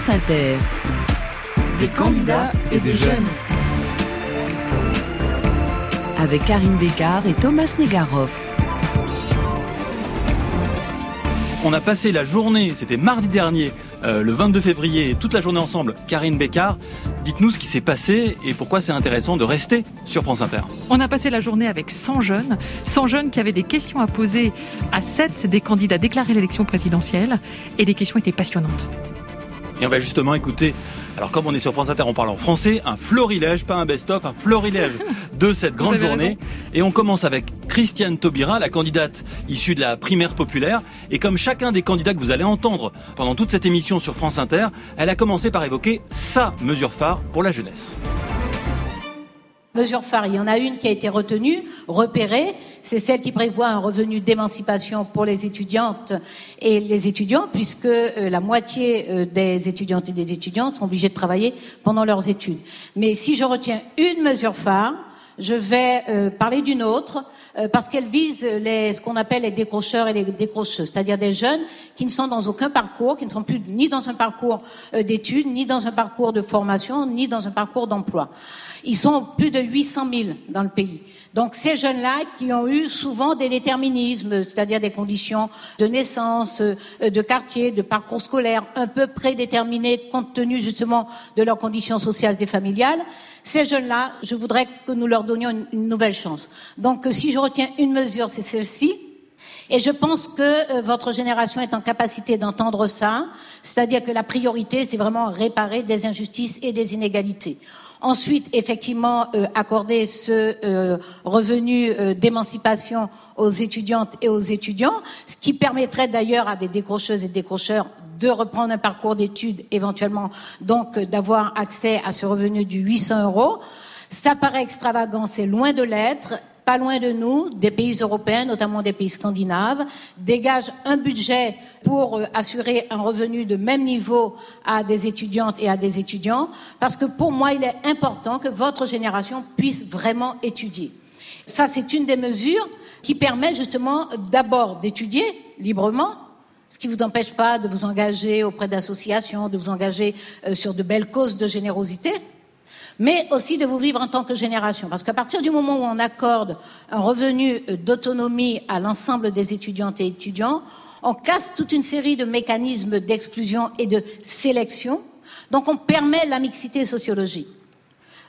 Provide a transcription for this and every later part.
France Inter. Des candidats et des jeunes. Avec Karine Bécard et Thomas Negaroff. On a passé la journée, c'était mardi dernier, euh, le 22 février, toute la journée ensemble. Karine Bécard, dites-nous ce qui s'est passé et pourquoi c'est intéressant de rester sur France Inter. On a passé la journée avec 100 jeunes, 100 jeunes qui avaient des questions à poser à 7 des candidats déclarés à l'élection présidentielle et les questions étaient passionnantes. Et on va justement écouter, alors comme on est sur France Inter, on parle en français, un florilège, pas un best-of, un florilège de cette grande journée. raison. Et on commence avec Christiane Taubira, la candidate issue de la primaire populaire. Et comme chacun des candidats que vous allez entendre pendant toute cette émission sur France Inter, elle a commencé par évoquer sa mesure phare pour la jeunesse. Mesure phare, il y en a une qui a été retenue, repérée, c'est celle qui prévoit un revenu d'émancipation pour les étudiantes et les étudiants, puisque euh, la moitié euh, des étudiantes et des étudiants sont obligés de travailler pendant leurs études. Mais si je retiens une mesure phare, je vais euh, parler d'une autre, parce qu'elle vise les, ce qu'on appelle les décrocheurs et les décrocheuses, c'est-à-dire des jeunes qui ne sont dans aucun parcours, qui ne sont plus ni dans un parcours d'études, ni dans un parcours de formation, ni dans un parcours d'emploi. Ils sont plus de 800 000 dans le pays. Donc ces jeunes-là qui ont eu souvent des déterminismes, c'est-à-dire des conditions de naissance, euh, de quartier, de parcours scolaire un peu prédéterminés compte tenu justement de leurs conditions sociales et familiales, ces jeunes-là, je voudrais que nous leur donnions une, une nouvelle chance. Donc euh, si je retiens une mesure, c'est celle-ci. Et je pense que euh, votre génération est en capacité d'entendre ça, c'est-à-dire que la priorité, c'est vraiment réparer des injustices et des inégalités. Ensuite, effectivement, euh, accorder ce euh, revenu euh, d'émancipation aux étudiantes et aux étudiants, ce qui permettrait d'ailleurs à des décrocheuses et décrocheurs de reprendre un parcours d'études éventuellement, donc d'avoir accès à ce revenu du 800 euros. Ça paraît extravagant, c'est loin de l'être pas loin de nous, des pays européens, notamment des pays scandinaves, dégagent un budget pour euh, assurer un revenu de même niveau à des étudiantes et à des étudiants, parce que pour moi, il est important que votre génération puisse vraiment étudier. Ça, c'est une des mesures qui permet justement d'abord d'étudier librement, ce qui ne vous empêche pas de vous engager auprès d'associations, de vous engager euh, sur de belles causes de générosité, mais aussi de vous vivre en tant que génération. Parce qu'à partir du moment où on accorde un revenu euh, d'autonomie à l'ensemble des étudiantes et étudiants, on casse toute une série de mécanismes d'exclusion et de sélection. Donc on permet la mixité sociologique.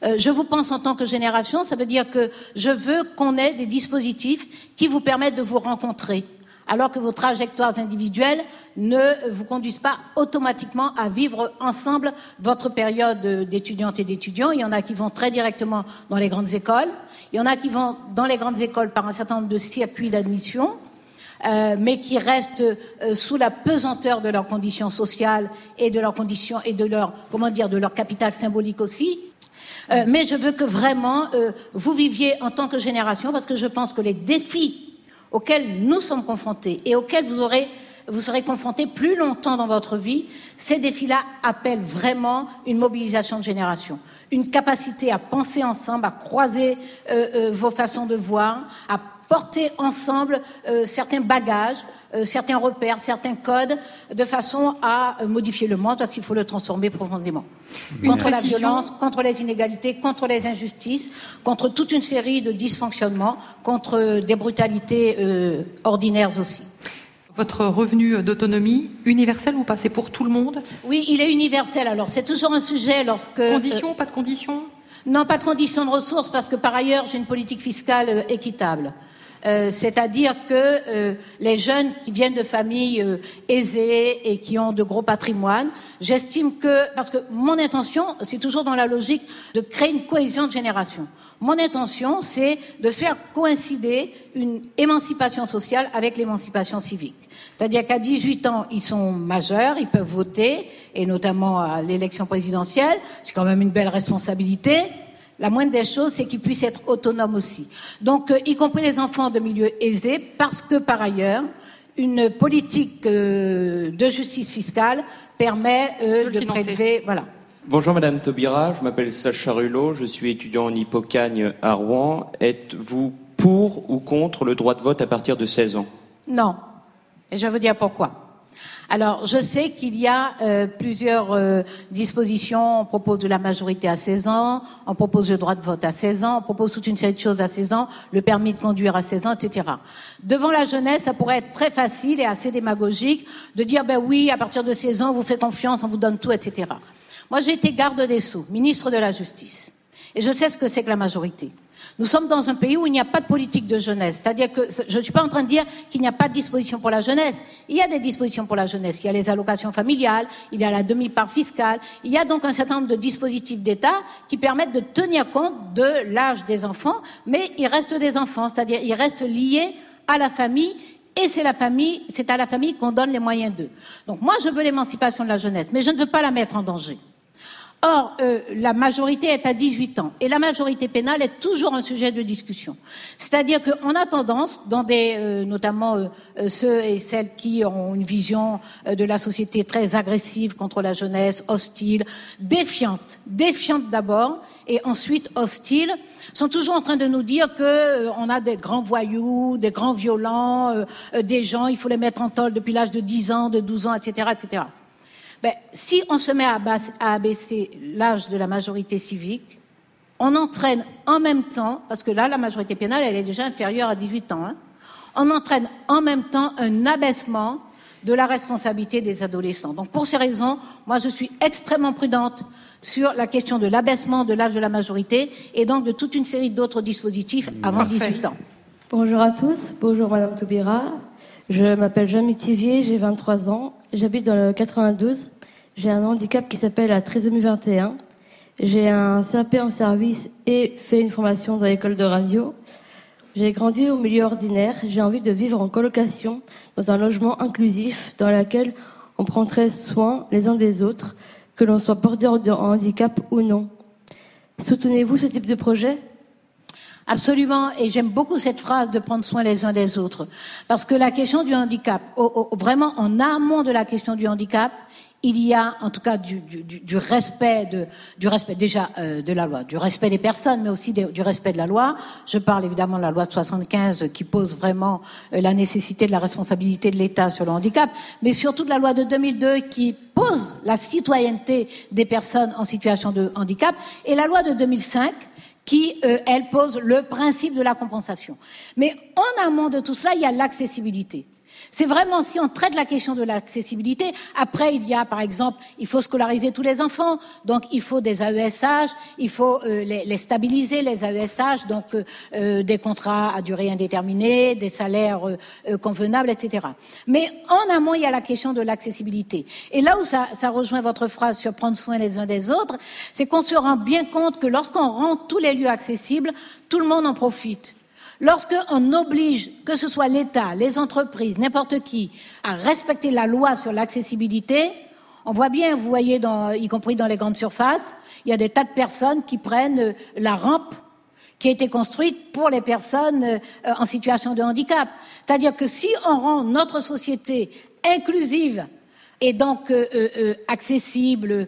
Euh, je vous pense en tant que génération, ça veut dire que je veux qu'on ait des dispositifs qui vous permettent de vous rencontrer, alors que vos trajectoires individuelles ne vous conduisent pas automatiquement à vivre ensemble votre période d'étudiante et d'étudiants. Il y en a qui vont très directement dans les grandes écoles, il y en a qui vont dans les grandes écoles par un certain nombre de circuits d'admission. Euh, mais qui restent euh, sous la pesanteur de leurs conditions sociales et de leurs conditions et de leur comment dire de leur capital symbolique aussi. Euh, mais je veux que vraiment euh, vous viviez en tant que génération parce que je pense que les défis auxquels nous sommes confrontés et auxquels vous aurez vous serez confrontés plus longtemps dans votre vie, ces défis-là appellent vraiment une mobilisation de génération, une capacité à penser ensemble, à croiser euh, euh, vos façons de voir, à porter ensemble euh, certains bagages, euh, certains repères, certains codes, de façon à euh, modifier le monde, parce qu'il faut le transformer profondément. Une contre la violence, contre les inégalités, contre les injustices, contre toute une série de dysfonctionnements, contre des brutalités euh, ordinaires aussi. Votre revenu d'autonomie universel ou pas C'est pour tout le monde? Oui, il est universel. Alors, c'est toujours un sujet lorsque... Conditions, pas de conditions? Non, pas de conditions de ressources parce que par ailleurs, j'ai une politique fiscale équitable. Euh, C'est-à-dire que euh, les jeunes qui viennent de familles euh, aisées et qui ont de gros patrimoines, j'estime que, parce que mon intention, c'est toujours dans la logique de créer une cohésion de génération. Mon intention, c'est de faire coïncider une émancipation sociale avec l'émancipation civique. C'est-à-dire qu'à 18 ans, ils sont majeurs, ils peuvent voter, et notamment à l'élection présidentielle. C'est quand même une belle responsabilité. La moindre des choses, c'est qu'ils puissent être autonomes aussi. Donc, euh, y compris les enfants de milieux aisés, parce que par ailleurs, une politique euh, de justice fiscale permet euh, De de financer. prélever. Voilà. Bonjour Madame Taubira, je m'appelle Sacha Rulot, je suis étudiant en Hippocagne à Rouen. Êtes-vous pour ou contre le droit de vote à partir de 16 ans? Non. Et je vais vous dire pourquoi. Alors, je sais qu'il y a euh, plusieurs euh, dispositions. On propose de la majorité à 16 ans, on propose le droit de vote à 16 ans, on propose toute une série de choses à 16 ans, le permis de conduire à 16 ans, etc. Devant la jeunesse, ça pourrait être très facile et assez démagogique de dire, ben oui, à partir de 16 ans, on vous fait confiance, on vous donne tout, etc. Moi, j'ai été garde des Sceaux, ministre de la Justice. Et je sais ce que c'est que la majorité. Nous sommes dans un pays où il n'y a pas de politique de jeunesse. C'est-à-dire que je ne suis pas en train de dire qu'il n'y a pas de disposition pour la jeunesse. Il y a des dispositions pour la jeunesse. Il y a les allocations familiales, il y a la demi-part fiscale. Il y a donc un certain nombre de dispositifs d'État qui permettent de tenir compte de l'âge des enfants, mais il reste des enfants, c'est-à-dire ils restent liés à la famille et c'est c'est à la famille qu'on donne les moyens d'eux. Donc moi, je veux l'émancipation de la jeunesse, mais je ne veux pas la mettre en danger. Or, euh, la majorité est à 18 ans et la majorité pénale est toujours un sujet de discussion. C'est-à-dire qu'on a tendance, dans des, euh, notamment euh, ceux et celles qui ont une vision de la société très agressive contre la jeunesse, hostile, défiante, défiante d'abord et ensuite hostile, sont toujours en train de nous dire que on a des grands voyous, des grands violents, des gens, il faut les mettre en tôle depuis l'âge de 10 ans, de 12 ans, etc., etc. Ben, si on se met à, abaisser l'âge de la majorité civique, on entraîne en même temps, parce que là, la majorité pénale, elle est déjà inférieure à 18 ans, hein, on entraîne en même temps un abaissement de la responsabilité des adolescents. Donc pour ces raisons, moi je suis extrêmement prudente sur la question de l'abaissement de l'âge de la majorité et donc de toute une série d'autres dispositifs avant 18 ans. Bonjour à tous, bonjour Madame Toubira. Je m'appelle Jean Mitivier, j'ai 23 ans, j'habite dans le 92. J'ai un handicap qui s'appelle la trisomie 21. J'ai un CAP en service et fait une formation dans l'école de radio. J'ai grandi au milieu ordinaire. J'ai envie de vivre en colocation dans un logement inclusif dans lequel on prend très soin les uns des autres, que l'on soit porteur de handicap ou non. Soutenez-vous ce type de projet? Absolument, et j'aime beaucoup cette phrase de prendre soin les uns des autres, parce que la question du handicap, vraiment en amont de la question du handicap, il y a en tout cas du, respect du respect déjà euh, de la loi, du respect des personnes, mais aussi du respect de la loi. Je parle évidemment de la loi de 75 qui pose vraiment euh, la nécessité de la responsabilité de l'État sur le handicap, mais surtout de la loi de 2002 qui pose la citoyenneté des personnes en situation de handicap, et la loi de 2005 qui, euh, elle, pose le principe de la compensation. Mais en amont de tout cela, il y a l'accessibilité. C'est vraiment si on traite la question de l'accessibilité. Après, il y a, par exemple, il faut scolariser tous les enfants, donc il faut des AESH, il faut euh, les, stabiliser, les AESH, donc euh, euh, des contrats à durée indéterminée, des salaires convenables, etc. Mais en amont, il y a la question de l'accessibilité. Et là où ça, ça rejoint votre phrase sur prendre soin les uns des autres, c'est qu'on se rend bien compte que lorsqu'on rend tous les lieux accessibles, tout le monde en profite. Lorsqu'on oblige, que ce soit l'État, les entreprises, n'importe qui, à respecter la loi sur l'accessibilité, on voit bien, vous voyez, y compris dans les grandes surfaces, il y a des tas de personnes qui prennent euh, la rampe qui a été construite pour les personnes euh, en situation de handicap. C'est-à-dire que si on rend notre société inclusive et donc euh, accessible,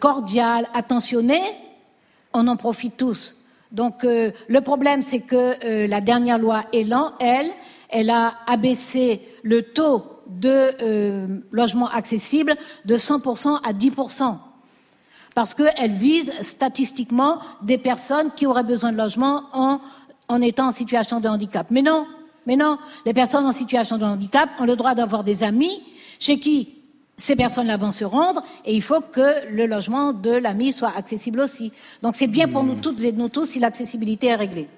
cordiale, attentionnée, on en profite tous. Donc euh, le problème, c'est que euh, la dernière loi Elan, elle, elle a abaissé le taux de euh, logement accessible de 100% à 10%. Parce qu'elle vise statistiquement des personnes qui auraient besoin de logement en, en étant en situation de handicap. Mais non, mais non, les personnes en situation de handicap ont le droit d'avoir des amis chez qui ces personnes-là vont se rendre et il faut que le logement de l'ami soit accessible aussi. Donc c'est bien pour nous toutes et nous tous si l'accessibilité est réglée.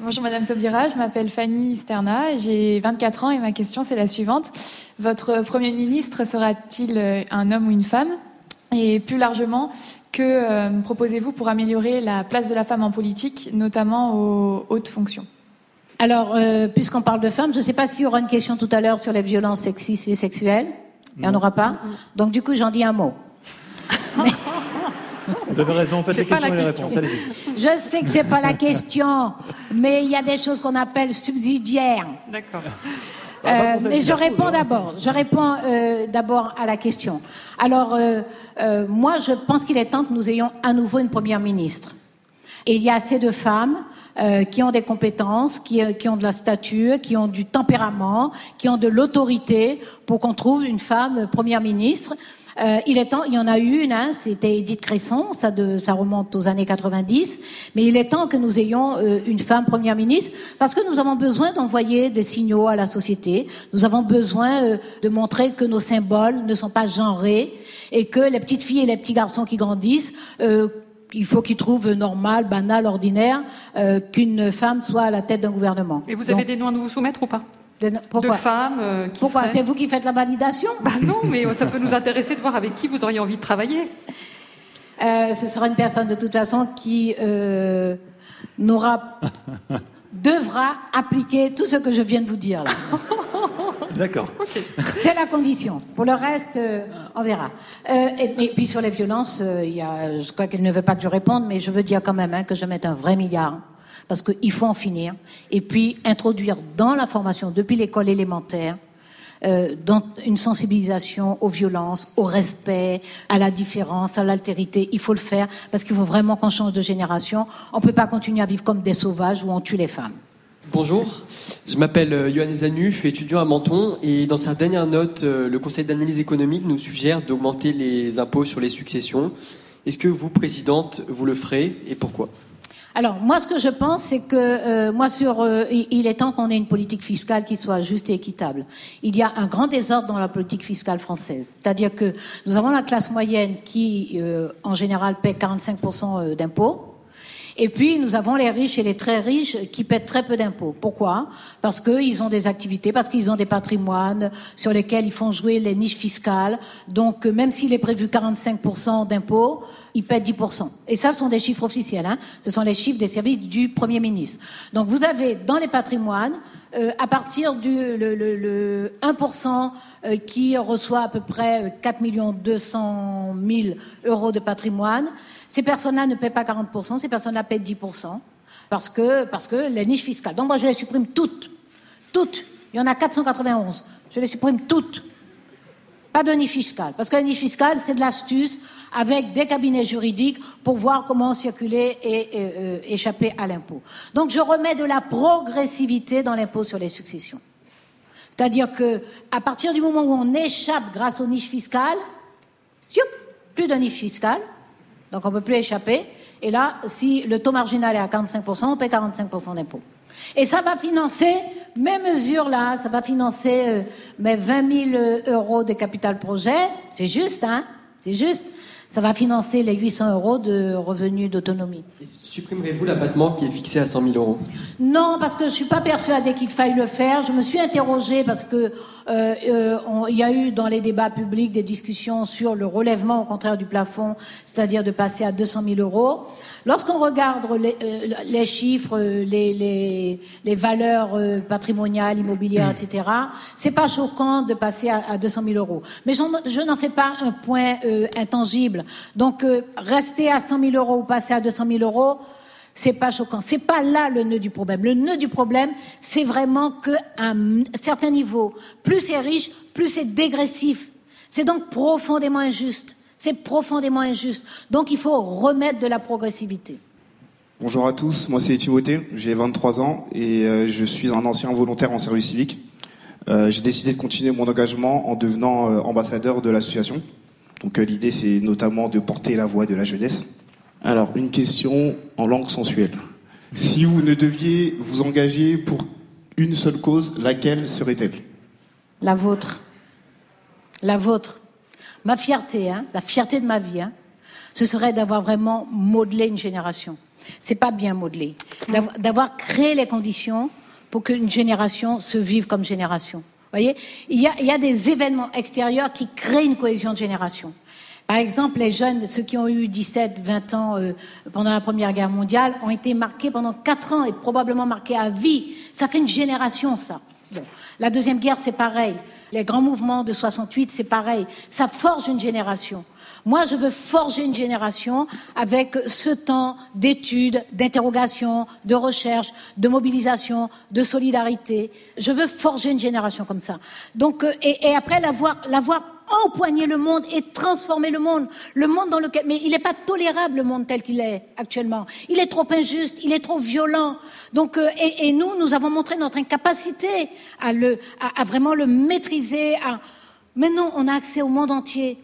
Bonjour Madame Taubira, je m'appelle Fanny Sterna, j'ai 24 ans et ma question c'est la suivante. Votre Premier ministre sera-t-il euh, un homme ou une femme? Et plus largement, que euh, proposez-vous pour améliorer la place de la femme en politique, notamment aux hautes fonctions? Alors, euh, puisqu'on parle de femmes, je ne sais pas s'il y aura une question tout à l'heure sur les violences sexistes et sexuelles. Il n'y en aura pas Donc du coup, j'en dis un mot. Vous avez raison, faites les questions et les réponses. Je sais que c'est pas la question, mais il y a des choses qu'on appelle subsidiaires. D'accord. Euh, mais je réponds d'abord. Je réponds euh, d'abord à la question. Alors, euh, moi, je pense qu'il est temps que nous ayons à nouveau une première ministre. Et il y a assez de femmes euh, qui ont des compétences, qui, euh, qui, ont de la stature, qui ont du tempérament, qui ont de l'autorité pour qu'on trouve une femme première ministre. Euh, il est temps, il y en a eu une, hein, c'était Edith Cresson, ça, de, ça remonte aux années 90, mais il est temps que nous ayons euh, une femme première ministre parce que nous avons besoin d'envoyer des signaux à la société. Nous avons besoin euh, de montrer que nos symboles ne sont pas genrés et que les petites filles et les petits garçons qui grandissent il faut qu'ils trouvent normal, banal, ordinaire qu'une femme soit à la tête d'un gouvernement. Et vous avez des noms à nous soumettre ou pas de, pourquoi de femmes euh, qui Pourquoi C'est vous qui faites la validation bah Non, mais ça peut nous intéresser de voir avec qui vous auriez envie de travailler. Euh, ce sera une personne de toute façon qui euh, n'aura devra appliquer tout ce que je viens de vous dire là. D'accord. C'est la condition. Pour le reste, euh, on verra. Euh, et, puis sur les violences, euh, il y a, je crois qu'elle ne veut pas que je réponde, mais je veux dire quand même hein, que je mette un vrai milliard parce qu'il faut en finir. Et puis introduire dans la formation, depuis l'école élémentaire, euh, dans une sensibilisation aux violences, au respect, à la différence, à l'altérité. Il faut le faire parce qu'il faut vraiment qu'on change de génération. On ne peut pas continuer à vivre comme des sauvages où on tue les femmes. Bonjour, je m'appelle euh, Johan Zanu, je suis étudiant à Menton et dans sa dernière note, euh, le Conseil d'analyse économique nous suggère d'augmenter les impôts sur les successions. Est-ce que vous, Présidente, vous le ferez et pourquoi? Alors moi, ce que je pense, c'est que euh, moi, sur, il est temps qu'on ait une politique fiscale qui soit juste et équitable. Il y a un grand désordre dans la politique fiscale française, c'est-à-dire que nous avons la classe moyenne qui, en général, paie 45% d'impôts. Et puis, nous avons les riches et les très riches qui paient très peu d'impôts. Pourquoi? Parce qu'ils ont des activités, parce qu'ils ont des patrimoines sur lesquels ils font jouer les niches fiscales. Donc, même s'il est prévu 45% d'impôts, ils paient 10%. Et ça, ce sont des chiffres officiels. Hein ce sont les chiffres des services du Premier ministre. Donc, vous avez dans les patrimoines, euh, à partir du le, le, le 1% euh, qui reçoit à peu près 4 200 000 euros de patrimoine, ces personnes-là ne paient pas 40%, ces personnes-là paient 10%, parce que, parce que les niches fiscales. Donc moi, je les supprime toutes. Toutes. Il y en a 491. Je les supprime toutes. Pas de niche fiscale. Parce que la niche fiscale, c'est de l'astuce avec des cabinets juridiques pour voir comment circuler et, euh, échapper à l'impôt. Donc je remets de la progressivité dans l'impôt sur les successions. C'est-à-dire que à partir du moment où on échappe grâce aux niches fiscales, plus de niche fiscale, donc on ne peut plus échapper. Et là, si le taux marginal est à 45%, on paie 45% d'impôt. Et ça va financer mes mesures-là, ça va financer euh, mes 20 000 euros de capital projet. C'est juste, hein C'est juste ça va financer les 800 euros de revenus d'autonomie. Supprimerez-vous l'abattement qui est fixé à 100 000 euros? Non, parce que je ne suis pas persuadée qu'il faille le faire. Je me suis interrogée parce que il y a eu dans les débats publics des discussions sur le relèvement au contraire du plafond, c'est-à-dire de passer à 200 000 euros. Lorsqu'on regarde les, euh, les chiffres, les, les, les valeurs euh, patrimoniales, immobilières, etc., c'est pas choquant de passer à, à 200 000 euros. Mais je n'en fais pas un point euh, intangible. Donc, rester à 100 000 euros ou passer à 200 000 euros, c'est pas choquant. C'est pas là le nœud du problème. Le nœud du problème, c'est vraiment qu'à un certain niveau, plus c'est riche, plus c'est dégressif. C'est donc profondément injuste. C'est profondément injuste. Donc il faut remettre de la progressivité. Bonjour à tous, moi c'est Timothée, j'ai 23 ans et euh, je suis un ancien volontaire en service civique. Euh, j'ai décidé de continuer mon engagement en devenant euh, ambassadeur de l'association. Donc l'idée c'est notamment de porter la voix de la jeunesse. Alors une question en langue sensuelle. Si vous ne deviez vous engager pour une seule cause, laquelle serait-elle? La vôtre. La vôtre. Ma fierté, hein, la fierté de ma vie, hein, ce serait d'avoir vraiment modelé une génération. C'est pas bien modelé. D'avoir créé les conditions pour qu'une génération se vive comme génération. Vous voyez? Il y, a, il y a des événements extérieurs qui créent une cohésion de génération. Par exemple, les jeunes, ceux qui ont eu 17, 20 ans euh, pendant la Première Guerre mondiale, ont été marqués pendant 4 ans et probablement marqués à vie. Ça fait une génération, ça. Bon. La Deuxième Guerre, c'est pareil. Les grands mouvements de 68, c'est pareil. Ça forge une génération. Moi, je veux forger une génération avec ce temps d'études, d'interrogation, de recherche, de mobilisation, de solidarité. Je veux forger une génération comme ça. Donc, euh, et, et après l'avoir, l'avoir empoigner le monde et transformer le monde. Le monde dans lequel, mais il n'est pas tolérable le monde tel qu'il est actuellement. Il est trop injuste, il est trop violent. Donc, euh, et, et, nous, nous avons montré notre incapacité à le, à vraiment le maîtriser. À... Mais non, on a accès au monde entier.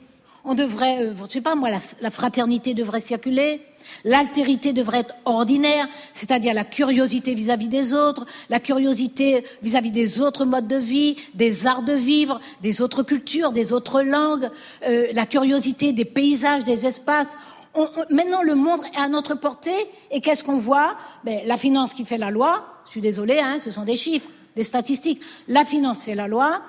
On devrait, euh, je sais pas moi, la, fraternité devrait circuler. L'altérité devrait être ordinaire, c'est-à-dire la curiosité vis-à-vis des autres, la curiosité vis-à-vis des autres modes de vie, des arts de vivre, des autres cultures, des autres langues, euh, la curiosité des paysages, des espaces. maintenant, le monde est à notre portée, et qu'est-ce qu'on voit? Ben, La finance qui fait la loi, je suis désolée, hein, ce sont des chiffres, des statistiques. La finance fait la loi,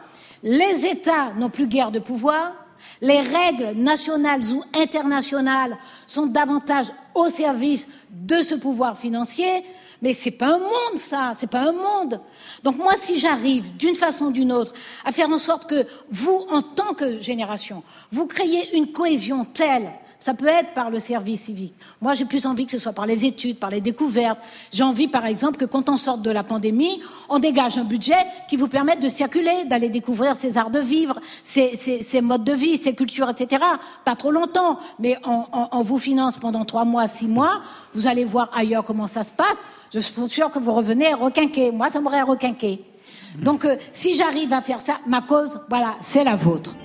les États n'ont plus guère de pouvoir, les règles nationales ou internationales sont davantage au service de ce pouvoir financier, mais c'est pas un monde, ça, c'est pas un monde. Donc moi, si j'arrive d'une façon ou d'une autre à faire en sorte que vous, en tant que génération, vous créez une cohésion telle ça peut être par le service civique. Moi, j'ai plus envie que ce soit par les études, par les découvertes. J'ai envie, par exemple, que quand on sorte de la pandémie, on dégage un budget qui vous permette de circuler, d'aller découvrir ces arts de vivre, ces, ces, ces, modes de vie, ces cultures, etc. Pas trop longtemps, mais on, on, vous finance pendant trois mois, six mois. Vous allez voir ailleurs comment ça se passe. Je suis sûre que vous revenez requinqué. Moi, ça m'aurait requinqué. Donc, euh, si j'arrive à faire ça, ma cause, voilà, c'est la vôtre.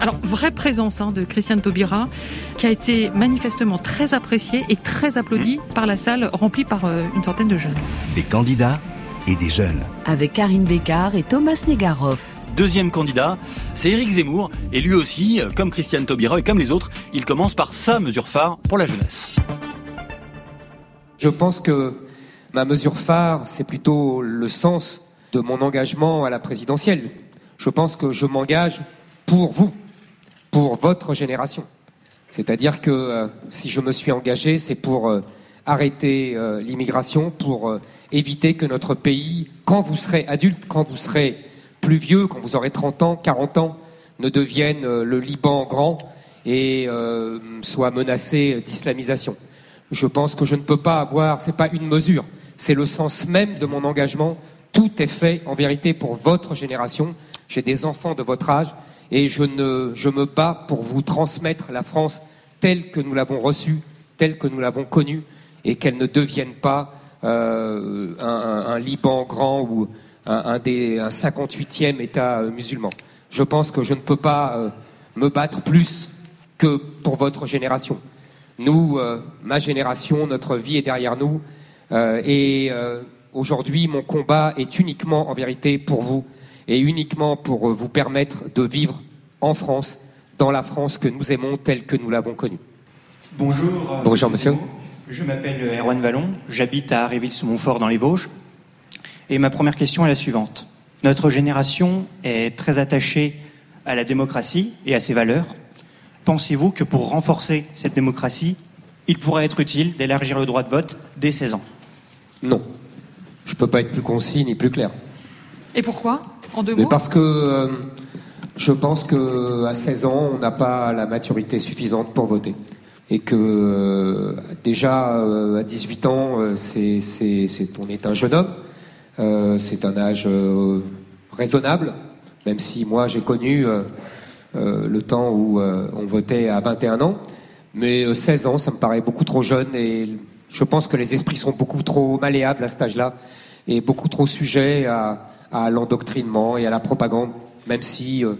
Alors, vraie présence hein, de Christiane Taubira, qui a été manifestement très appréciée et très applaudie par la salle remplie par euh, une centaine de jeunes. Des candidats et des jeunes. Avec Karine Bécard et Thomas Negaroff. Deuxième candidat, c'est Éric Zemmour, et lui aussi, euh, comme Christiane Taubira et comme les autres, il commence par sa mesure phare pour la jeunesse. Je pense que ma mesure phare, c'est plutôt le sens de mon engagement à la présidentielle. Je pense que je m'engage pour vous, pour votre génération. C'est-à-dire que euh, si je me suis engagé, c'est pour euh, arrêter euh, l'immigration, pour éviter que notre pays, quand vous serez adulte, quand vous serez plus vieux, quand vous aurez 30 ans, 40 ans, ne devienne le Liban grand et soit menacé d'islamisation. Je pense que je ne peux pas avoir, c'est pas une mesure, c'est le sens même de mon engagement. Tout est fait en vérité pour votre génération. J'ai des enfants de votre âge et je, me bats pour vous transmettre la France telle que nous l'avons reçue, telle que nous l'avons connue, et qu'elle ne devienne pas euh, un, Liban grand ou un, un, des, un 58e État musulman. Je pense que je ne peux pas euh, me battre plus que pour votre génération. Nous, euh, ma génération, notre vie est derrière nous, euh, et euh, aujourd'hui, mon combat est uniquement, en vérité, pour vous, et uniquement pour vous permettre de vivre en France, dans la France que nous aimons telle que nous l'avons connue. Bonjour. Bonjour, monsieur. Je m'appelle Erwan Vallon, j'habite à Réville-sous-Montfort dans les Vosges. Et ma première question est la suivante. Notre génération est très attachée à la démocratie et à ses valeurs. Pensez-vous que pour renforcer cette démocratie, il pourrait être utile d'élargir le droit de vote dès 16 ans? Non. Je ne peux pas être plus concis ni plus clair. Et pourquoi? En deux Mais Parce que euh, je pense qu'à 16 ans, on n'a pas la maturité suffisante pour voter. Et que euh, déjà euh, à 18 ans, c'est, c'est, c'est, on est un jeune homme. C'est un âge raisonnable, même si moi j'ai connu le temps où on votait à 21 ans. Mais 16 ans, ça me paraît beaucoup trop jeune et je pense que les esprits sont beaucoup trop malléables à cet âge-là et beaucoup trop sujets à, à l'endoctrinement et à la propagande, même si euh,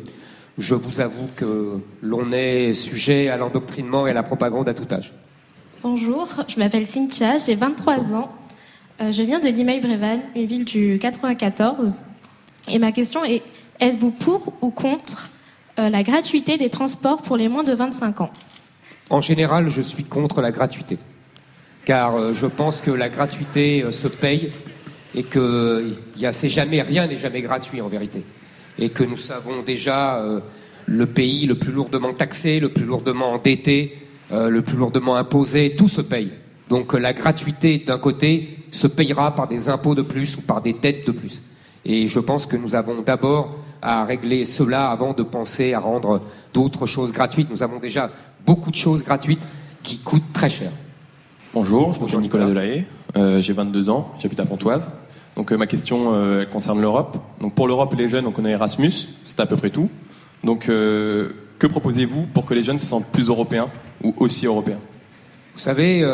je vous avoue que l'on est sujet à l'endoctrinement et à la propagande à tout âge. Bonjour, je m'appelle Cynthia, j'ai 23 ans. Euh, je viens de Limeil-Brévannes, une ville du 94. Et ma question est êtes-vous pour ou contre euh, la gratuité des transports pour les moins de 25 ans? En général, je suis contre la gratuité. Car je pense que la gratuité se paye et que y a, c'est jamais, rien n'est jamais gratuit en vérité. Et que nous savons déjà euh, le pays le plus lourdement taxé, le plus lourdement endetté, euh, le plus lourdement imposé, tout se paye. Donc euh, la gratuité d'un côté se payera par des impôts de plus ou par des dettes de plus. Et je pense que nous avons d'abord à régler cela avant de penser à rendre d'autres choses gratuites. Nous avons déjà beaucoup de choses gratuites qui coûtent très cher. Bonjour, je m'appelle Nicolas Delahaye, euh, j'ai 22 ans, j'habite à Pontoise. Donc euh, ma question euh, concerne l'Europe. Donc pour l'Europe et les jeunes, on connaît Erasmus, c'est à peu près tout. Donc, que proposez-vous pour que les jeunes se sentent plus européens ou aussi européens? Vous savez,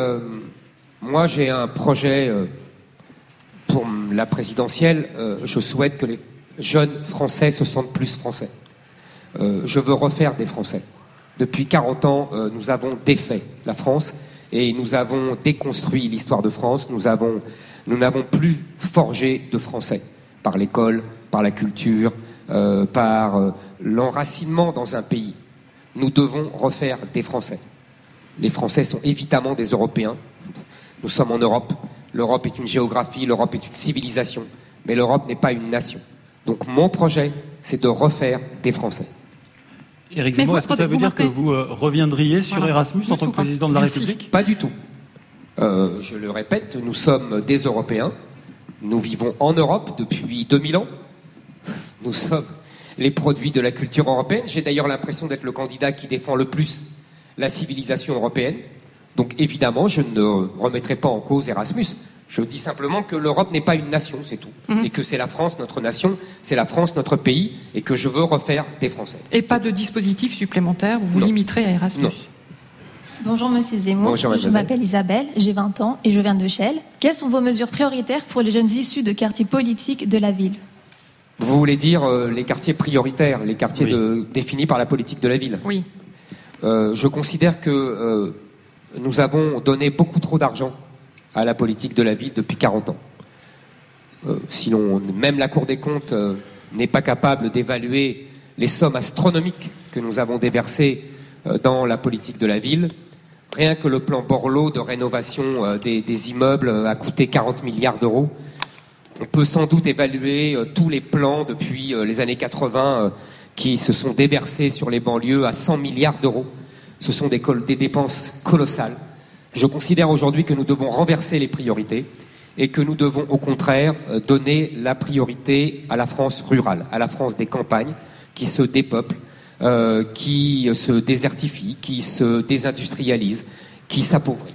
moi j'ai un projet pour la présidentielle. je souhaite que les jeunes Français se sentent plus Français. je veux refaire des Français. Depuis 40 ans, nous avons défait la France et nous avons déconstruit l'histoire de France. Nous avons, nous n'avons plus forgé de Français par l'école, par la culture, euh, par euh, l'enracinement dans un pays. Nous devons refaire des Français. Les Français sont évidemment des Européens. Nous sommes en Europe. L'Europe est une géographie, l'Europe est une civilisation, mais l'Europe n'est pas une nation. Donc mon projet, c'est de refaire des Français. Éric Zemmour, est-ce que ça veut dire que vous euh, reviendriez sur Erasmus en tant que président de la République? Pas du tout. Euh, je le répète, nous sommes des Européens. Nous vivons en Europe depuis 2000 ans. Nous sommes les produits de la culture européenne. J'ai d'ailleurs l'impression d'être le candidat qui défend le plus la civilisation européenne. Donc évidemment, je ne remettrai pas en cause Erasmus. Je dis simplement que l'Europe n'est pas une nation, c'est tout. Mhm. Et que c'est la France, notre nation, c'est la France, notre pays, et que je veux refaire des Français. Et pas de dispositif supplémentaire, vous vous limiterez à Erasmus? Bonjour Monsieur Zemmour, je m'appelle Isabelle, j'ai 20 ans et je viens de Chelles. Quelles sont vos mesures prioritaires pour les jeunes issus de quartiers politiques de la ville? Vous voulez dire euh, les quartiers prioritaires, les quartiers définis par la politique de la ville? Oui. Euh, je considère que euh, nous avons donné beaucoup trop d'argent à la politique de la ville depuis 40 ans. Euh, même la Cour des comptes euh, n'est pas capable d'évaluer les sommes astronomiques que nous avons déversées euh, dans la politique de la ville, rien que le plan Borloo de rénovation des, des, immeubles a coûté 40 milliards d'euros. On peut sans doute évaluer tous les plans depuis les années 80 qui se sont déversés sur les banlieues à 100 milliards d'euros. Ce sont des, dépenses colossales. Je considère aujourd'hui que nous devons renverser les priorités et que nous devons au contraire euh, donner la priorité à la France rurale, à la France des campagnes qui se dépeuple, euh, qui se désertifie, qui se désindustrialise, qui s'appauvrit.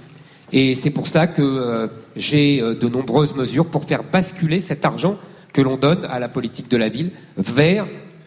Et c'est pour cela que euh, j'ai de nombreuses mesures pour faire basculer cet argent que l'on donne à la politique de la ville vers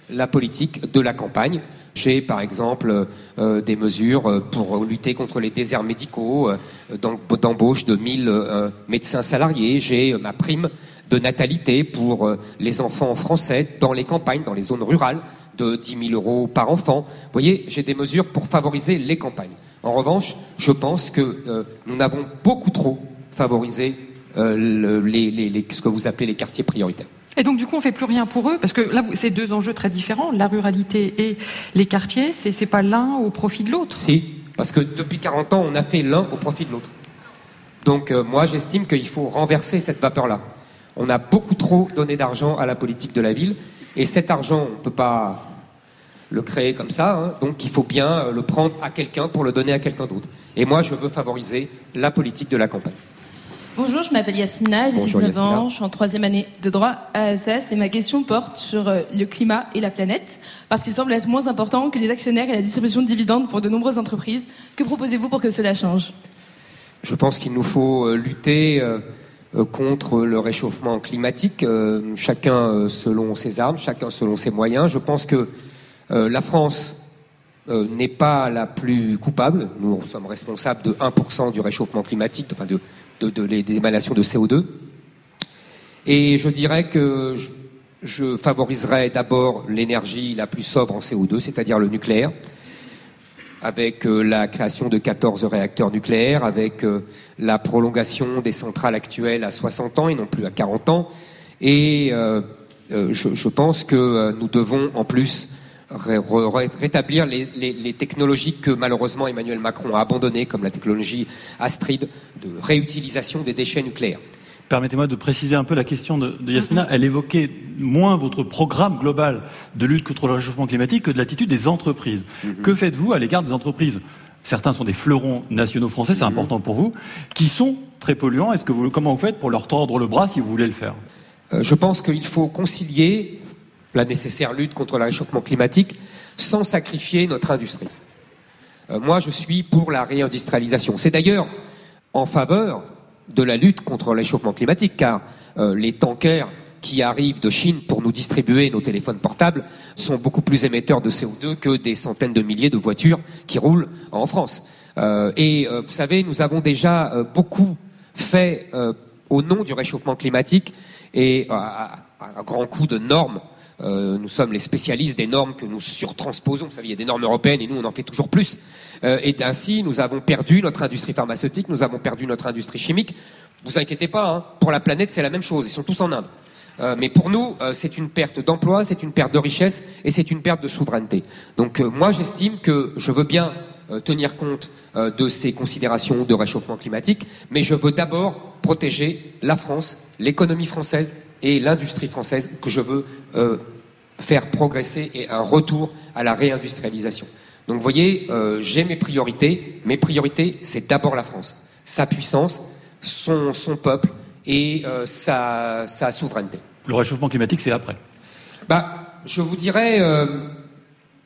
la politique de la campagne. J'ai par exemple euh, des mesures euh, pour lutter contre les déserts médicaux, euh, d'embauche de 1000 médecins salariés. J'ai ma prime de natalité pour les enfants français dans les campagnes, dans les zones rurales, de 10 000 euros par enfant. Vous voyez, j'ai des mesures pour favoriser les campagnes. En revanche, je pense que nous n'avons beaucoup trop favorisé ce que vous appelez les quartiers prioritaires. Et donc, du coup, on fait plus rien pour eux, parce que là, c'est deux enjeux très différents, la ruralité et les quartiers, c'est pas l'un au profit de l'autre. Si, parce que depuis 40 ans, on a fait l'un au profit de l'autre. Donc, euh, moi, j'estime qu'il faut renverser cette vapeur-là. On a beaucoup trop donné d'argent à la politique de la ville, et cet argent, on ne peut pas le créer comme ça, hein. donc il faut bien euh, le prendre à quelqu'un pour le donner à quelqu'un d'autre. Et moi, je veux favoriser la politique de la campagne. Bonjour, je m'appelle Yasmina, j'ai 19 ans, je suis en troisième année de droit à ASS et ma question porte sur euh, le climat et la planète parce qu'il semble être moins important que les actionnaires et la distribution de dividendes pour de nombreuses entreprises. Que proposez-vous pour que cela change? Je pense qu'il nous faut euh, lutter contre le réchauffement climatique, chacun selon ses armes, chacun selon ses moyens. Je pense que la France n'est pas la plus coupable. Nous sommes responsables de 1% du réchauffement climatique, enfin de de, des émanations de CO2. Et je dirais que je, favoriserais d'abord l'énergie la plus sobre en CO2, c'est-à-dire le nucléaire, avec euh, la création de 14 réacteurs nucléaires, avec euh, la prolongation des centrales actuelles à 60 ans et non plus à 40 ans. Et euh, je, pense que nous devons en plus rétablir les, technologies que malheureusement Emmanuel Macron a abandonnées, comme la technologie Astrid de réutilisation des déchets nucléaires. Permettez-moi de préciser un peu la question de, Yasmina. Elle évoquait moins votre programme global de lutte contre le réchauffement climatique que de l'attitude des entreprises. Mhm. Que faites-vous à l'égard des entreprises? Certains sont des fleurons nationaux français, c'est mhm. important pour vous, qui sont très polluants. Est-ce que vous, comment vous faites pour leur tordre le bras si vous voulez le faire? Euh, Je pense qu'il faut concilier la nécessaire lutte contre le réchauffement climatique sans sacrifier notre industrie. Euh, moi, je suis pour la réindustrialisation. C'est d'ailleurs en faveur de la lutte contre le réchauffement climatique, car euh, les tankers qui arrivent de Chine pour nous distribuer nos téléphones portables sont beaucoup plus émetteurs de CO2 que des centaines de milliers de voitures qui roulent en France. Euh, et euh, vous savez, nous avons déjà beaucoup fait au nom du réchauffement climatique et à, un grand coup de normes. Nous sommes les spécialistes des normes que nous surtransposons. Vous savez, il y a des normes européennes et nous, on en fait toujours plus. et ainsi, nous avons perdu notre industrie pharmaceutique, nous avons perdu notre industrie chimique. Vous inquiétez pas, hein, pour la planète, c'est la même chose. Ils sont tous en Inde. Euh, mais pour nous, euh, c'est une perte d'emploi, c'est une perte de richesse et c'est une perte de souveraineté. Donc euh, moi, j'estime que je veux bien tenir compte de ces considérations de réchauffement climatique, mais je veux d'abord protéger la France, l'économie française et l'industrie française que je veux faire progresser et un retour à la réindustrialisation. Donc vous voyez, j'ai mes priorités. Mes priorités, c'est d'abord la France, sa puissance, son, son peuple et euh, sa, sa, souveraineté. Le réchauffement climatique, c'est après bah, Je vous dirais, euh,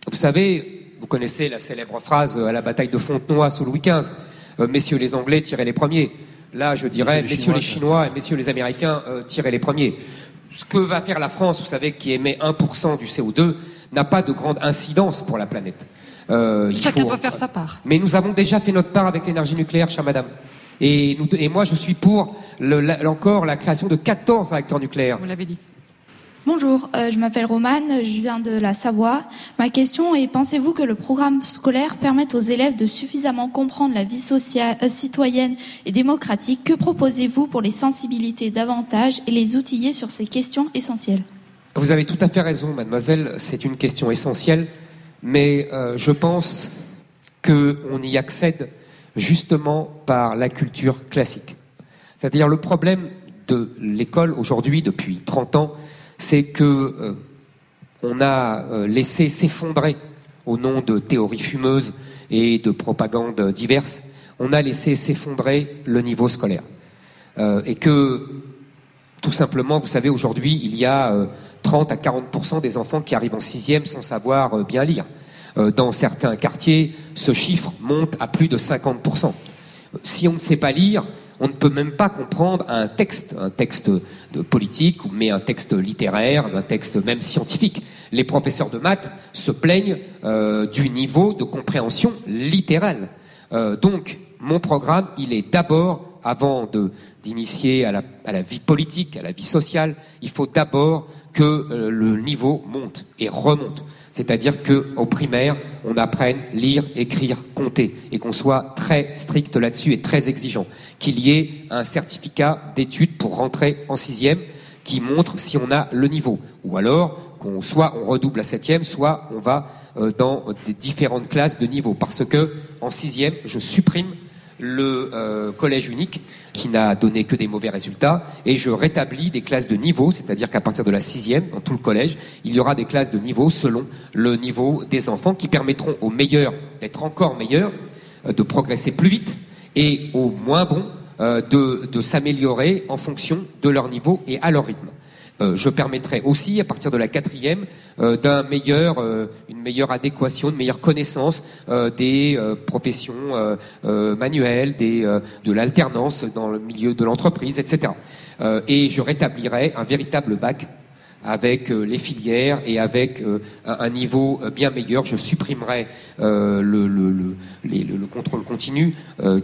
vous savez, vous connaissez la célèbre phrase à la bataille de Fontenoy sous Louis XV, euh, messieurs les Anglais, tirez les premiers. Là, je dirais, messieurs les, Chinois, et messieurs les Américains, tirez les premiers. Ce que va faire la France, vous savez, qui émet 1% du CO2, n'a pas de grande incidence pour la planète. Chacun doit faire sa part. Mais nous avons déjà fait notre part avec l'énergie nucléaire, chère madame. Et, moi, je suis pour encore la création de 14 réacteurs nucléaires. Vous l'avez dit. Bonjour, euh, je m'appelle Romane, je viens de la Savoie. Ma question est, pensez-vous que le programme scolaire permette aux élèves de suffisamment comprendre la vie euh, citoyenne et démocratique? Que proposez-vous pour les sensibiliser davantage et les outiller sur ces questions essentielles? Vous avez tout à fait raison, mademoiselle, c'est une question essentielle, mais euh, je pense qu'on y accède justement par la culture classique. C'est-à-dire le problème de l'école aujourd'hui, depuis 30 ans, c'est que euh, on a euh, laissé s'effondrer au nom de théories fumeuses et de propagandes diverses, on a laissé s'effondrer le niveau scolaire. Euh, et que, tout simplement, vous savez, aujourd'hui, il y a 30 à 40 des enfants qui arrivent en sixième sans savoir bien lire. Dans certains quartiers, ce chiffre monte à plus de 50%. Si on ne sait pas lire, on ne peut même pas comprendre un texte, un texte politique, mais un texte littéraire, un texte même scientifique. Les professeurs de maths se plaignent euh, du niveau de compréhension littérale. Euh, donc, mon programme, il est d'abord, avant d'initier à la, à la vie politique, à la vie sociale, il faut d'abord que le niveau monte et remonte. C'est-à-dire qu'au primaire, on apprenne lire, écrire, compter, et qu'on soit très strict là-dessus et très exigeant. Qu'il y ait un certificat d'études pour rentrer en sixième qui montre si on a le niveau. Ou alors, qu'on soit on redouble à septième, soit on va euh, dans des différentes classes de niveau. Parce que en sixième, je supprime le euh, collège unique qui n'a donné que des mauvais résultats et je rétablis des classes de niveau, c'est-à-dire qu'à partir de la sixième, dans tout le collège, il y aura des classes de niveau selon le niveau des enfants qui permettront aux meilleurs d'être encore meilleurs, euh, de progresser plus vite et aux moins bons euh, de s'améliorer en fonction de leur niveau et à leur rythme. Euh, je permettrai aussi, à partir de la quatrième, euh, d'un meilleur, euh, une meilleure adéquation, une meilleure connaissance des professions manuelles, de l'alternance dans le milieu de l'entreprise, etc. et je rétablirai un véritable bac avec les filières et avec un niveau bien meilleur. Je supprimerai le, le, le, le, contrôle continu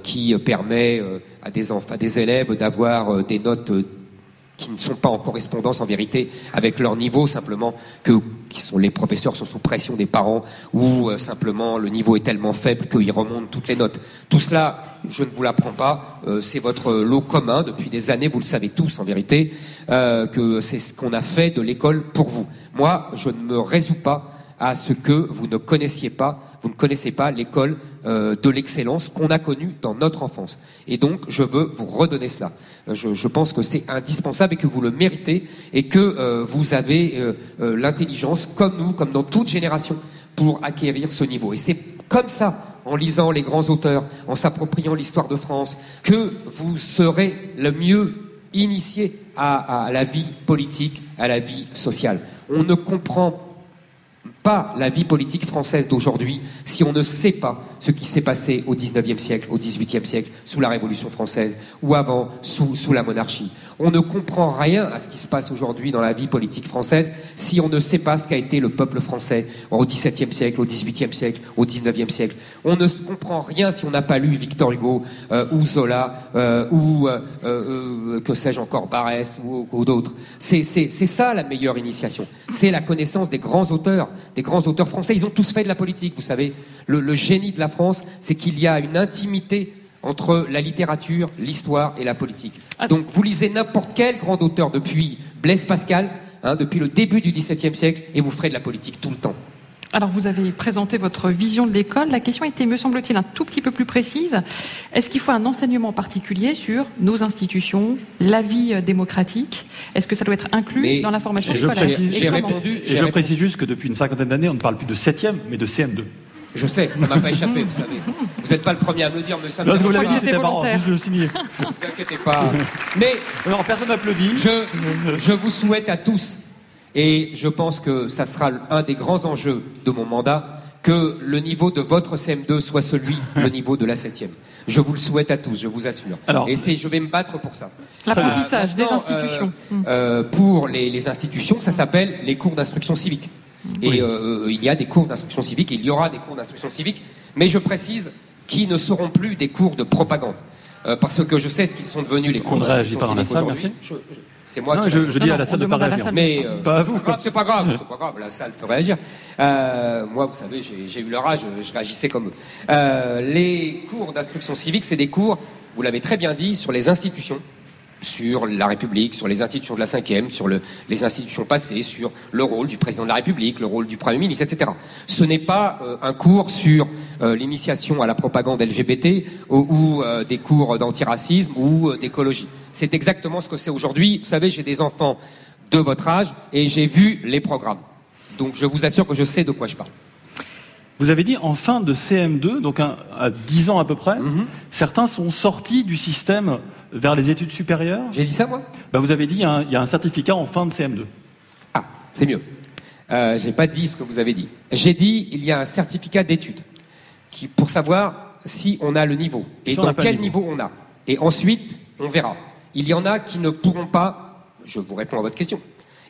qui permet à des, à des élèves d'avoir des notes qui ne sont pas en correspondance en vérité avec leur niveau, simplement que les professeurs sont sous pression des parents ou euh, simplement le niveau est tellement faible qu'ils remontent toutes les notes. Tout cela, je ne vous l'apprends pas, euh, c'est votre lot commun depuis des années, vous le savez tous en vérité, euh, que c'est ce qu'on a fait de l'école pour vous. Moi, je ne me résous pas à ce que vous ne connaissiez pas, vous ne connaissez pas l'école euh, de l'excellence qu'on a connue dans notre enfance. Et donc, je veux vous redonner cela. Euh, je, pense que c'est indispensable et que vous le méritez et que euh, vous avez l'intelligence, comme nous, comme dans toute génération, pour acquérir ce niveau. Et c'est comme ça, en lisant les grands auteurs, en s'appropriant l'histoire de France, que vous serez le mieux initié à, à la vie politique, à la vie sociale. On ne comprend pas la vie politique française d'aujourd'hui si on ne sait pas ce qui s'est passé au XIXe siècle, au XVIIIe siècle, sous la Révolution française, ou avant, sous, sous la monarchie. On ne comprend rien à ce qui se passe aujourd'hui dans la vie politique française si on ne sait pas ce qu'a été le peuple français au XVIIe siècle, au XVIIIe siècle, au XIXe siècle. On ne comprend rien si on n'a pas lu Victor Hugo euh, ou Zola euh, ou euh, que sais-je encore Barès ou, d'autres. C'est ça la meilleure initiation. C'est la connaissance des grands auteurs, des grands auteurs français. Ils ont tous fait de la politique, vous savez. le génie de la France, c'est qu'il y a une intimité entre la littérature, l'histoire et la politique. Ah. Donc vous lisez n'importe quel grand auteur depuis Blaise Pascal, hein, depuis le début du XVIIe siècle, et vous ferez de la politique tout le temps. Alors, vous avez présenté votre vision de l'école. La question était, me semble-t-il, un tout petit peu plus précise. Est-ce qu'il faut un enseignement particulier sur nos institutions, la vie démocratique? Est-ce que ça doit être inclus dans la formation scolaire? je précise juste que depuis une cinquantaine d'années, on ne parle plus de 7e, mais de CM2. Je sais, ça m'a pas échappé, vous savez. Vous n'êtes pas le premier à me le dire, mais ça me. vous l'avez dit, c'était marrant. Juste le signer. Ne vous inquiétez pas. Mais non, personne n'applaudit. Je, je vous souhaite à tous, et je pense que ça sera un des grands enjeux de mon mandat, que le niveau de votre CM2 soit celui, le niveau de la 7e. Je vous le souhaite à tous, je vous assure. Alors, et c'est, je vais me battre pour ça. L'apprentissage des institutions. Euh, euh, pour les, les institutions, ça s'appelle les cours d'instruction civique. Et euh, il y a des cours d'instruction civique, et il y aura des cours d'instruction civique, mais je précise qu'ils ne seront plus des cours de propagande. Euh, parce que je sais ce qu'ils sont devenus les cours d'instruction civique aujourd'hui. C'est moi qui. Je, je dis à la salle de pas réagir. Mais euh, pas à vous. C'est pas grave, c'est pas grave. La salle peut réagir. moi, vous savez, j'ai eu leur âge, je réagissais comme eux. les cours d'instruction civique, c'est des cours, vous l'avez très bien dit, sur les institutions, sur la République, sur les institutions de la cinquième, sur les institutions passées, sur le rôle du président de la République, le rôle du Premier ministre, etc. Ce n'est pas euh, un cours sur euh, l'initiation à la propagande LGBT ou, euh, des cours d'antiracisme ou d'écologie. C'est exactement ce que c'est aujourd'hui. Vous savez, j'ai des enfants de votre âge et j'ai vu les programmes. Donc je vous assure que je sais de quoi je parle. Vous avez dit en fin de CM2, donc à 10 ans à peu près, mhm. certains sont sortis du système vers les études supérieures? J'ai dit ça, moi? Bah, Vous avez dit il y, a un certificat en fin de CM2. Ah, c'est mieux. Euh, j'ai pas dit ce que vous avez dit. J'ai dit il y a un certificat d'études qui, pour savoir si on a le niveau et dans quel niveau on a. Et ensuite, on verra. Il y en a qui ne pourront pas. Je vous réponds à votre question.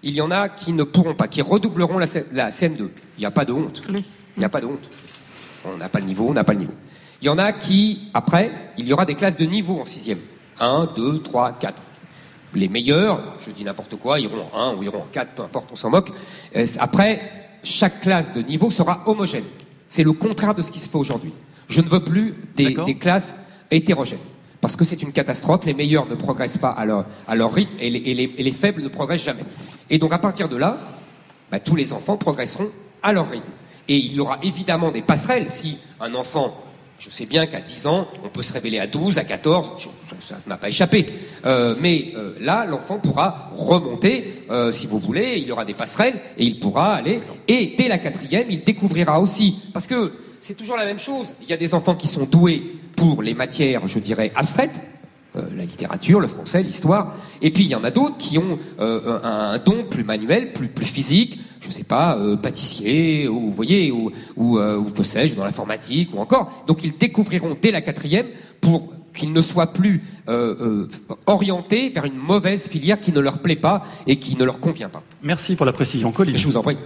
Il y en a qui ne pourront pas, qui redoubleront la, la CM2. Il n'y a pas de honte. Il n'y a pas de honte. On n'a pas le niveau, on n'a pas le niveau. Il y en a qui, après, il y aura des classes de niveau en sixième. 1, 2, 3, 4. Les meilleurs, je dis n'importe quoi, iront en 1 ou iront en 4, peu importe, on s'en moque. Euh, après, chaque classe de niveau sera homogène. C'est le contraire de ce qui se fait aujourd'hui. Je ne veux plus des, classes hétérogènes. Parce que c'est une catastrophe, les meilleurs ne progressent pas à leur, à leur rythme et les, faibles ne progressent jamais. Et donc à partir de là, bah, tous les enfants progresseront à leur rythme. Et il y aura évidemment des passerelles si un enfant je sais bien qu'à 10 ans, on peut se révéler à 12, à 14, ça ne m'a pas échappé. Euh, mais euh, là, l'enfant pourra remonter, euh, si vous voulez, il y aura des passerelles, et il pourra aller. Et dès la quatrième, il découvrira aussi, parce que c'est toujours la même chose, il y a des enfants qui sont doués pour les matières, je dirais, abstraites, la littérature, le français, l'histoire, et puis il y en a d'autres qui ont un, don plus manuel, plus, plus physique, je sais pas, euh, pâtissier, ou vous voyez, ou, ou, euh, ou que sais-je, dans l'informatique, ou encore. Donc ils découvriront dès la quatrième pour qu'ils ne soient plus euh, orientés vers une mauvaise filière qui ne leur plaît pas et qui ne leur convient pas. Merci pour la précision, Colline. Je vous en prie.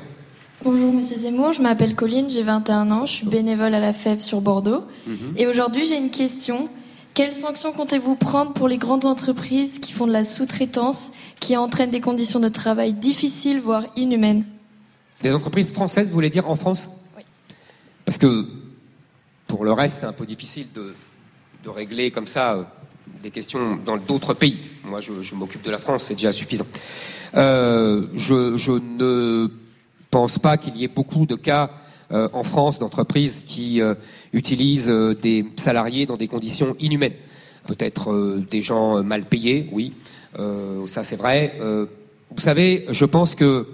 Bonjour Monsieur Zemmour, je m'appelle Colline, j'ai 21 ans, je suis bénévole à la FEV sur Bordeaux. Mhm. Et aujourd'hui j'ai une question. Quelles sanctions comptez-vous prendre pour les grandes entreprises qui font de la sous-traitance, qui entraînent des conditions de travail difficiles, voire inhumaines? Des entreprises françaises, vous voulez dire en France Oui. Parce que pour le reste, c'est un peu difficile de, régler comme ça euh, des questions dans d'autres pays. Moi, je, m'occupe de la France, c'est déjà suffisant. Euh, je, ne pense pas qu'il y ait beaucoup de cas euh, en France d'entreprises qui utilisent des salariés dans des conditions inhumaines. Peut-être des gens mal payés, oui, ça c'est vrai. vous savez, je pense que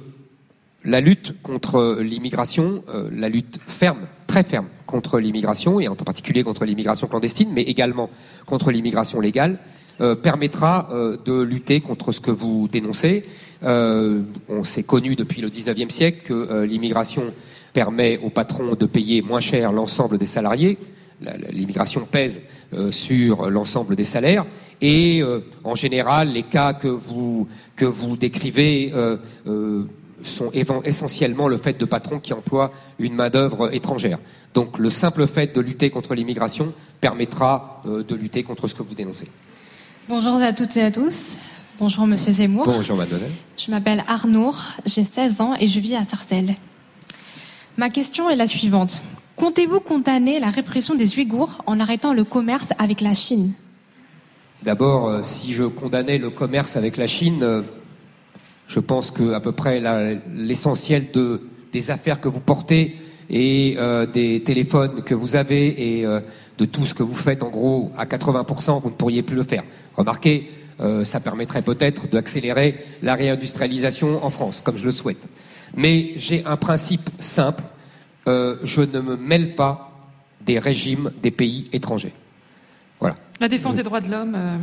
la lutte contre l'immigration, euh, la lutte ferme, très ferme contre l'immigration, et en particulier contre l'immigration clandestine, mais également contre l'immigration légale, euh, permettra euh, de lutter contre ce que vous dénoncez. on s'est connu depuis le 19e siècle que l'immigration permet aux patrons de payer moins cher l'ensemble des salariés. L'immigration pèse sur l'ensemble des salaires. Et en général, les cas que vous, que vous décrivez sont essentiellement le fait de patrons qui emploient une main-d'œuvre étrangère. Donc le simple fait de lutter contre l'immigration permettra de lutter contre ce que vous dénoncez. Bonjour à toutes et à tous. Bonjour Monsieur Zemmour. Bonjour Mademoiselle. Je m'appelle Arnour, j'ai 16 ans et je vis à Sarcelles. Ma question est la suivante. Comptez-vous condamner la répression des Ouïghours en arrêtant le commerce avec la Chine? D'abord, euh, si je condamnais le commerce avec la Chine, euh, je pense que à peu près l'essentiel de, des affaires que vous portez et euh, des téléphones que vous avez et de tout ce que vous faites, en gros, à 80%, vous ne pourriez plus le faire. Remarquez, ça permettrait peut-être d'accélérer la réindustrialisation en France, comme je le souhaite. Mais j'ai un principe simple, euh, je ne me mêle pas des régimes des pays étrangers. Voilà. La défense des droits de l'homme. Euh,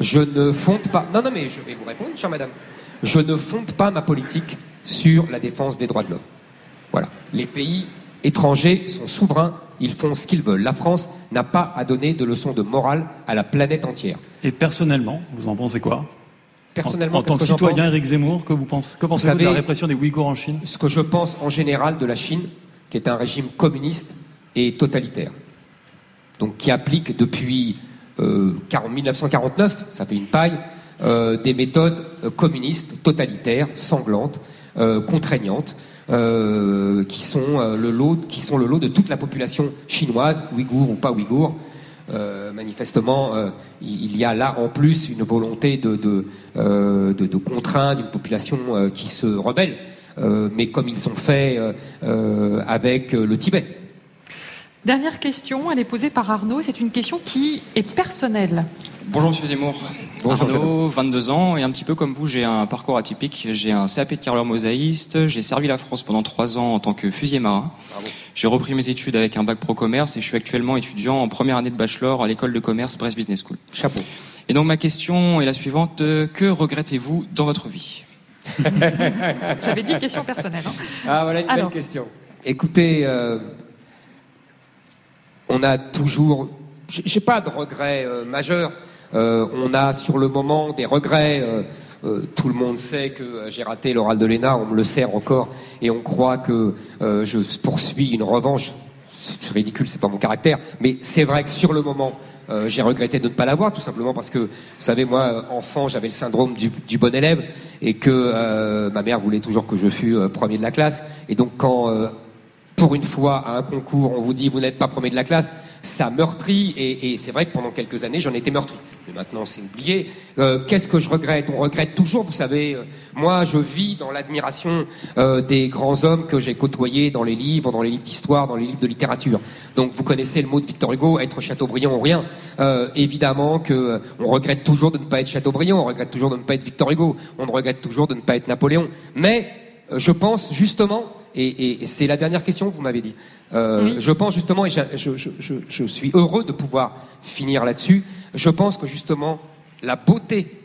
je ne fonde pas. Non, non, mais je vais vous répondre, chère madame. Je ne fonde pas ma politique sur la défense des droits de l'homme. Voilà. Les pays étrangers sont souverains, ils font ce qu'ils veulent. La France n'a pas à donner de leçons de morale à la planète entière. Et personnellement, vous en pensez quoi? Personnellement, en, tant que, citoyen Eric Zemmour, que vous pensez, que pensez-vous de la répression des Ouïghours en Chine? Ce que je pense en général de la Chine, qui est un régime communiste et totalitaire, donc qui applique depuis euh, 1949, ça fait une paille, euh, des méthodes euh, communistes, totalitaires, sanglantes, euh, contraignantes, qui sont le lot, de toute la population chinoise, ouïghour ou pas ouïghour, euh, manifestement, euh, il y a là en plus une volonté euh, de, de contraindre une population qui se rebelle, mais comme ils sont faits avec le Tibet. Dernière question, elle est posée par Arnaud, c'est une question qui est personnelle. Bonjour Monsieur Zemmour. Bonjour, Arnaud, 22 ans, et un petit peu comme vous, j'ai un parcours atypique. J'ai un CAP de carreleur mosaïste, j'ai servi la France pendant trois ans en tant que fusier marin. J'ai repris mes études avec un bac pro commerce et je suis actuellement étudiant en première année de bachelor à l'école de commerce Brest Business School. Chapeau. Et donc ma question est la suivante que regrettez-vous dans votre vie? J'avais dit question personnelle. Hein. Ah voilà une belle question. Écoutez, euh, on a toujours, j'ai pas de regrets euh, majeurs. Euh, on a sur le moment des regrets. Euh, tout le monde sait que j'ai raté l'oral de l'ENA, on me le sert encore, et on croit que je poursuis une revanche. C'est ridicule, c'est pas mon caractère, mais c'est vrai que sur le moment, j'ai regretté de ne pas l'avoir, tout simplement parce que, vous savez, moi, enfant, j'avais le syndrome du, bon élève, et que ma mère voulait toujours que je fût premier de la classe, et donc quand pour une fois à un concours, on vous dit vous n'êtes pas premier de la classe, ça meurtrit, et, c'est vrai que pendant quelques années, j'en étais meurtri. Mais maintenant, c'est oublié. Euh, qu'est-ce que je regrette? On regrette toujours, vous savez, euh, moi, je vis dans l'admiration euh, des grands hommes que j'ai côtoyés dans les livres, dans les livres d'histoire, dans les livres de littérature. Donc, vous connaissez le mot de Victor Hugo, être Chateaubriand ou rien. évidemment que on regrette toujours de ne pas être Chateaubriand, on regrette toujours de ne pas être Victor Hugo, on regrette toujours de ne pas être Napoléon. Mais je pense justement et, c'est la dernière question que vous m'avez dit. Euh, je pense justement, et je, suis heureux de pouvoir finir là-dessus, je pense que justement, la beauté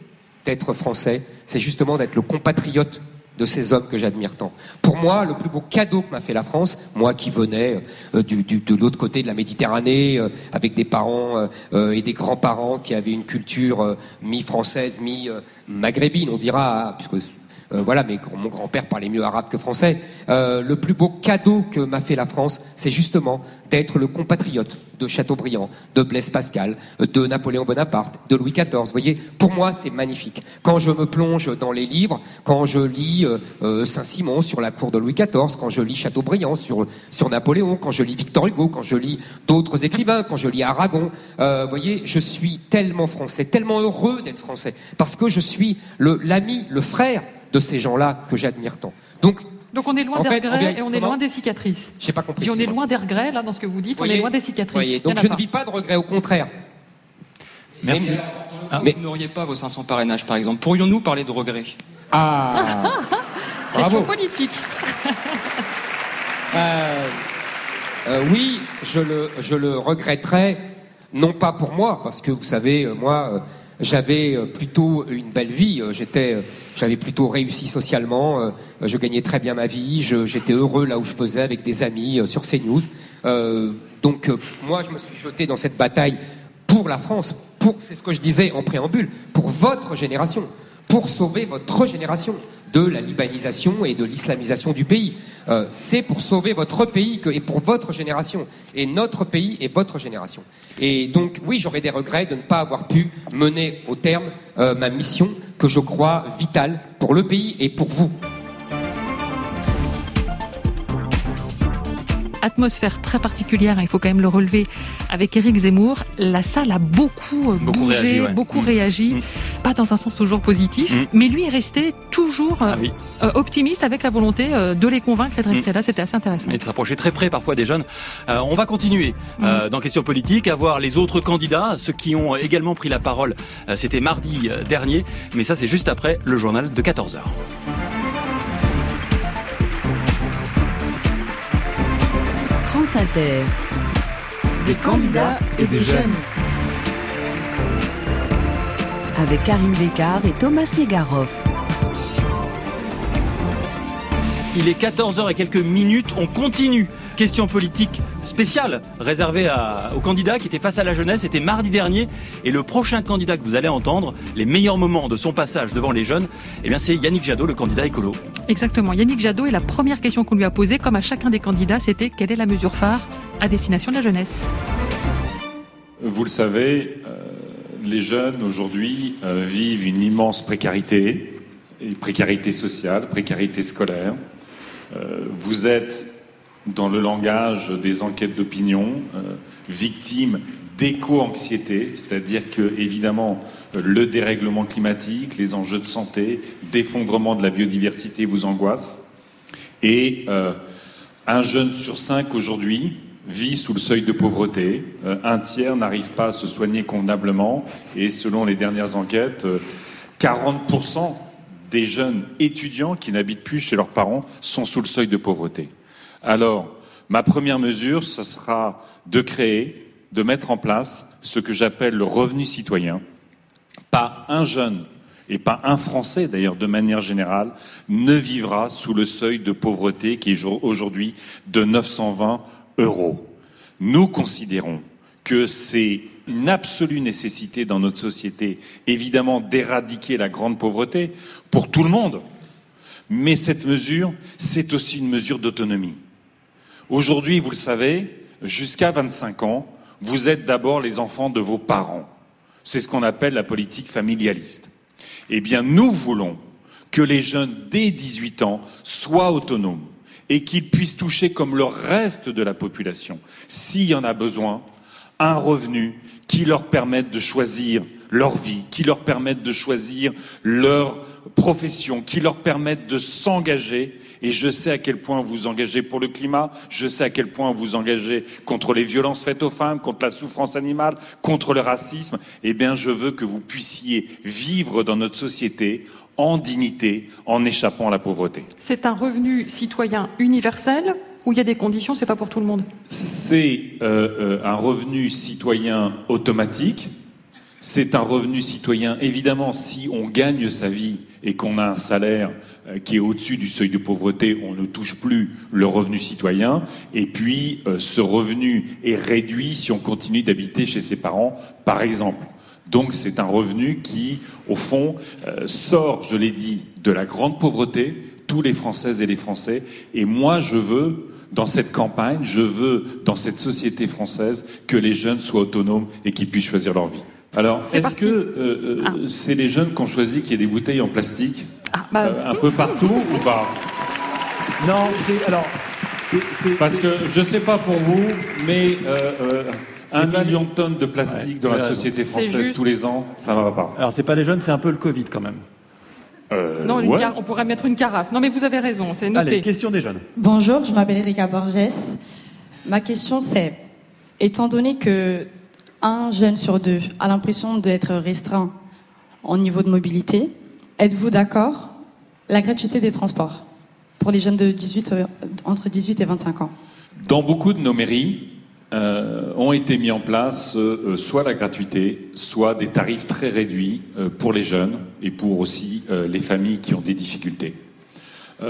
d'être français, c'est justement d'être le compatriote de ces hommes que j'admire tant. Pour moi, le plus beau cadeau que m'a fait la France, moi qui venais euh, de l'autre côté de la Méditerranée, euh, avec des parents et des grands-parents qui avaient une culture mi-française, mi-maghrébine, on dira, puisque euh, voilà, mais mon grand-père parlait mieux arabe que français. Euh, le plus beau cadeau que m'a fait la France, c'est justement d'être le compatriote de Chateaubriand, de Blaise Pascal, de Napoléon Bonaparte, de Louis XIV. Vous voyez, pour moi, c'est magnifique. Quand je me plonge dans les livres, quand je lis euh, Saint-Simon sur la cour de Louis XIV, quand je lis Chateaubriand sur, sur Napoléon, quand je lis Victor Hugo, quand je lis d'autres écrivains, quand je lis Aragon, vous voyez, je suis tellement français, tellement heureux d'être français, parce que je suis l'ami, le frère de ces gens-là que j'admire tant. Donc, donc on est loin des regrets et on est loin des cicatrices. J'ai pas compris. on est loin des regrets là dans ce que vous dites. on est loin des cicatrices. Voyez, donc je ne vis pas de regrets, au contraire. Merci. Mais, vous n'auriez pas vos 500 parrainages, par exemple. Pourrions-nous parler de regrets? Ah. Question politique. Euh, euh, oui, je le, je le regretterais, non pas pour moi, parce que vous savez, euh, moi, j'avais euh, plutôt une belle vie. Euh, j'étais, euh, j'avais plutôt réussi socialement. Je gagnais très bien ma vie. j'étais heureux là où je faisais avec des amis sur CNews. donc moi, je me suis jeté dans cette bataille pour la France, pour, c'est ce que je disais en préambule, pour votre génération, pour sauver votre génération de la libanisation et de l'islamisation du pays. Euh, c'est pour sauver votre pays et pour votre génération, et notre pays et votre génération. Et donc, oui, j'aurais des regrets de ne pas avoir pu mener au terme euh, ma mission que je crois vitale pour le pays et pour vous. Atmosphère très particulière, hein, il faut quand même le relever, avec Éric Zemmour. La salle a beaucoup, euh, bougé, beaucoup réagi, mmh. mmh. pas dans un sens toujours positif, mmh. mais lui est resté toujours euh, ah euh, optimiste avec la volonté de les convaincre et de rester là. C'était assez intéressant. Et de s'approcher très près parfois des jeunes. on va continuer dans Question politique, à voir les autres candidats, ceux qui ont également pris la parole. C'était mardi dernier, mais ça c'est juste après le journal de 14h. Des candidats et des jeunes. Avec Karine Bécard et Thomas Negaroff. Il est 14h et quelques minutes, on continue. Question politique spéciale réservée aux candidats qui étaient face à la jeunesse. C'était mardi dernier. Et le prochain candidat que vous allez entendre, les meilleurs moments de son passage devant les jeunes, eh bien c'est Yannick Jadot, le candidat écolo. Exactement. Yannick Jadot, et la première question qu'on lui a posée, comme à chacun des candidats, c'était quelle est la mesure phare à destination de la jeunesse? Vous le savez, euh, les jeunes aujourd'hui euh, vivent une immense précarité, précarité sociale, précarité scolaire. Euh, vous êtes dans le langage des enquêtes d'opinion, euh, victime d'éco-anxiété, c'est-à-dire que, évidemment, le dérèglement climatique, les enjeux de santé, d'effondrement de la biodiversité vous angoissent. Et euh, un jeune sur cinq aujourd'hui vit sous le seuil de pauvreté. Euh, un tiers n'arrive pas à se soigner convenablement. Et selon les dernières enquêtes, 40% des jeunes étudiants qui n'habitent plus chez leurs parents sont sous le seuil de pauvreté. Alors, ma première mesure, ce sera de créer, de mettre en place ce que j'appelle le revenu citoyen. Pas un jeune et pas un Français d'ailleurs de manière générale ne vivra sous le seuil de pauvreté qui est aujourd'hui de 920 euros. Nous considérons que c'est une absolue nécessité dans notre société, évidemment, d'éradiquer la grande pauvreté pour tout le monde. Mais cette mesure, c'est aussi une mesure d'autonomie. Aujourd'hui, vous le savez, jusqu'à 25 ans, vous êtes d'abord les enfants de vos parents. C'est ce qu'on appelle la politique familialiste. Eh bien, nous voulons que les jeunes dès 18 ans soient autonomes et qu'ils puissent toucher comme le reste de la population, s'il y en a besoin, un revenu qui leur permette de choisir leur vie, qui leur permette de choisir leur profession, qui leur permette de s'engager et je sais à quel point vous engagez pour le climat, je sais à quel point vous engagez contre les violences faites aux femmes, contre la souffrance animale, contre le racisme. Eh bien, je veux que vous puissiez vivre dans notre société en dignité, en échappant à la pauvreté. C'est un revenu citoyen universel ou il y a des conditions, c'est pas pour tout le monde? C'est euh, euh, un revenu citoyen automatique. C'est un revenu citoyen, évidemment, si on gagne sa vie et qu'on a un salaire euh, qui est au-dessus du seuil de pauvreté, on ne touche plus le revenu citoyen. Et puis, euh, ce revenu est réduit si on continue d'habiter chez ses parents, par exemple. Donc, c'est un revenu qui, au fond, euh, sort, je l'ai dit, de la grande pauvreté, tous les Françaises et les Français. Et moi, je veux, dans cette campagne, je veux, dans cette société française, que les jeunes soient autonomes et qu'ils puissent choisir leur vie. Alors, est-ce que ah. c'est les jeunes qui ont choisi qu'il y ait des bouteilles en plastique ah, bah, euh, un peu partout ou pas? Non, c'est alors. Parce que je sais pas pour vous, mais euh, euh, un million de tonnes de plastique dans la société française tous les ans, ça va pas. Alors c'est pas les jeunes, c'est un peu le Covid quand même. non, on pourrait mettre une carafe. Non, mais vous avez raison, c'est noté. Allez, question des jeunes. Bonjour, je m'appelle Erika Borges. Ma question c'est, étant donné que un jeune sur deux a l'impression d'être restreint au niveau de mobilité, Êtes-vous d'accord? La gratuité des transports pour les jeunes de 18, euh, entre 18 et 25 ans Dans beaucoup de nos mairies, euh, ont été mis en place euh, soit la gratuité, soit des tarifs très réduits pour les jeunes et pour aussi les familles qui ont des difficultés.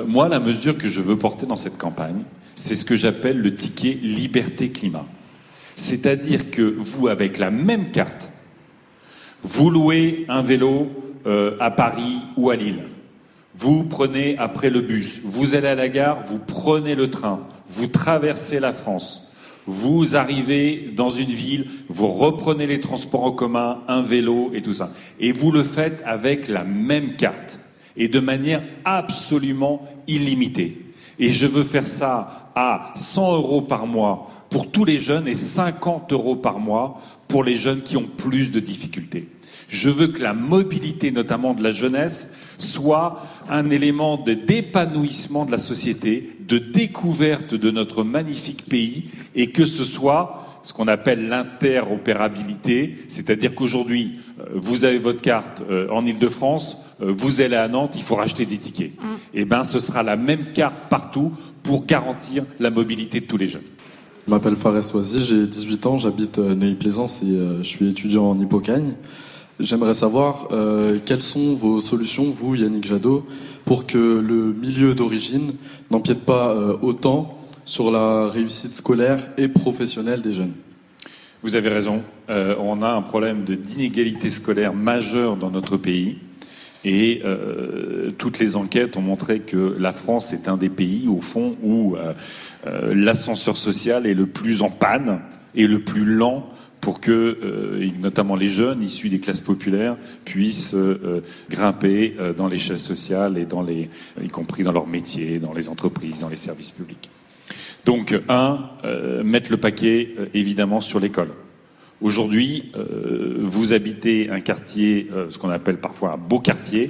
moi, la mesure que je veux porter dans cette campagne, c'est ce que j'appelle le ticket liberté climat. C'est-à-dire que vous, avec la même carte, vous louez un vélo euh, à Paris ou à Lille. Vous prenez après le bus, vous allez à la gare, vous prenez le train, vous traversez la France, vous arrivez dans une ville, vous reprenez les transports en commun, un vélo et tout ça. Et vous le faites avec la même carte et de manière absolument illimitée. Et je veux faire ça à 100 euros par mois pour tous les jeunes et 50 euros par mois pour les jeunes qui ont plus de difficultés. Je veux que la mobilité, notamment de la jeunesse, soit un élément de d'épanouissement de la société, de découverte de notre magnifique pays, et que ce soit ce qu'on appelle l'interopérabilité, c'est-à-dire qu'aujourd'hui, euh, vous avez votre carte euh, en Ile-de-France, euh, vous allez à Nantes, il faut racheter des tickets. Mm. Eh ben, ce sera la même carte partout pour garantir la mobilité de tous les jeunes. Je m'appelle Fares Soisy, j'ai 18 ans, j'habite Neuilly-Plaisance et je suis étudiant en Hippocagne. J'aimerais savoir euh, quelles sont vos solutions, vous, Yannick Jadot, pour que le milieu d'origine n'empiète pas euh, autant sur la réussite scolaire et professionnelle des jeunes? Vous avez raison. Euh, on a un problème d'inégalité scolaire majeure dans notre pays. Et toutes les enquêtes ont montré que la France est un des pays, au fond, où l'ascenseur social est le plus en panne et le plus lent pour que euh, notamment les jeunes issus des classes populaires puissent euh, grimper euh, dans l'échelle sociale et dans les, y compris dans leur métier, dans les entreprises, dans les services publics. Donc, un, mettre le paquet évidemment sur l'école. Aujourd'hui, vous habitez un quartier, ce qu'on appelle parfois un beau quartier,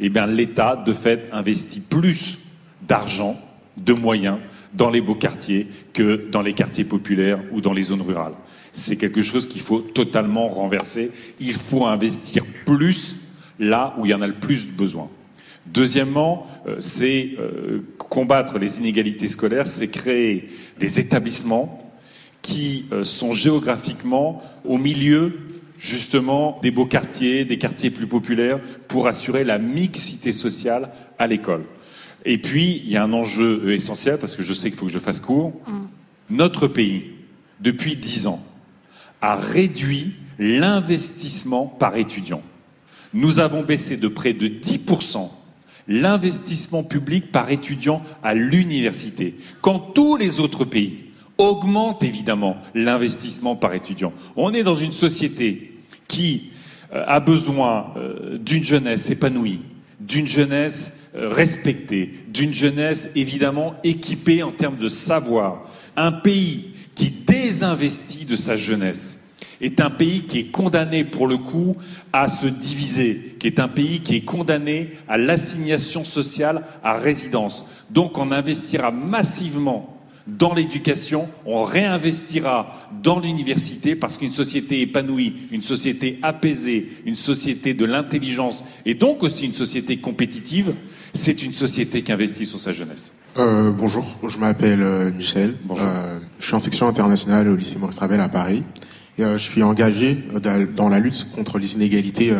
et eh bien l'État, de fait, investit plus d'argent, de moyens dans les beaux quartiers que dans les quartiers populaires ou dans les zones rurales c'est quelque chose qu'il faut totalement renverser. Il faut investir plus là où il y en a le plus besoin. Deuxièmement, euh, c'est euh, combattre les inégalités scolaires, c'est créer des établissements qui euh, sont géographiquement au milieu justement des beaux quartiers, des quartiers plus populaires, pour assurer la mixité sociale à l'école. Et puis, il y a un enjeu essentiel, parce que je sais qu'il faut que je fasse court. Mm. Notre pays, depuis dix ans, a réduit l'investissement par étudiant. Nous avons baissé de près de 10% l'investissement public par étudiant à l'université, quand tous les autres pays augmentent évidemment l'investissement par étudiant. On est dans une société qui euh, a besoin euh, d'une jeunesse épanouie, d'une jeunesse euh, respectée, d'une jeunesse évidemment équipée en termes de savoir. Un pays qui désinvestit de sa jeunesse est un pays qui est condamné pour le coup à se diviser, qui est un pays qui est condamné à l'assignation sociale à résidence. Donc on investira massivement dans l'éducation, on réinvestira dans l'université parce qu'une société épanouie, une société apaisée, une société de l'intelligence et donc aussi une société compétitive, c'est une société qui investit sur sa jeunesse. Euh, bonjour, je m'appelle euh, Michel. Euh, je suis en section internationale au lycée Maurice Ravel à Paris. Et je suis engagé dans la lutte contre les inégalités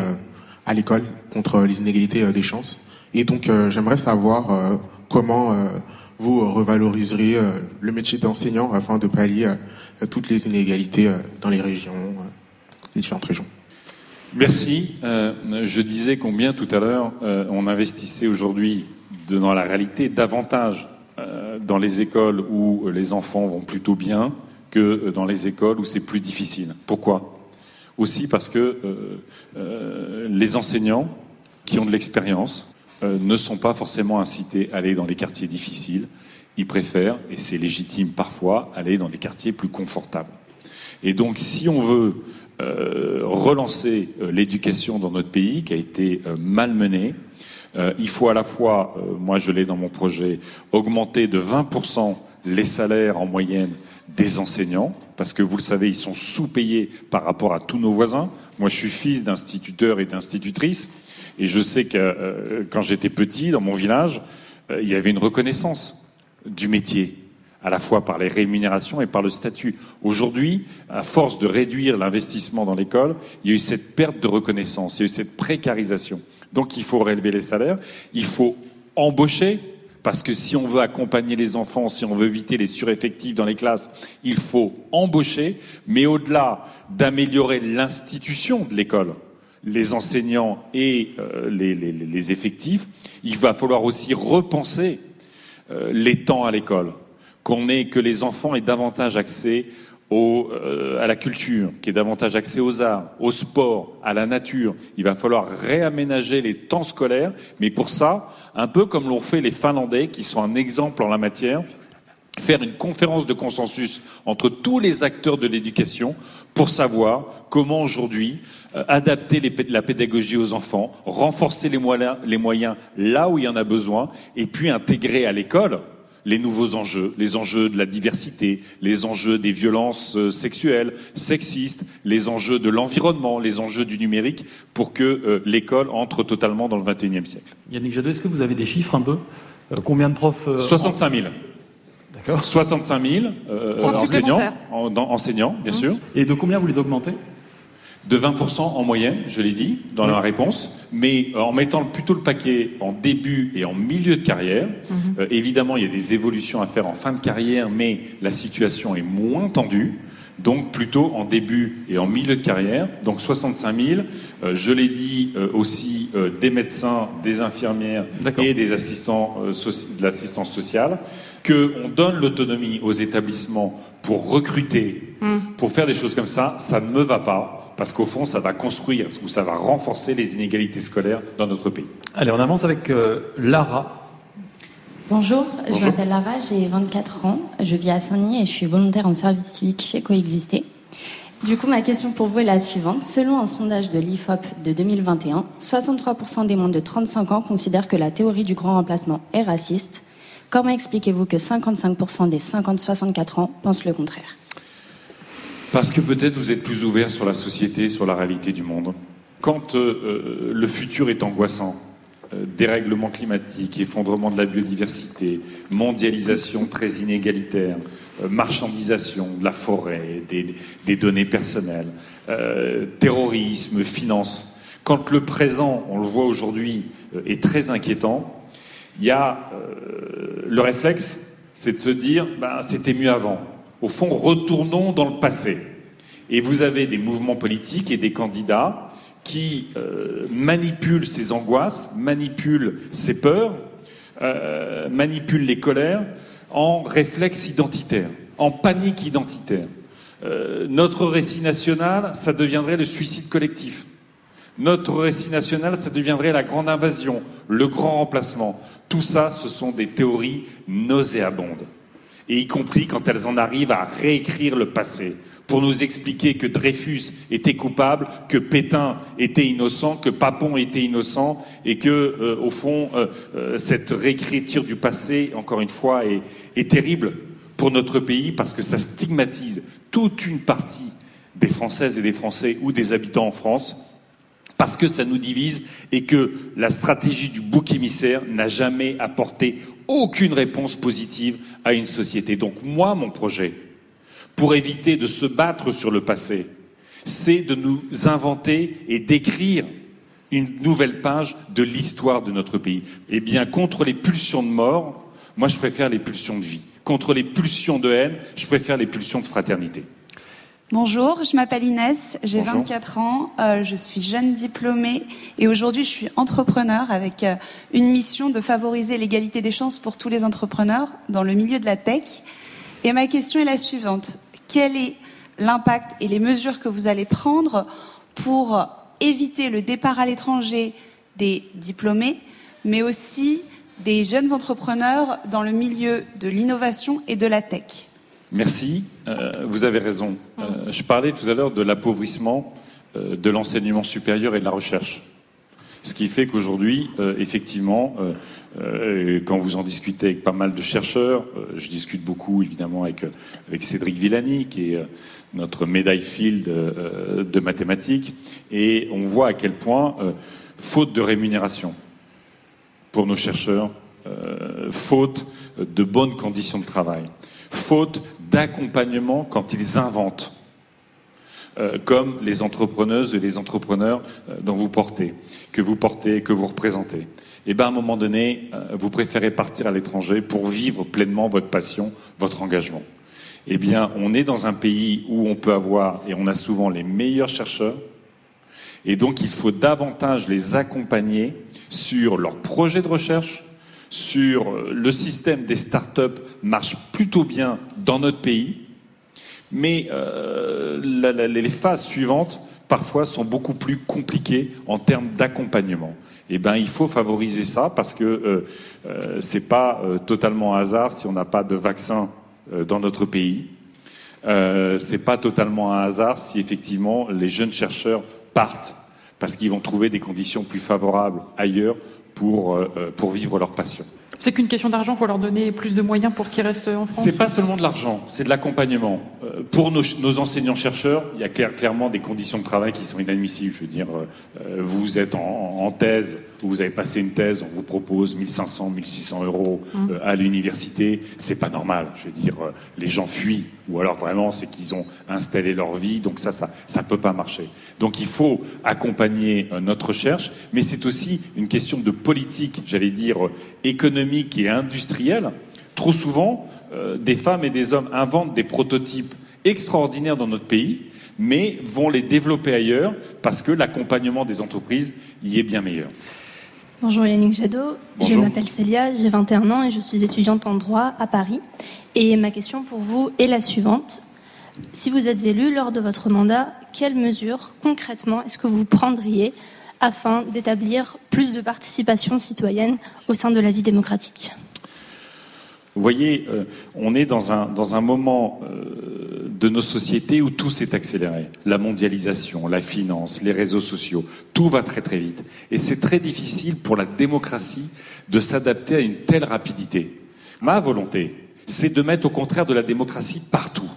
à l'école, contre les inégalités des chances. Et donc j'aimerais savoir comment vous revaloriserez le métier d'enseignant afin de pallier toutes les inégalités dans les régions, les différentes régions. Merci. je disais combien tout à l'heure on investissait aujourd'hui dans la réalité davantage euh, dans les écoles où les enfants vont plutôt bien que dans les écoles où c'est plus difficile. Pourquoi? Aussi parce que euh, euh, les enseignants qui ont de l'expérience ne sont pas forcément incités à aller dans les quartiers difficiles. Ils préfèrent, et c'est légitime parfois, aller dans les quartiers plus confortables. Et donc, si on veut relancer l'éducation dans notre pays, qui a été malmenée, euh, il faut à la fois, euh, moi je l'ai dans mon projet, augmenter de 20% les salaires en moyenne des enseignants, parce que vous le savez, ils sont sous-payés par rapport à tous nos voisins. Moi je suis fils d'instituteurs et d'institutrices, et je sais que euh, quand j'étais petit, dans mon village, il y avait une reconnaissance du métier à la fois par les rémunérations et par le statut. Aujourd'hui, à force de réduire l'investissement dans l'école, il y a eu cette perte de reconnaissance, il y a eu cette précarisation. Donc il faut relever les salaires, il faut embaucher, Parce que si on veut accompagner les enfants, si on veut éviter les sureffectifs dans les classes, il faut embaucher, mais au-delà d'améliorer l'institution de l'école, les enseignants et euh, les, effectifs, il va falloir aussi repenser euh, les temps à l'école, qu'on ait que les enfants aient davantage accès euh, à la culture, qui ait davantage accès aux arts, au sport, à la nature. Il va falloir réaménager les temps scolaires, mais pour ça, un peu comme l'ont fait les Finlandais, qui sont un exemple en la matière, faire une conférence de consensus entre tous les acteurs de l'éducation pour savoir comment aujourd'hui euh, adapter la pédagogie aux enfants, renforcer les moyens, là où il y en a besoin, et puis intégrer à l'école les nouveaux enjeux, les enjeux de la diversité, les enjeux des violences euh, sexuelles, sexistes, les enjeux de l'environnement, les enjeux du numérique, pour que euh, l'école entre totalement dans le XXIe siècle. Yannick Jadot, est-ce que vous avez des chiffres un peu? Combien de profs 65 000. D'accord. 65 000 enseignants, enseignants, bien mmh. sûr. Et de combien vous les augmentez? De 20% en moyenne, je l'ai dit dans la réponse, mais euh, en mettant plutôt le paquet en début et en milieu de carrière. Mhm. Euh, évidemment, il y a des évolutions à faire en fin de carrière, mais la situation est moins tendue. Donc plutôt en début et en milieu de carrière, donc 65 000. Euh, je l'ai dit aussi des médecins, des infirmières et des assistants de l'assistance sociale, qu'on donne l'autonomie aux établissements pour recruter, mm. pour faire des choses comme ça, ça ne me va pas parce qu'au fond, ça va construire ou ça va renforcer les inégalités scolaires dans notre pays. Allez, on avance avec euh, Lara. Bonjour, je m'appelle Lara, j'ai 24 ans, je vis à Saint-Denis et je suis volontaire en service civique chez Coexister. Du coup, ma question pour vous est la suivante. Selon un sondage de l'IFOP de 2021, 63% des moins de 35 ans considèrent que la théorie du grand remplacement est raciste. Comment expliquez-vous que 55% des 50-64 ans pensent le contraire? Parce que peut-être vous êtes plus ouvert sur la société, sur la réalité du monde. Quand euh, euh, le futur est angoissant, euh, dérèglement climatique, effondrement de la biodiversité, mondialisation très inégalitaire, marchandisation de la forêt, des, données personnelles, terrorisme, finance. Quand le présent, on le voit aujourd'hui, est très inquiétant, il y a le réflexe, c'est de se dire, ben, c'était mieux avant au fond, retournons dans le passé. Et vous avez des mouvements politiques et des candidats qui euh, manipulent ces angoisses, manipulent ces peurs, euh, manipulent les colères en réflexe identitaire, en panique identitaire. Euh, notre récit national, ça deviendrait le suicide collectif. Notre récit national, ça deviendrait la grande invasion, le grand remplacement. Tout ça, ce sont des théories nauséabondes et y compris quand elles en arrivent à réécrire le passé pour nous expliquer que Dreyfus était coupable, que Pétain était innocent, que Papon était innocent, et que, euh, au fond, euh, euh, cette réécriture du passé, encore une fois, est, est terrible pour notre pays parce que ça stigmatise toute une partie des Françaises et des Français ou des habitants en France parce que ça nous divise et que la stratégie du bouc émissaire n'a jamais apporté aucune réponse positive à une société. Donc moi, mon projet, pour éviter de se battre sur le passé, c'est de nous inventer et d'écrire une nouvelle page de l'histoire de notre pays. Eh bien, contre les pulsions de mort, moi je préfère les pulsions de vie. Contre les pulsions de haine, je préfère les pulsions de fraternité. Bonjour, je m'appelle Inès, j'ai 24 ans, euh, je suis jeune diplômée et aujourd'hui je suis entrepreneur avec euh, une mission de favoriser l'égalité des chances pour tous les entrepreneurs dans le milieu de la tech. Et ma question est la suivante. Quel est l'impact et les mesures que vous allez prendre pour éviter le départ à l'étranger des diplômés, mais aussi des jeunes entrepreneurs dans le milieu de l'innovation et de la tech? Merci, euh, vous avez raison. Euh, je parlais tout à l'heure de l'appauvrissement euh, de l'enseignement supérieur et de la recherche. Ce qui fait qu'aujourd'hui, effectivement, quand vous en discutez avec pas mal de chercheurs, je discute beaucoup évidemment avec, avec Cédric Villani, qui est notre médaille Field de mathématiques, et on voit à quel point, faute de rémunération pour nos chercheurs, faute de bonnes conditions de travail, faute d'accompagnement quand ils inventent, euh, comme les entrepreneuses et les entrepreneurs euh, dont vous portez, que vous portez, que vous représentez. et eh bien à un moment donné, euh, vous préférez partir à l'étranger pour vivre pleinement votre passion, votre engagement. Eh bien, on est dans un pays où on peut avoir, et on a souvent les meilleurs chercheurs, et donc il faut davantage les accompagner sur leurs projets de recherche, sur euh, le système des start-up marche plutôt bien dans notre pays, mais euh, les phases suivantes parfois sont beaucoup plus compliquées en termes d'accompagnement eh ben, il faut favoriser ça parce que euh, euh c'est pas euh, totalement hasard si on n'a pas de vaccin dans notre pays. Euh, c'est pas totalement un hasard si effectivement les jeunes chercheurs partent parce qu'ils vont trouver des conditions plus favorables ailleurs pour, pour vivre leur passion. C'est qu'une question d'argent, il faut leur donner plus de moyens pour qu'ils restent en France C'est pas seulement de l'argent, c'est de l'accompagnement. Euh, pour nos, nos enseignants-chercheurs, il y a clairement des conditions de travail qui sont inadmissibles. Je veux dire, euh, vous êtes en, en, thèse, vous avez passé une thèse, on vous propose 1500, 1600 euros mmh. euh, à l'université, c'est pas normal. Je veux dire, les gens fuient, ou alors vraiment c'est qu'ils ont installé leur vie, donc ça, ça, ça peut pas marcher. Donc il faut accompagner notre recherche, mais c'est aussi une question de politique, j'allais dire économique et industrielle, trop souvent, euh, des femmes et des hommes inventent des prototypes extraordinaires dans notre pays, mais vont les développer ailleurs parce que l'accompagnement des entreprises y est bien meilleur. Bonjour Yannick Jadot, je m'appelle Célia, j'ai 21 ans et je suis étudiante en droit à Paris. Et ma question pour vous est la suivante. Si vous êtes élu lors de votre mandat, quelles mesures concrètement est-ce que vous prendriez afin d'établir plus de participation citoyenne au sein de la vie démocratique? Vous voyez, euh, on est dans un, dans un moment euh, de nos sociétés où tout s'est accéléré. La mondialisation, la finance, les réseaux sociaux, tout va très très vite. Et c'est très difficile pour la démocratie de s'adapter à une telle rapidité. Ma volonté, c'est de mettre au contraire de la démocratie partout.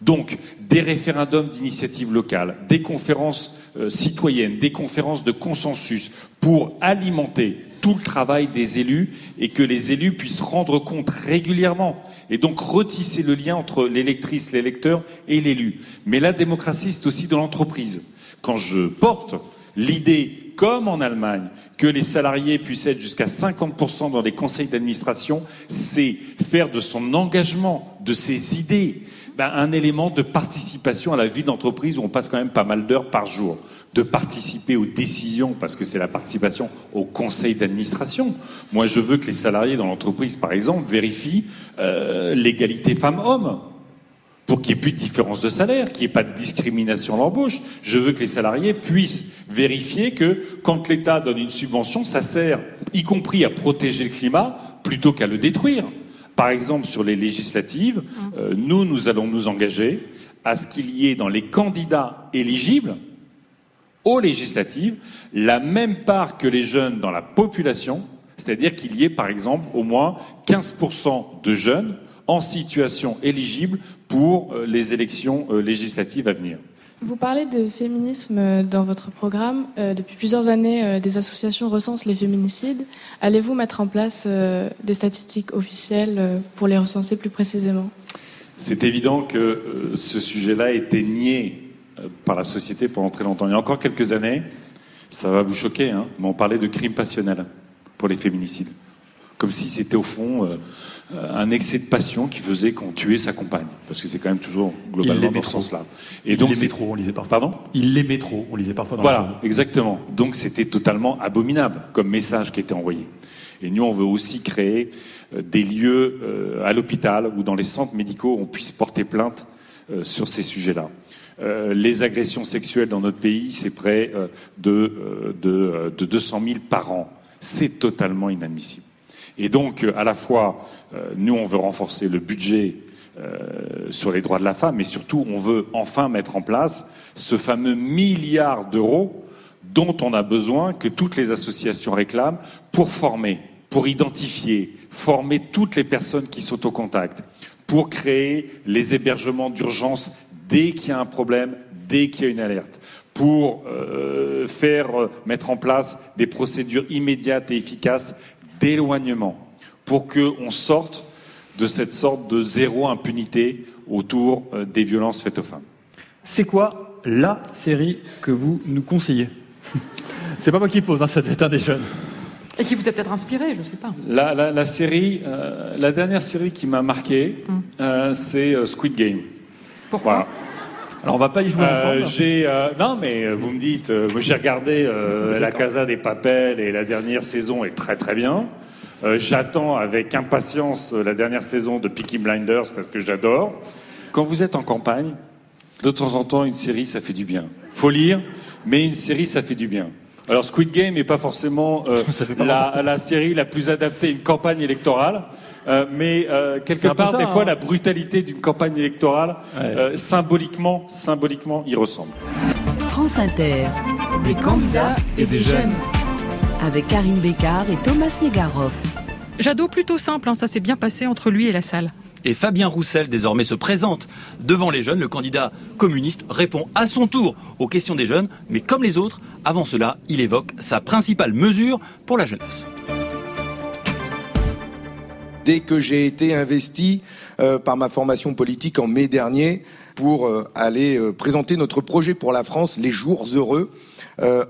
Donc, des référendums d'initiative locale, des conférences euh, citoyennes, des conférences de consensus pour alimenter tout le travail des élus et que les élus puissent rendre compte régulièrement et donc retisser le lien entre l'électrice, l'électeur et l'élu. Mais la démocratie, c'est aussi dans l'entreprise. Quand je porte l'idée, comme en Allemagne, que les salariés puissent être jusqu'à 50% dans les conseils d'administration, c'est faire de son engagement, de ses idées, ben, un élément de participation à la vie d'entreprise où on passe quand même pas mal d'heures par jour, de participer aux décisions, parce que c'est la participation au conseil d'administration. Moi, je veux que les salariés dans l'entreprise, par exemple, vérifient euh, l'égalité femmes-hommes pour qu'il n'y ait plus de différence de salaire, qu'il n'y ait pas de discrimination à l'embauche. Je veux que les salariés puissent vérifier que quand l'État donne une subvention, ça sert, y compris à protéger le climat, plutôt qu'à le détruire. Par exemple, sur les législatives, mmh. euh, nous, nous allons nous engager à ce qu'il y ait dans les candidats éligibles aux législatives la même part que les jeunes dans la population, c'est-à-dire qu'il y ait par exemple au moins 15% de jeunes en situation éligible pour euh, les élections euh, législatives à venir. Vous parlez de féminisme dans votre programme. Euh, depuis plusieurs années, euh, des associations recensent les féminicides. Allez-vous mettre en place euh, des statistiques officielles pour les recenser plus précisément? C'est évident que ce sujet-là été nié par la société pendant très longtemps. Il y a encore quelques années, ça va vous choquer, hein, mais on parlait de crimes passionnels pour les féminicides. Comme si c'était au fond euh, un excès de passion qui faisait qu'on tuait sa compagne, parce que c'est quand même toujours globalement dans ce sens-là. Et donc les métros, on lisait parfois. Pardon? Il les métros, on lisait parfois dans Voilà, exactement. Donc c'était totalement abominable comme message qui était envoyé. Et nous, on veut aussi créer euh, des lieux euh, à l'hôpital ou dans les centres médicaux où on puisse porter plainte sur ces sujets-là. Les agressions sexuelles dans notre pays, c'est près de, de, de 200 000 par an. C'est totalement inadmissible. Et donc, à la fois, euh, nous, on veut renforcer le budget euh, sur les droits de la femme, mais surtout, on veut enfin mettre en place ce fameux milliard d'euros dont on a besoin, que toutes les associations réclament, pour former, pour identifier, former toutes les personnes qui sont au contact, pour créer les hébergements d'urgence dès qu'il y a un problème, dès qu'il y a une alerte, pour euh, faire mettre en place des procédures immédiates et efficaces d'éloignement pour qu'on sorte de cette sorte de zéro impunité autour euh, des violences faites aux femmes. C'est quoi la série que vous nous conseillez? C'est pas moi qui pose, hein, ça doit être un des jeunes. Et qui vous a peut-être inspiré, je ne sais pas. La, série, euh, la dernière série qui m'a marqué, hum. euh, c'est euh, Squid Game. Pourquoi? Alors on va pas y jouer ensemble. J'ai non mais vous me dites, j'ai regardé La Casa des Papels et la dernière saison est très très bien. J'attends avec impatience la dernière saison de Peaky Blinders parce que j'adore. Quand vous êtes en campagne, de temps en temps une série ça fait du bien. Faut lire, mais une série ça fait du bien. Alors Squid Game n'est pas forcément euh, la, série la plus adaptée à une campagne électorale. Euh, mais euh, quelque part, des fois, hein. la brutalité d'une campagne électorale, symboliquement, symboliquement, y ressemble. France Inter, des candidats et des jeunes. Avec Karine Bécard et Thomas Negaroff. Jadot plutôt simple, hein, ça s'est bien passé entre lui et la salle. Et Fabien Roussel désormais se présente devant les jeunes. Le candidat communiste répond à son tour aux questions des jeunes, mais comme les autres, avant cela, il évoque sa principale mesure pour la jeunesse. Dès que j'ai été investi euh, par ma formation politique en mai dernier pour euh, aller euh, présenter notre projet pour la France, les jours heureux,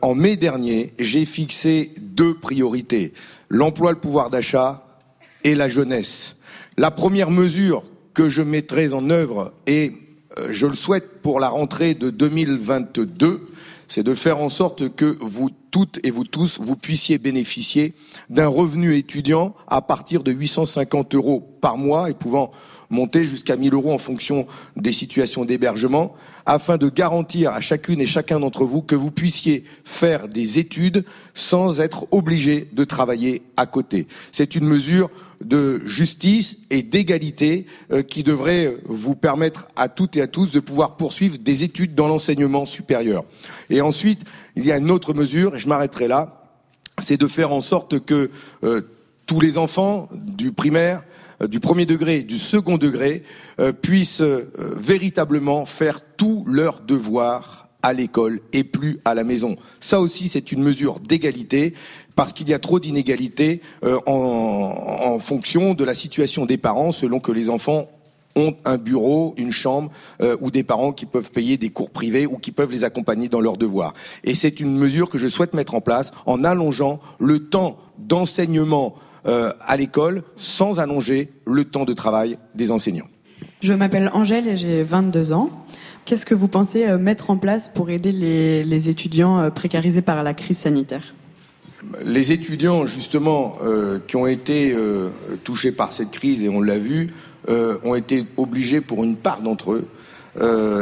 en mai dernier, j'ai fixé deux priorités l'emploi, le pouvoir d'achat et la jeunesse. La première mesure que je mettrai en œuvre, et je le souhaite pour la rentrée de 2022, c'est de faire en sorte que vous toutes et vous tous, vous puissiez bénéficier d'un revenu étudiant à partir de 850 euros par mois et pouvant monter jusqu'à 1000 euros en fonction des situations d'hébergement, afin de garantir à chacune et chacun d'entre vous que vous puissiez faire des études sans être obligé de travailler à côté. C'est une mesure de justice et d'égalité euh, qui devrait vous permettre à toutes et à tous de pouvoir poursuivre des études dans l'enseignement supérieur. Et ensuite, il y a une autre mesure, et je m'arrêterai là, c'est de faire en sorte que euh, tous les enfants du primaire, euh, du premier degré, du second degré, puissent véritablement faire tous leurs devoirs à l'école et plus à la maison. Ça aussi, c'est une mesure d'égalité parce qu'il y a trop d'inégalités euh, en, fonction de la situation des parents selon que les enfants ont un bureau, une chambre, euh, ou des parents qui peuvent payer des cours privés ou qui peuvent les accompagner dans leurs devoirs. Et c'est une mesure que je souhaite mettre en place en allongeant le temps d'enseignement euh, à l'école sans allonger le temps de travail des enseignants. Je m'appelle Angèle et j'ai 22 ans. Qu'est-ce que vous pensez mettre en place pour aider les, étudiants précarisés par la crise sanitaire? Les étudiants, justement, euh, qui ont été touchés par cette crise, et on l'a vu, ont été obligés, pour une part d'entre eux,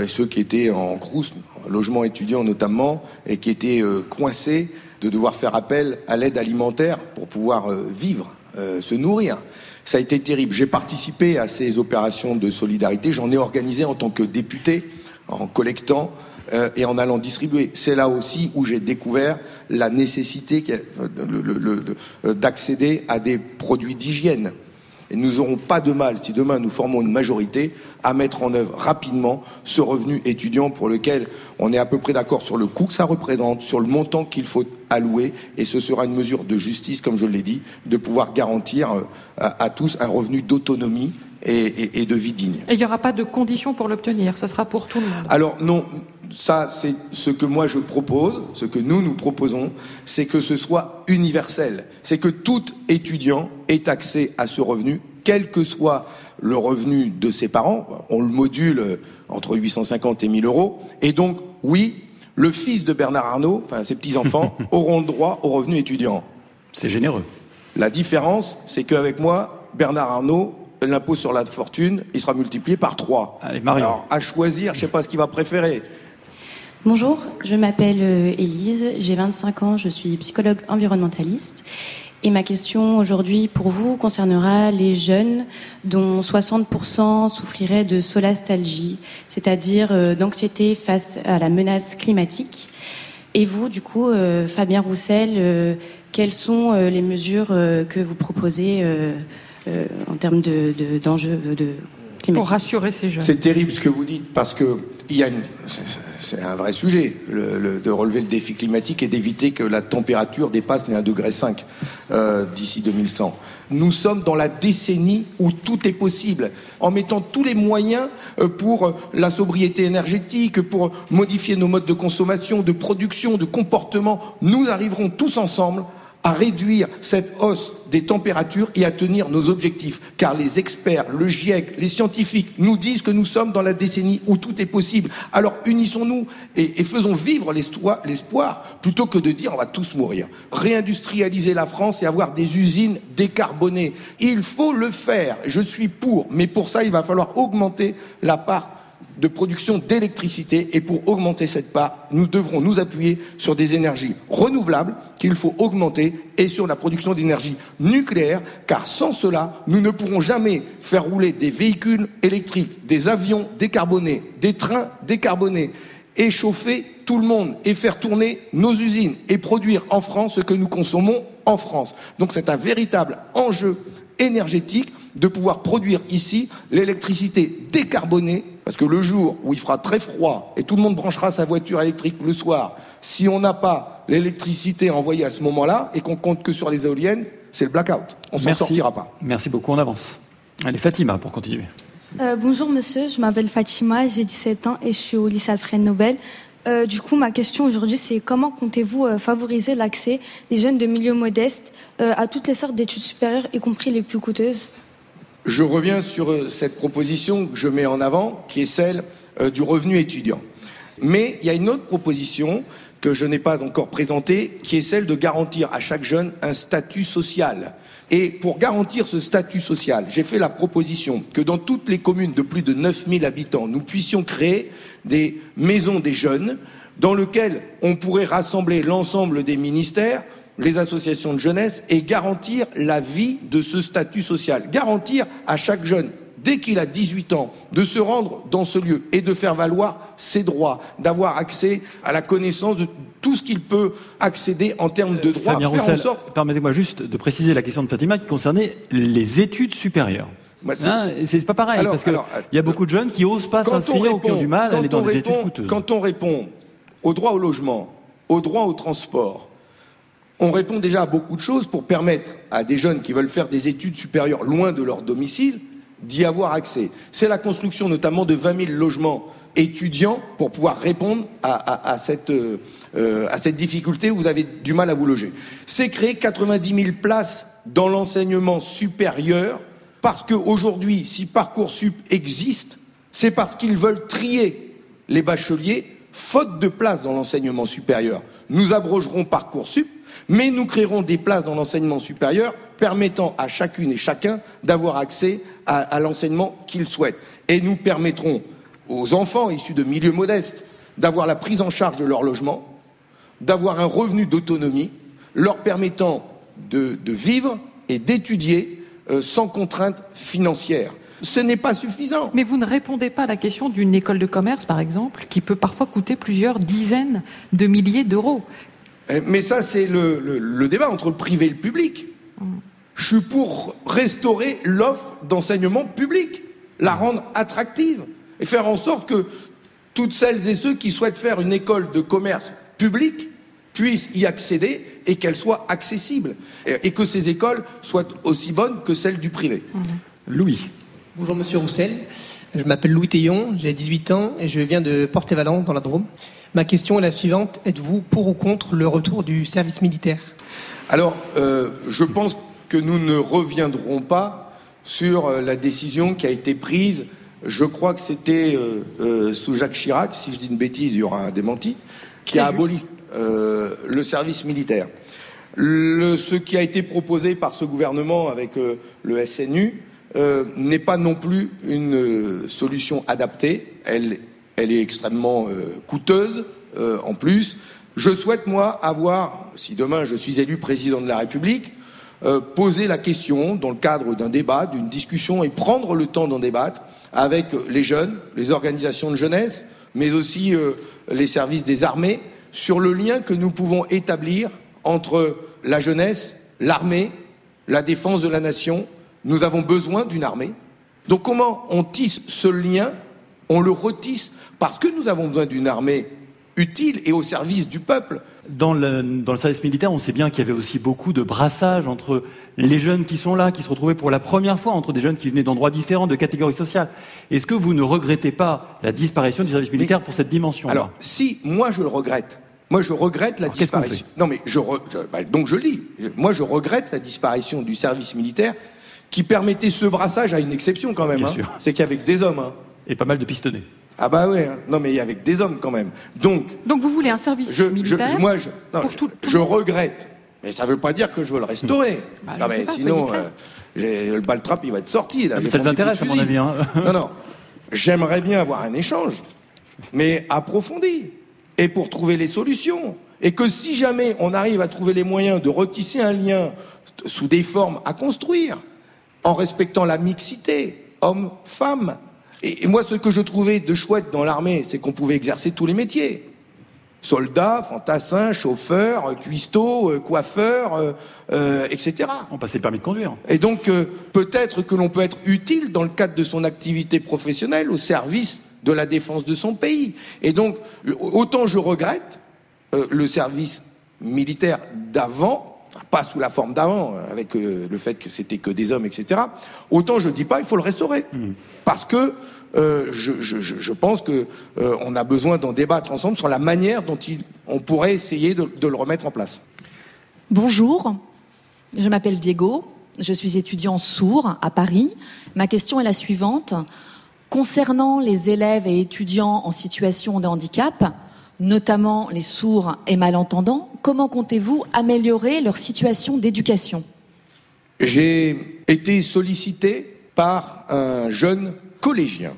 ceux qui étaient en crous, logement étudiant notamment, et qui étaient coincés, de devoir faire appel à l'aide alimentaire pour pouvoir vivre, se nourrir. Ça a été terrible. J'ai participé à ces opérations de solidarité. J'en ai organisé en tant que député en collectant euh, et en allant distribuer. C'est là aussi où j'ai découvert la nécessité euh, d'accéder à des produits d'hygiène. Et nous n'aurons pas de mal, si demain nous formons une majorité, à mettre en œuvre rapidement ce revenu étudiant pour lequel on est à peu près d'accord sur le coût que ça représente, sur le montant qu'il faut allouer, et ce sera une mesure de justice, comme je l'ai dit, de pouvoir garantir euh, à tous un revenu d'autonomie et, de vie digne. Et il n'y aura pas de conditions pour l'obtenir, ce sera pour tout le monde. Alors non, ça c'est ce que moi je propose, ce que nous nous proposons, c'est que ce soit universel, c'est que tout étudiant ait accès à ce revenu, quel que soit le revenu de ses parents, on le module entre 850 et 1000 euros, et donc oui, le fils de Bernard Arnault, enfin ses petits-enfants, auront le droit au revenu étudiant. C'est généreux. La différence, c'est qu'avec moi, Bernard Arnault l'impôt sur la fortune, il sera multiplié par 3. Alors, à choisir, je ne sais pas ce qu'il va préférer. Bonjour, je m'appelle euh, Élise, j'ai 25 ans, je suis psychologue environnementaliste. Et ma question aujourd'hui pour vous concernera les jeunes dont 60% souffriraient de solastalgie, c'est-à-dire euh, d'anxiété face à la menace climatique. Et vous, du coup, euh, Fabien Roussel, quelles sont les mesures que vous proposez en termes d'enjeux de, de, climatiques. Pour rassurer ces jeunes. C'est terrible ce que vous dites parce que il y a c'est un vrai sujet de relever le défi climatique et d'éviter que la température dépasse les 1,5 degré euh, d'ici 2100. Nous sommes dans la décennie où tout est possible, en mettant tous les moyens euh, pour la sobriété énergétique, pour modifier nos modes de consommation, de production, de comportement. Nous arriverons tous ensemble à réduire cette hausse des températures et à tenir nos objectifs. Car les experts, le GIEC, les scientifiques nous disent que nous sommes dans la décennie où tout est possible. Alors unissons-nous et, faisons vivre l'espoir plutôt que de dire on va tous mourir. Réindustrialiser la France et avoir des usines décarbonées. Il faut le faire. Je suis pour. Mais pour ça, il va falloir augmenter la part de production d'électricité et pour augmenter cette part, nous devrons nous appuyer sur des énergies renouvelables qu'il faut augmenter et sur la production d'énergie nucléaire car sans cela, nous ne pourrons jamais faire rouler des véhicules électriques, des avions décarbonés, des trains décarbonés et chauffer tout le monde et faire tourner nos usines et produire en France ce que nous consommons en France. Donc c'est un véritable enjeu énergétique de pouvoir produire ici l'électricité décarbonée, parce que le jour où il fera très froid et tout le monde branchera sa voiture électrique le soir, si on n'a pas l'électricité envoyée à ce moment-là et qu'on compte que sur les éoliennes, c'est le blackout. On s'en sortira pas. Merci beaucoup, on avance. Allez, Fatima, pour continuer. Euh, bonjour monsieur, je m'appelle Fatima, j'ai 17 ans et je suis au lycée Alfred Nobel. Euh, du coup, ma question aujourd'hui, c'est comment comptez-vous euh, favoriser l'accès des jeunes de milieux modestes à toutes les sortes d'études supérieures, y compris les plus coûteuses? Je reviens sur euh, cette proposition que je mets en avant, qui est celle euh, du revenu étudiant. Mais il y a une autre proposition que je n'ai pas encore présentée, qui est celle de garantir à chaque jeune un statut social. Et pour garantir ce statut social, j'ai fait la proposition que dans toutes les communes de plus de 9000 habitants, nous puissions créer des maisons des jeunes dans lesquelles on pourrait rassembler l'ensemble des ministères les associations de jeunesse et garantir la vie de ce statut social. Garantir à chaque jeune, dès qu'il a 18 ans, de se rendre dans ce lieu et de faire valoir ses droits, d'avoir accès à la connaissance de tout ce qu'il peut accéder en termes de droits. Permettez-moi juste de préciser la question de Fatima qui concernait les études supérieures. Hein, c'est pas pareil, parce qu'il y a beaucoup de jeunes qui osent pas s'inscrire ou qui ont du mal à aller dans les études coûteuses. Quand on répond au droit au logement, au droit au transport, on répond déjà à beaucoup de choses pour permettre à des jeunes qui veulent faire des études supérieures loin de leur domicile d'y avoir accès. C'est la construction notamment de 20 000 logements étudiants pour pouvoir répondre à, cette, euh, à cette difficulté où vous avez du mal à vous loger. C'est créer 90 000 places dans l'enseignement supérieur parce qu'aujourd'hui, si Parcoursup existe, c'est parce qu'ils veulent trier les bacheliers faute de place dans l'enseignement supérieur. Nous abrogerons Parcoursup mais nous créerons des places dans l'enseignement supérieur permettant à chacune et chacun d'avoir accès à, l'enseignement qu'ils souhaitent. Et nous permettrons aux enfants issus de milieux modestes d'avoir la prise en charge de leur logement, d'avoir un revenu d'autonomie, leur permettant de, vivre et d'étudier euh, sans contrainte financière. Ce n'est pas suffisant. Mais vous ne répondez pas à la question d'une école de commerce, par exemple, qui peut parfois coûter plusieurs dizaines de milliers d'euros. Eh, mais ça, c'est le, débat entre le privé et le public. Je suis pour restaurer l'offre d'enseignement public, la rendre attractive et faire en sorte que toutes celles et ceux qui souhaitent faire une école de commerce public puissent y accéder et qu'elle soit accessible et, que ces écoles soient aussi bonnes que celles du privé. Louis. Bonjour Monsieur Roussel, je m'appelle Louis Théon, j'ai 18 ans et je viens de Porte-et-Valence dans la Drôme. Ma question est la suivante. Êtes-vous pour ou contre le retour du service militaire? Alors, euh, je pense que nous ne reviendrons pas sur euh, la décision qui a été prise. Je crois que c'était euh, sous Jacques Chirac, si je dis une bêtise, il y aura un démenti, qui a aboli le service militaire. ce qui a été proposé par ce gouvernement avec le SNU n'est pas non plus une solution adaptée. Elle elle est extrêmement euh, coûteuse euh, en plus. Je souhaite, moi, avoir, si demain je suis élu président de la République, euh, poser la question dans le cadre d'un débat, d'une discussion et prendre le temps d'en débattre avec les jeunes, les organisations de jeunesse, mais aussi les services des armées, sur le lien que nous pouvons établir entre la jeunesse, l'armée, la défense de la nation. Nous avons besoin d'une armée. Donc comment on tisse ce lien On le retisse parce que nous avons besoin d'une armée utile et au service du peuple. Dans le, dans le service militaire, on sait bien qu'il y avait aussi beaucoup de brassage entre les jeunes qui sont là, qui se retrouvaient pour la première fois, entre des jeunes qui venaient d'endroits différents, de catégories sociales. Est-ce que vous ne regrettez pas la disparition du service militaire pour cette dimension-là? Alors, si, moi je le regrette, Moi, je regrette la disparition. Non, mais je, bah, donc je lis. Moi, je regrette la disparition du service militaire qui permettait ce brassage à une exception quand même. Hein. C'est qu'avec des hommes. Hein. Et pas mal de pistonnés. Ah bah ouais, hein. non mais avec des hommes quand même. Donc. Donc vous voulez un service militaire Moi, je, je regrette, mais ça ne veut pas dire que je veux le restaurer. Bah, non mais sinon, euh, le baltrap il va être sorti là. ça vous intéresse à mon avis. Hein. non non, j'aimerais bien avoir un échange, mais approfondi et pour trouver les solutions. Et que si jamais on arrive à trouver les moyens de retisser un lien sous des formes à construire, en respectant la mixité, homme-femme, et, moi, ce que je trouvais de chouette dans l'armée, c'est qu'on pouvait exercer tous les métiers. Soldats, fantassins, chauffeurs, cuistots, euh, coiffeurs, euh, euh, etc. On passait le permis de conduire. Et donc, peut-être que l'on peut être utile dans le cadre de son activité professionnelle au service de la défense de son pays. Et donc, autant je regrette le service militaire d'avant, enfin pas sous la forme d'avant, avec le fait que c'était que des hommes, etc. Autant je dis pas, il faut le restaurer, mmh. parce que euh, je, pense qu'on euh, a besoin d'en débattre ensemble sur la manière dont on pourrait essayer de, le remettre en place. Bonjour, je m'appelle Diego, je suis étudiant sourd à Paris. Ma question est la suivante. Concernant les élèves et étudiants en situation de handicap, notamment les sourds et malentendants, comment comptez-vous améliorer leur situation d'éducation? J'ai été sollicité par un jeune collégien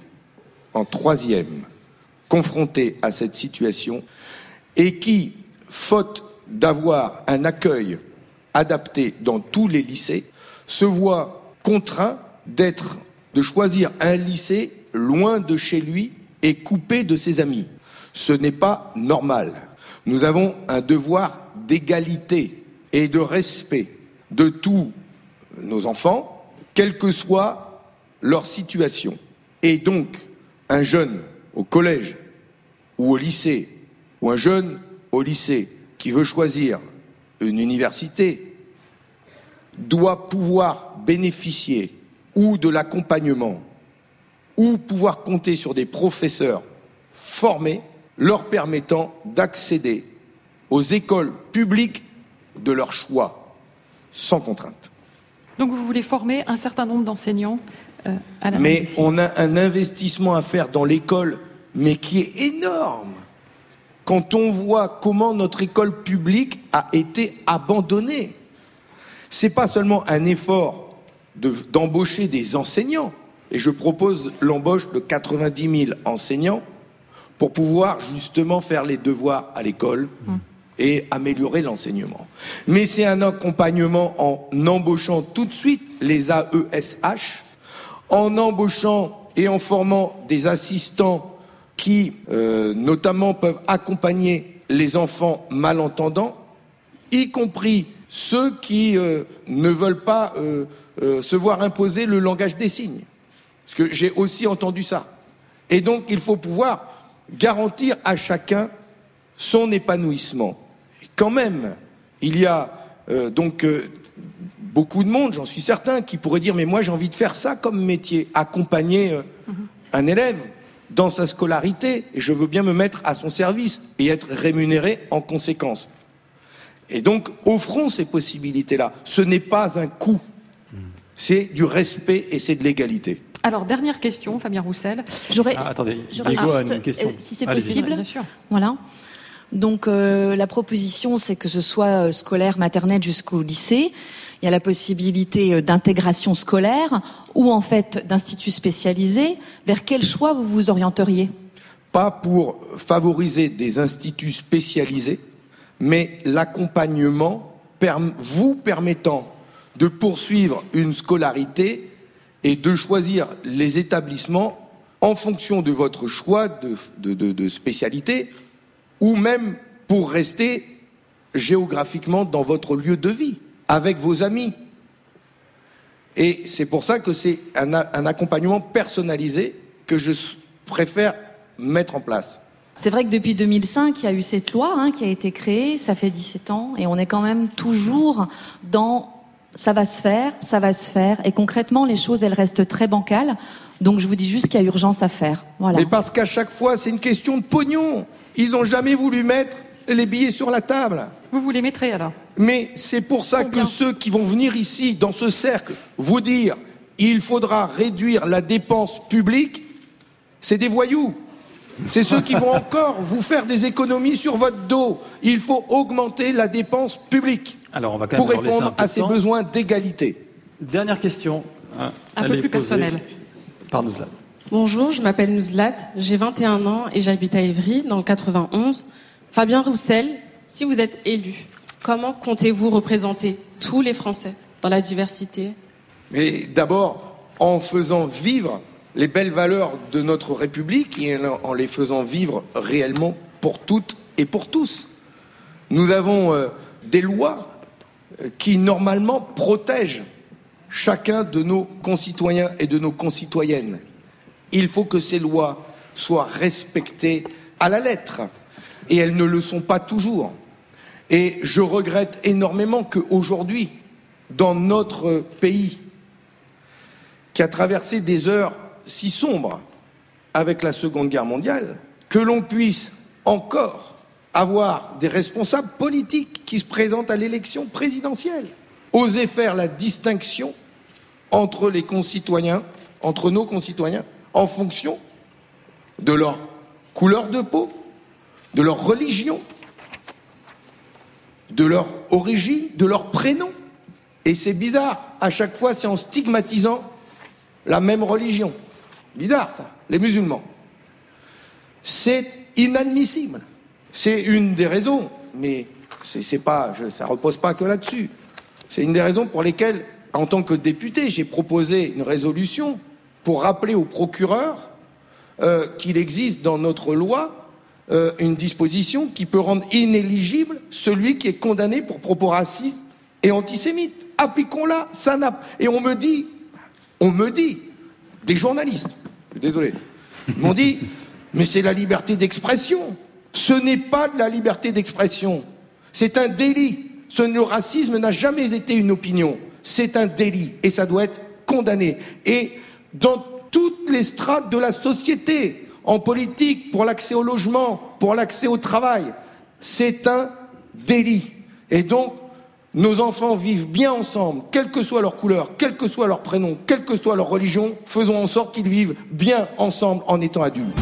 en troisième confronté à cette situation et qui, faute d'avoir un accueil adapté dans tous les lycées, se voit contraint d'être, de choisir un lycée loin de chez lui et coupé de ses amis. Ce n'est pas normal. Nous avons un devoir d'égalité et de respect de tous nos enfants, quelle que soit leur situation. Et donc, un jeune au collège ou au lycée, ou un jeune au lycée qui veut choisir une université, doit pouvoir bénéficier ou de l'accompagnement, ou pouvoir compter sur des professeurs formés leur permettant d'accéder aux écoles publiques de leur choix, sans contrainte. Donc vous voulez former un certain nombre d'enseignants euh, mais on a un investissement à faire dans l'école, mais qui est énorme. Quand on voit comment notre école publique a été abandonnée, c'est pas seulement un effort d'embaucher des enseignants, et je propose l'embauche de 90 000 enseignants pour pouvoir justement faire les devoirs à l'école hum. et améliorer l'enseignement. Mais c'est un accompagnement en embauchant tout de suite les AESH, en embauchant et en formant des assistants qui, euh, notamment, peuvent accompagner les enfants malentendants, y compris ceux qui euh, ne veulent pas euh, se voir imposer le langage des signes. Parce que j'ai aussi entendu ça. Et donc, il faut pouvoir garantir à chacun son épanouissement. Quand même, il y a donc beaucoup de monde, j'en suis certain, qui pourrait dire mais moi j'ai envie de faire ça comme métier, accompagner euh, un élève dans sa scolarité, et je veux bien me mettre à son service et être rémunéré en conséquence. Et donc, offrons ces possibilités-là. Ce n'est pas un coût, c'est du respect et c'est de l'égalité. Alors, dernière question, Fabien Roussel. J'aurais, ah, attendez, une question. Euh, si c'est possible, bien sûr. Voilà. Donc, euh, la proposition, c'est que ce soit scolaire, maternelle jusqu'au lycée il y a la possibilité euh, d'intégration scolaire ou en fait d'instituts spécialisés. Vers quel choix vous vous orienteriez? Pas pour favoriser des instituts spécialisés, mais l'accompagnement vous permettant de poursuivre une scolarité et de choisir les établissements en fonction de votre choix de, de spécialité ou même pour rester géographiquement dans votre lieu de vie avec vos amis. Et c'est pour ça que c'est un, accompagnement personnalisé que je préfère mettre en place. C'est vrai que depuis 2005, il y a eu cette loi hein, qui a été créée, ça fait 17 ans, et on est quand même toujours dans ça va se faire, ça va se faire, et concrètement, les choses, elles restent très bancales. Donc je vous dis juste qu'il y a urgence à faire. Voilà. Mais parce qu'à chaque fois, c'est une question de pognon. Ils n'ont jamais voulu mettre les billets sur la table. Vous vous les mettrez alors Mais c'est pour ça que ceux qui vont venir ici, dans ce cercle, vous dire il faudra réduire la dépense publique, c'est des voyous. C'est ceux qui vont encore vous faire des économies sur votre dos. Il faut augmenter la dépense publique Alors, on va quand pour même répondre à ces besoins d'égalité. Dernière question. hein, Un peu plus personnelle. Par Nouzlat. Bonjour, je m'appelle Nouzlat, j'ai 21 ans et j'habite à Évry, dans le 91. Fabien Roussel, si vous êtes élu, comment comptez-vous représenter tous les Français dans la diversité? Mais d'abord, en faisant vivre les belles valeurs de notre République et en les faisant vivre réellement pour toutes et pour tous. Nous avons euh, des lois euh, qui normalement protègent chacun de nos concitoyens et de nos concitoyennes. Il faut que ces lois soient respectées à la lettre et elles ne le sont pas toujours. Et je regrette énormément qu'aujourd'hui, dans notre pays, qui a traversé des heures si sombres avec la Seconde Guerre mondiale, que l'on puisse encore avoir des responsables politiques qui se présentent à l'élection présidentielle, oser faire la distinction entre les concitoyens, entre nos concitoyens, en fonction de leur couleur de peau, de leur religion, de leur origine, de leur prénom. Et c'est bizarre, à chaque fois c'est en stigmatisant la même religion. Bizarre ça, les musulmans. C'est inadmissible. C'est une des raisons, mais c'est pas, je, ça repose pas que là-dessus. C'est une des raisons pour lesquelles, en tant que député, j'ai proposé une résolution pour rappeler au procureur euh, qu'il existe dans notre loi euh, une disposition qui peut rendre inéligible celui qui est condamné pour propos racistes et antisémites. Appliquons-la, ça n'a. Et on me dit, on me dit, des journalistes, je suis désolé, m'ont dit, mais c'est la liberté d'expression. Ce n'est pas de la liberté d'expression. C'est un délit. Ce, le racisme n'a jamais été une opinion. C'est un délit et ça doit être condamné. Et dans toutes les strates de la société, en politique, pour l'accès au logement, pour l'accès au travail, c'est un délit. Et donc, nos enfants vivent bien ensemble, quelle que soit leur couleur, quel que soit leur prénom, quelle que soit leur religion, faisons en sorte qu'ils vivent bien ensemble en étant adultes.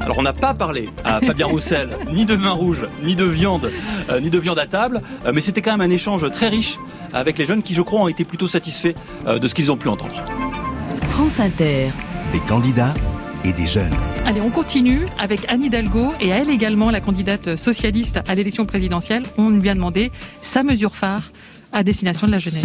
Alors on n'a pas parlé à Fabien Roussel ni de vin rouge, ni de viande, euh, ni de viande à table, euh, mais c'était quand même un échange très riche avec les jeunes qui, je crois, ont été plutôt satisfaits euh, de ce qu'ils ont pu entendre. France Inter. Des candidats et des jeunes. Allez, on continue avec Anne Hidalgo et à elle également, la candidate socialiste à l'élection présidentielle. On lui a demandé sa mesure phare à destination de la jeunesse.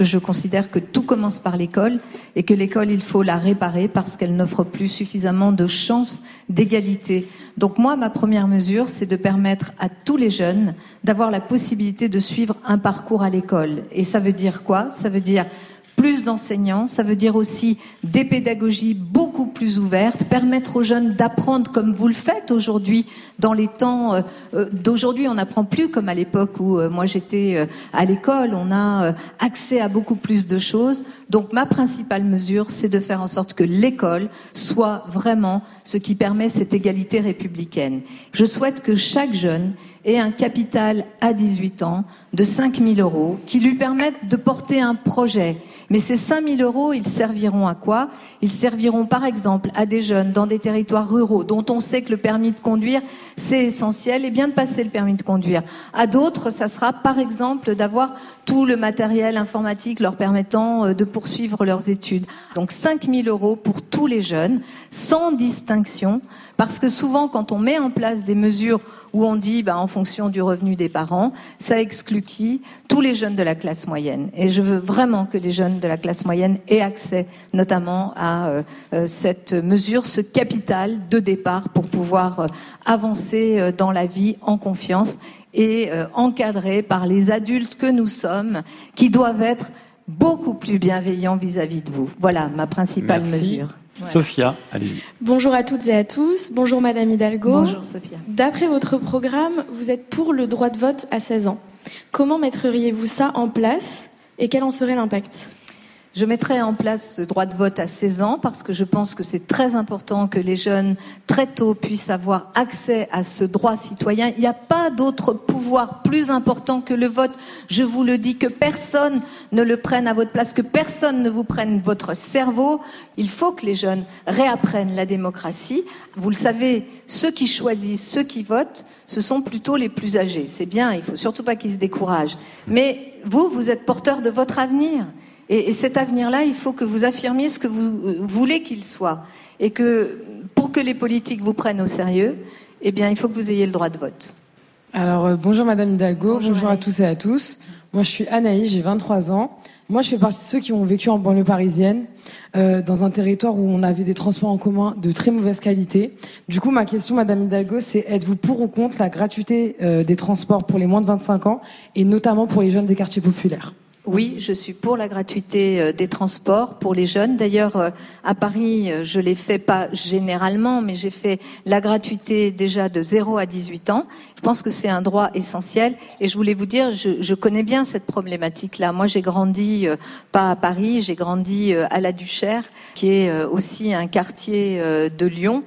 Je considère que tout commence par l'école et que l'école, il faut la réparer parce qu'elle n'offre plus suffisamment de chances d'égalité. Donc moi, ma première mesure, c'est de permettre à tous les jeunes d'avoir la possibilité de suivre un parcours à l'école. Et ça veut dire quoi? Ça veut dire plus d'enseignants, ça veut dire aussi des pédagogies beaucoup plus ouvertes, permettre aux jeunes d'apprendre comme vous le faites aujourd'hui dans les temps euh, euh, d'aujourd'hui. On n'apprend plus comme à l'époque où euh, moi j'étais à l'école. On a accès à beaucoup plus de choses. Donc ma principale mesure, c'est de faire en sorte que l'école soit vraiment ce qui permet cette égalité républicaine. Je souhaite que chaque jeune ait un capital à 18 ans de 5 000 euros qui lui permettent de porter un projet. Mais ces 5 000 euros, ils serviront à quoi? Ils serviront par exemple à des jeunes dans des territoires ruraux dont on sait que le permis de conduire, c'est essentiel et bien de passer le permis de conduire. À d'autres, ça sera par exemple d'avoir tout le matériel informatique leur permettant euh, de poursuivre leurs études. Donc 5 000 euros pour tous les jeunes, sans distinction, parce que souvent quand on met en place des mesures où on dit bah, en fonction du revenu des parents, ça exclut qui? Tous les jeunes de la classe moyenne. Et je veux vraiment que les jeunes de la classe moyenne aient accès notamment à euh, euh, cette mesure, ce capital de départ pour pouvoir euh, avancer euh, dans la vie en confiance et euh, encadré par les adultes que nous sommes, qui doivent être beaucoup plus bienveillants vis-à-vis de vous. Voilà ma principale Merci. mesure. Sophia, allez-y. Bonjour à toutes et à tous. Bonjour Madame Hidalgo. Bonjour Sophia. D'après votre programme, vous êtes pour le droit de vote à 16 ans. Comment mettriez-vous ça en place et quel en serait l'impact? Je mettrai en place ce droit de vote à 16 ans parce que je pense que c'est très important que les jeunes très tôt puissent avoir accès à ce droit citoyen. Il n'y a pas d'autre pouvoir plus important que le vote. Je vous le dis, que personne ne le prenne à votre place, que personne ne vous prenne votre cerveau. Il faut que les jeunes réapprennent la démocratie. Vous le savez, ceux qui choisissent, ceux qui votent, ce sont plutôt les plus âgés. C'est bien, il faut surtout pas qu'ils se découragent. Mais vous, vous êtes porteur de votre avenir. Et, cet avenir-là, il faut que vous affirmiez ce que vous euh, voulez qu'il soit. Et que pour que les politiques vous prennent au sérieux, eh bien, il faut que vous ayez le droit de vote. Alors, euh, bonjour Madame Hidalgo, bonjour, à tous et à tous. Moi, je suis Anaïs, j'ai 23 ans. Moi, je fais partie de ceux qui ont vécu en banlieue parisienne, euh, dans un territoire où on avait des transports en commun de très mauvaise qualité. Du coup, ma question, Madame Hidalgo, c'est êtes-vous pour ou contre la gratuité des transports pour les moins de 25 ans, et notamment pour les jeunes des quartiers populaires? Oui, je suis pour la gratuité euh, des transports pour les jeunes. D'ailleurs, euh, à Paris, euh, je l'ai fait pas généralement, mais j'ai fait la gratuité déjà de 0 à 18 ans. Je pense que c'est un droit essentiel. Et je voulais vous dire, je, je connais bien cette problématique-là. Moi, j'ai grandi pas à Paris, j'ai grandi à la Duchère, qui est aussi un quartier de Lyon,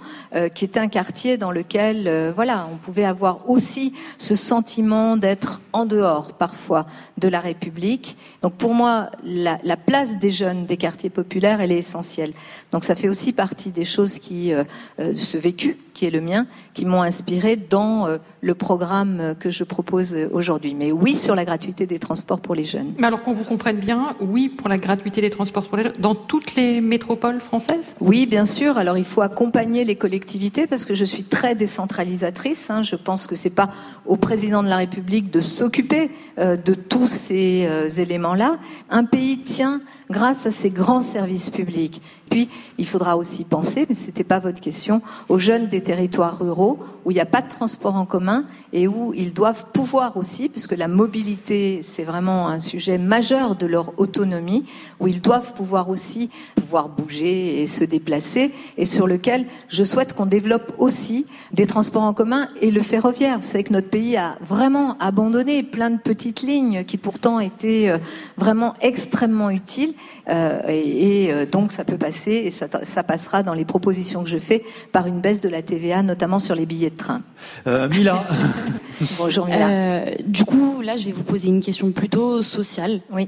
qui est un quartier dans lequel, voilà, on pouvait avoir aussi ce sentiment d'être en dehors parfois de la République donc pour moi, la, place des jeunes des quartiers populaires, elle est essentielle. Donc ça fait aussi partie des choses qui, euh, euh, ce vécu qui est le mien, qui m'ont inspiré dans euh, le programme que je propose aujourd'hui. Mais oui sur la gratuité des transports pour les jeunes. Mais alors qu'on vous comprenne bien, oui pour la gratuité des transports pour les jeunes dans toutes les métropoles françaises? Oui, bien sûr. Alors il faut accompagner les collectivités parce que je suis très décentralisatrice. Hein. Je pense que c'est pas au président de la République de s'occuper euh, de tous ces euh, éléments-là. Un pays tient grâce à ces grands services publics. Puis, il faudra aussi penser, mais ce n'était pas votre question, aux jeunes des territoires ruraux où il n'y a pas de transport en commun et où ils doivent pouvoir aussi, puisque la mobilité, c'est vraiment un sujet majeur de leur autonomie, où ils doivent pouvoir aussi pouvoir bouger et se déplacer, et sur lequel je souhaite qu'on développe aussi des transports en commun et le ferroviaire. Vous savez que notre pays a vraiment abandonné plein de petites lignes qui pourtant étaient euh, vraiment extrêmement utiles. Euh, et, euh, donc ça peut passer, et ça, passera dans les propositions que je fais, par une baisse de la TVA, notamment sur les billets de train. Euh, Mila. Bonjour Mila. du coup, là, je vais vous poser une question plutôt sociale. Oui.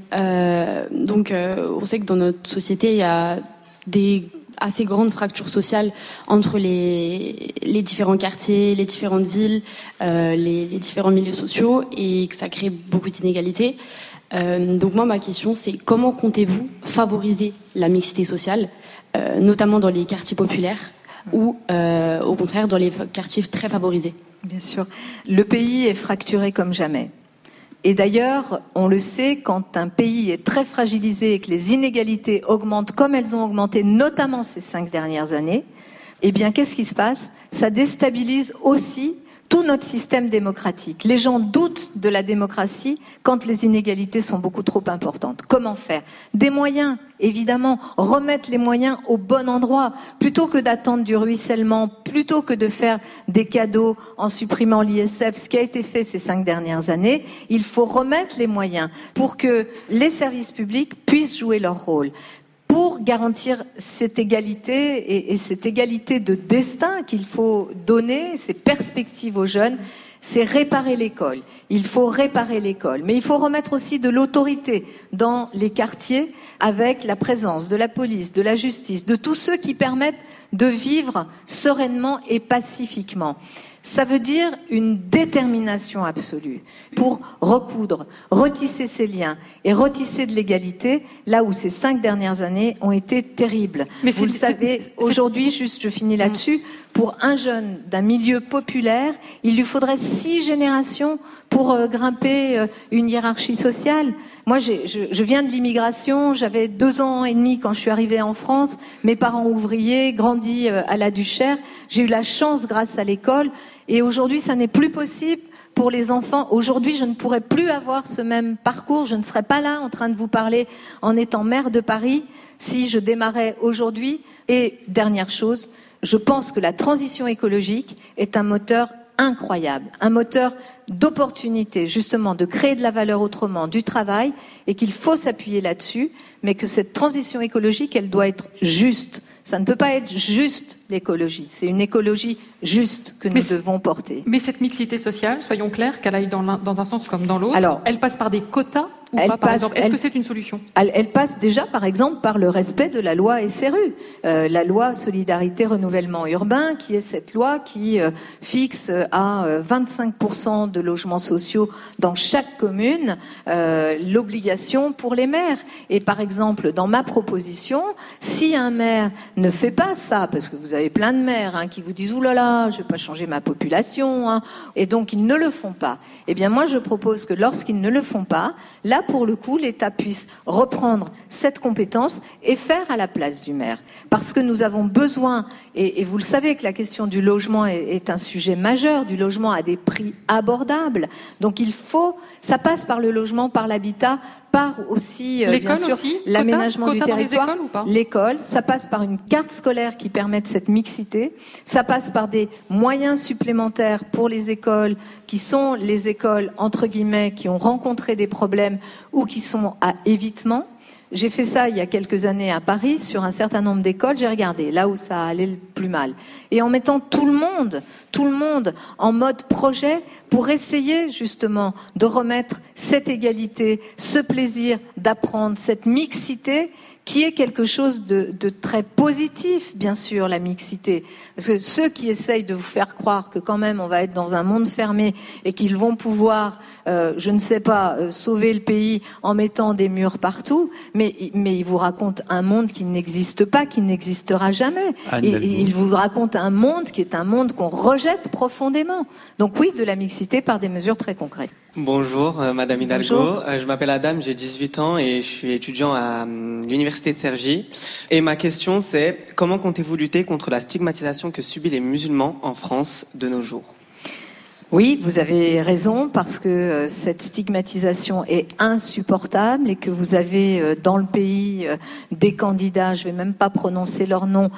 donc, on sait que dans notre société, il y a des assez grandes fractures sociales entre les, les différents quartiers, les différentes villes, les, les, différents milieux sociaux, et que ça crée beaucoup d'inégalités. Euh, donc moi, ma question, c'est comment comptez-vous favoriser la mixité sociale, euh, notamment dans les quartiers populaires ou euh, au contraire dans les quartiers très favorisés? Bien sûr. Le pays est fracturé comme jamais. Et d'ailleurs, on le sait, quand un pays est très fragilisé et que les inégalités augmentent comme elles ont augmenté, notamment ces cinq dernières années, eh bien, qu'est-ce qui se passe? Ça déstabilise aussi tout notre système démocratique. Les gens doutent de la démocratie quand les inégalités sont beaucoup trop importantes. Comment faire? Des moyens, évidemment, remettre les moyens au bon endroit, plutôt que d'attendre du ruissellement, plutôt que de faire des cadeaux en supprimant l'ISF, ce qui a été fait ces cinq dernières années, il faut remettre les moyens pour que les services publics puissent jouer leur rôle pour garantir cette égalité et, cette égalité de destin qu'il faut donner, ces perspectives aux jeunes, c'est réparer l'école. Il faut réparer l'école. Mais il faut remettre aussi de l'autorité dans les quartiers avec la présence de la police, de la justice, de tous ceux qui permettent de vivre sereinement et pacifiquement. Ça veut dire une détermination absolue pour recoudre, retisser ces liens et retisser de l'égalité là où ces cinq dernières années ont été terribles. Mais Vous le savez, aujourd'hui, juste je finis là-dessus, pour un jeune d'un milieu populaire, il lui faudrait six générations pour euh, grimper euh, une hiérarchie sociale. Moi, je, je, viens de l'immigration, j'avais deux ans et demi quand je suis arrivée en France, mes parents ouvriers, grandis euh, à la Duchère, j'ai eu la chance grâce à l'école et aujourd'hui, ça n'est plus possible pour les enfants. Aujourd'hui, je ne pourrais plus avoir ce même parcours. Je ne serais pas là en train de vous parler en étant maire de Paris si je démarrais aujourd'hui. Et dernière chose, je pense que la transition écologique est un moteur incroyable, un moteur d'opportunités, justement, de créer de la valeur autrement, du travail, et qu'il faut s'appuyer là-dessus, mais que cette transition écologique, elle doit être juste. Ça ne peut pas être juste l'écologie. C'est une écologie juste que nous devons porter. Mais cette mixité sociale, soyons clairs, qu'elle aille dans, dans, un sens comme dans l'autre, elle passe par des quotas ou pas, par exemple? Est-ce que c'est une solution? elle, passe déjà, par exemple, par le respect de la loi SRU, euh, la loi Solidarité Renouvellement Urbain, qui est cette loi qui euh, fixe à 25% euh, de logements sociaux dans chaque commune l'obligation pour les maires. Et par exemple, dans ma proposition, si un maire ne fait pas ça, parce que vous avez plein de maires hein, qui vous disent « Ouh là là, je vais pas changer ma population hein, et donc ils ne le font pas. Eh bien moi je propose que lorsqu'ils ne le font pas, pour le coup l'État puisse reprendre cette compétence et faire à la place du maire. Parce que nous avons besoin, et, vous le savez que la question du logement est, un sujet majeur, du logement à des prix abordables. Donc il faut, ça passe par le logement, par l'habitat, par aussi, euh, bien sûr, l'aménagement du territoire. L'école, ça passe par une carte scolaire qui permette cette mixité. Ça passe par des moyens supplémentaires pour les écoles qui sont les écoles, entre guillemets, qui ont rencontré des problèmes ou qui sont à évitement. J'ai fait ça il y a quelques années à Paris sur un certain nombre d'écoles. J'ai regardé là où ça allait le plus mal. Et en mettant tout le monde, tout le monde en mode projet pour essayer justement de remettre cette égalité, ce plaisir d'apprendre, cette mixité qui est quelque chose de, de, très positif, bien sûr, la mixité. Parce que ceux qui essayent de vous faire croire que quand même on va être dans un monde fermé et qu'ils vont pouvoir, euh, je ne sais pas, euh, sauver le pays en mettant des murs partout, mais, mais ils vous racontent un monde qui n'existe pas, qui n'existera jamais. et, ils vous racontent un monde qui est un monde qu'on rejette profondément. Donc oui, de la mixité par des mesures très concrètes. Bonjour, euh, Madame Hidalgo. Euh, je m'appelle Adam, j'ai 18 ans et je suis étudiant à hum, l'Université de Cergy. Et ma question, c'est comment comptez-vous lutter contre la stigmatisation que subissent les musulmans en France de nos jours? Oui, vous avez raison parce que euh, cette stigmatisation est insupportable et que vous avez euh, dans le pays euh, des candidats, je vais même pas prononcer leur nom,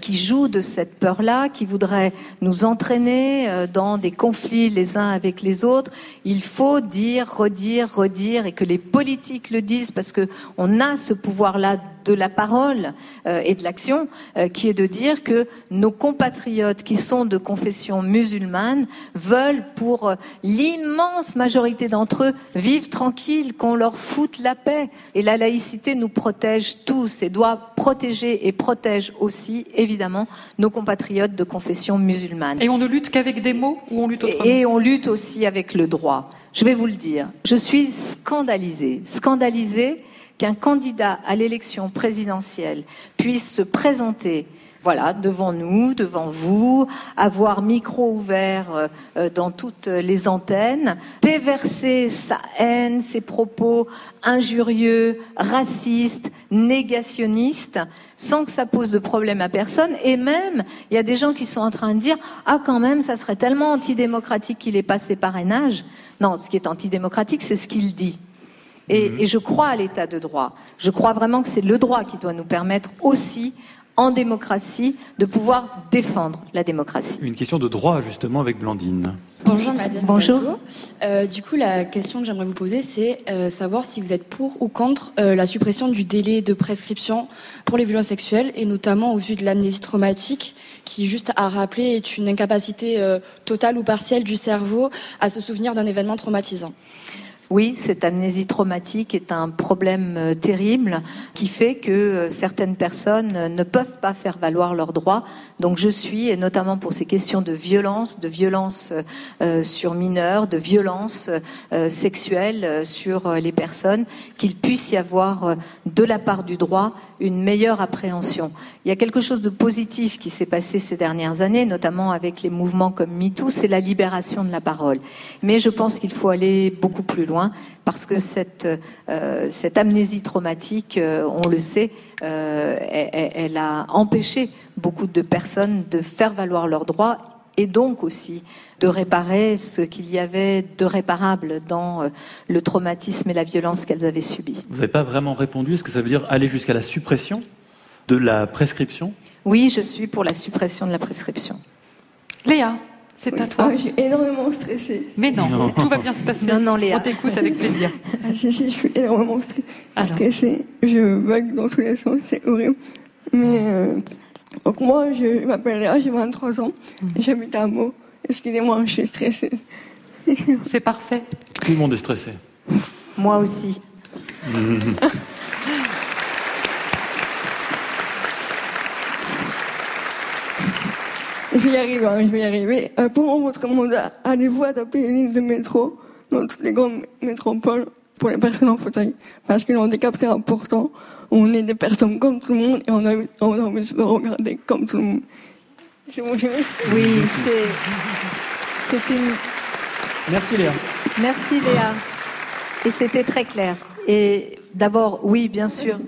qui jouent de cette peur-là, qui voudraient nous entraîner dans des conflits les uns avec les autres. Il faut dire, redire, redire et que les politiques le disent parce que on a ce pouvoir-là de la parole et de l'action, qui est de dire que nos compatriotes qui sont de confession musulmane veulent pour euh, l'immense majorité d'entre eux, vivre tranquilles, qu'on leur foute la paix. Et la laïcité nous protège tous et doit protéger et protège aussi, évidemment, nos compatriotes de confession musulmane. Et on ne lutte qu'avec des mots ou on lutte autrement? Et on lutte aussi avec le droit. Je vais vous le dire. Je suis scandalisée, scandalisée qu'un candidat à l'élection présidentielle puisse se présenter voilà, devant nous, devant vous, avoir micro ouvert euh, euh, dans toutes les antennes, déverser sa haine, ses propos injurieux, racistes, négationnistes, sans que ça pose de problème à personne. Et même, il y a des gens qui sont en train de dire, ah quand même, ça serait tellement antidémocratique qu'il ait passé parrainage. Non, ce qui est antidémocratique, c'est ce qu'il dit. Et, mhm. et, je crois à l'état de droit. Je crois vraiment que c'est le droit qui doit nous permettre aussi en démocratie, de pouvoir défendre la démocratie. Une question de droit, justement, avec Blandine. Bonjour Madame. Bonjour. Euh, du coup, la question que j'aimerais vous poser, c'est euh, savoir si vous êtes pour ou contre euh, la suppression du délai de prescription pour les violences sexuelles, et notamment au vu de l'amnésie traumatique, qui, juste à rappeler, est une incapacité totale ou partielle du cerveau à se souvenir d'un événement traumatisant. Oui, cette amnésie traumatique est un problème euh, terrible qui fait que euh, certaines personnes euh, ne peuvent pas faire valoir leurs droits. Donc je suis, et notamment pour ces questions de violence, de violence sur mineurs, de violence sexuelle sur les personnes, qu'il puisse y avoir de la part du droit une meilleure appréhension. Il y a quelque chose de positif qui s'est passé ces dernières années, notamment avec les mouvements comme MeToo, c'est la libération de la parole. Mais je pense qu'il faut aller beaucoup plus loin parce que cette, euh, amnésie traumatique, euh, on le sait, euh, elle, a empêché beaucoup de personnes de faire valoir leurs droits et donc aussi de réparer ce qu'il y avait de réparable dans le traumatisme et la violence qu'elles avaient subi. Vous n'avez pas vraiment répondu. Est-ce que ça veut dire aller jusqu'à la suppression? De la prescription Oui, je suis pour la suppression de la prescription. Léa C'est à toi. Ah, je suis énormément stressée. Mais non, tout va bien se passer. Non, non, Léa. On t'écoute avec plaisir. Ah, si, si, je suis énormément stre- stressée. Je bug dans tous les sens, c'est horrible. Mais euh, donc moi, je m'appelle Léa, j'ai 23 ans et j'habite à Meaux. Excusez-moi, je suis stressée. C'est parfait. Tout le monde est stressé. Moi aussi. vais y arriver, hein, je vais y arriver. Euh, pendant votre mandat, allez-vous adapter les lignes de métro dans toutes les grandes métropoles pour les personnes en fauteuil? Parce que le handicap, c'est important. On est des personnes comme tout le monde et on a, on a envie de se regarder comme tout le monde. C'est bon, je vais. Oui, c'est c'est une Merci Léa. Merci Léa. Et c'était très clair. Et d'abord, oui, bien sûr,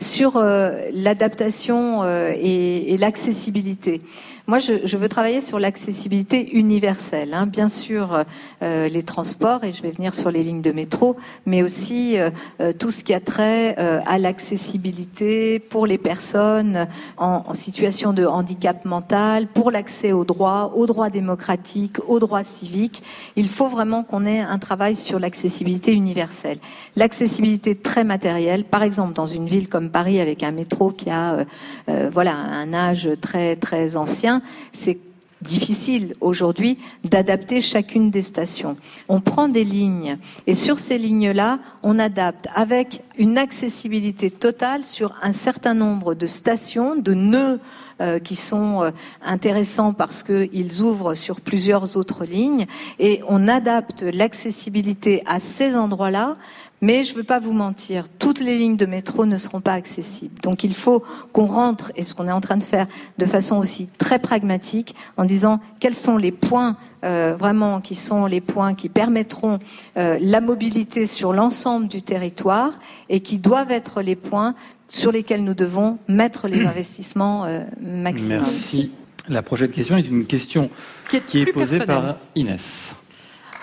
sur euh, l'adaptation euh, et, et l'accessibilité. Moi, je, je veux travailler sur l'accessibilité universelle. hein. Bien sûr, euh, les transports, et je vais venir sur les lignes de métro, mais aussi euh, euh, tout ce qui a trait euh, à l'accessibilité pour les personnes en, en situation de handicap mental, pour l'accès aux droits, aux droits démocratiques, aux droits civiques. Il faut vraiment qu'on ait un travail sur l'accessibilité universelle. L'accessibilité très matérielle, par exemple dans une ville comme Paris avec un métro qui a euh, euh, voilà un âge très très ancien, c'est difficile aujourd'hui d'adapter chacune des stations. On prend des lignes et sur ces lignes-là, on adapte avec une accessibilité totale sur un certain nombre de stations, de nœuds euh, qui sont euh, intéressants parce qu'ils ouvrent sur plusieurs autres lignes et on adapte l'accessibilité à ces endroits-là. Mais je ne veux pas vous mentir, toutes les lignes de métro ne seront pas accessibles. Donc il faut qu'on rentre, et ce qu'on est en train de faire de façon aussi très pragmatique, en disant quels sont les points euh, vraiment qui sont les points qui permettront euh, la mobilité sur l'ensemble du territoire et qui doivent être les points sur lesquels nous devons mettre les investissements euh, maximum. Merci. La prochaine question est une question qui est, posée par Inès.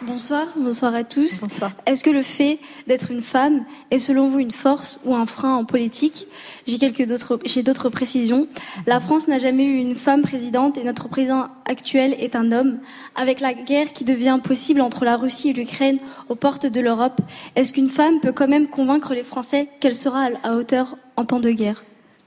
Bonsoir, bonsoir à tous. Est-ce que le fait d'être une femme est selon vous une force ou un frein en politique? J'ai quelques d'autres, j'ai d'autres précisions. La France n'a jamais eu une femme présidente et notre président actuel est un homme. Avec la guerre qui devient possible entre la Russie et l'Ukraine aux portes de l'Europe, est-ce qu'une femme peut quand même convaincre les Français qu'elle sera à hauteur en temps de guerre?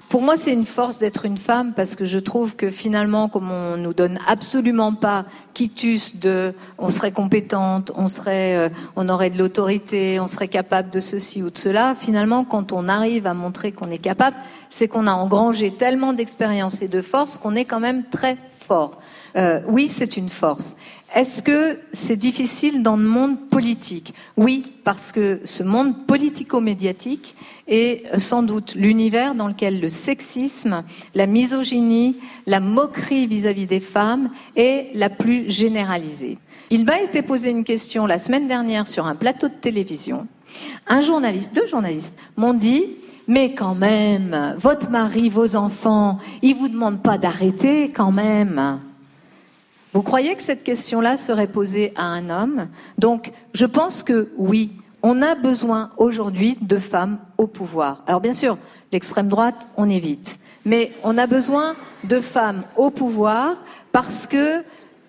Pour moi, c'est une force d'être une femme parce que je trouve que finalement, comme on nous donne absolument pas quitus de, on serait compétente, on serait, euh, on aurait de l'autorité, on serait capable de ceci ou de cela. Finalement, quand on arrive à montrer qu'on est capable, c'est qu'on a engrangé tellement d'expérience et de force qu'on est quand même très fort. Euh, oui, c'est une force. Est-ce que c'est difficile dans le monde politique? Oui, parce que ce monde politico-médiatique est sans doute l'univers dans lequel le sexisme, la misogynie, la moquerie vis-à-vis des femmes est la plus généralisée. Il m'a été posé une question la semaine dernière sur un plateau de télévision. Un journaliste, deux journalistes m'ont dit mais quand même, votre mari, vos enfants, ils vous demandent pas d'arrêter quand même. Vous croyez que cette question-là serait posée à un homme? Donc, je pense que oui, on a besoin aujourd'hui de femmes au pouvoir. Alors, bien sûr, l'extrême droite, on évite. Mais on a besoin de femmes au pouvoir parce que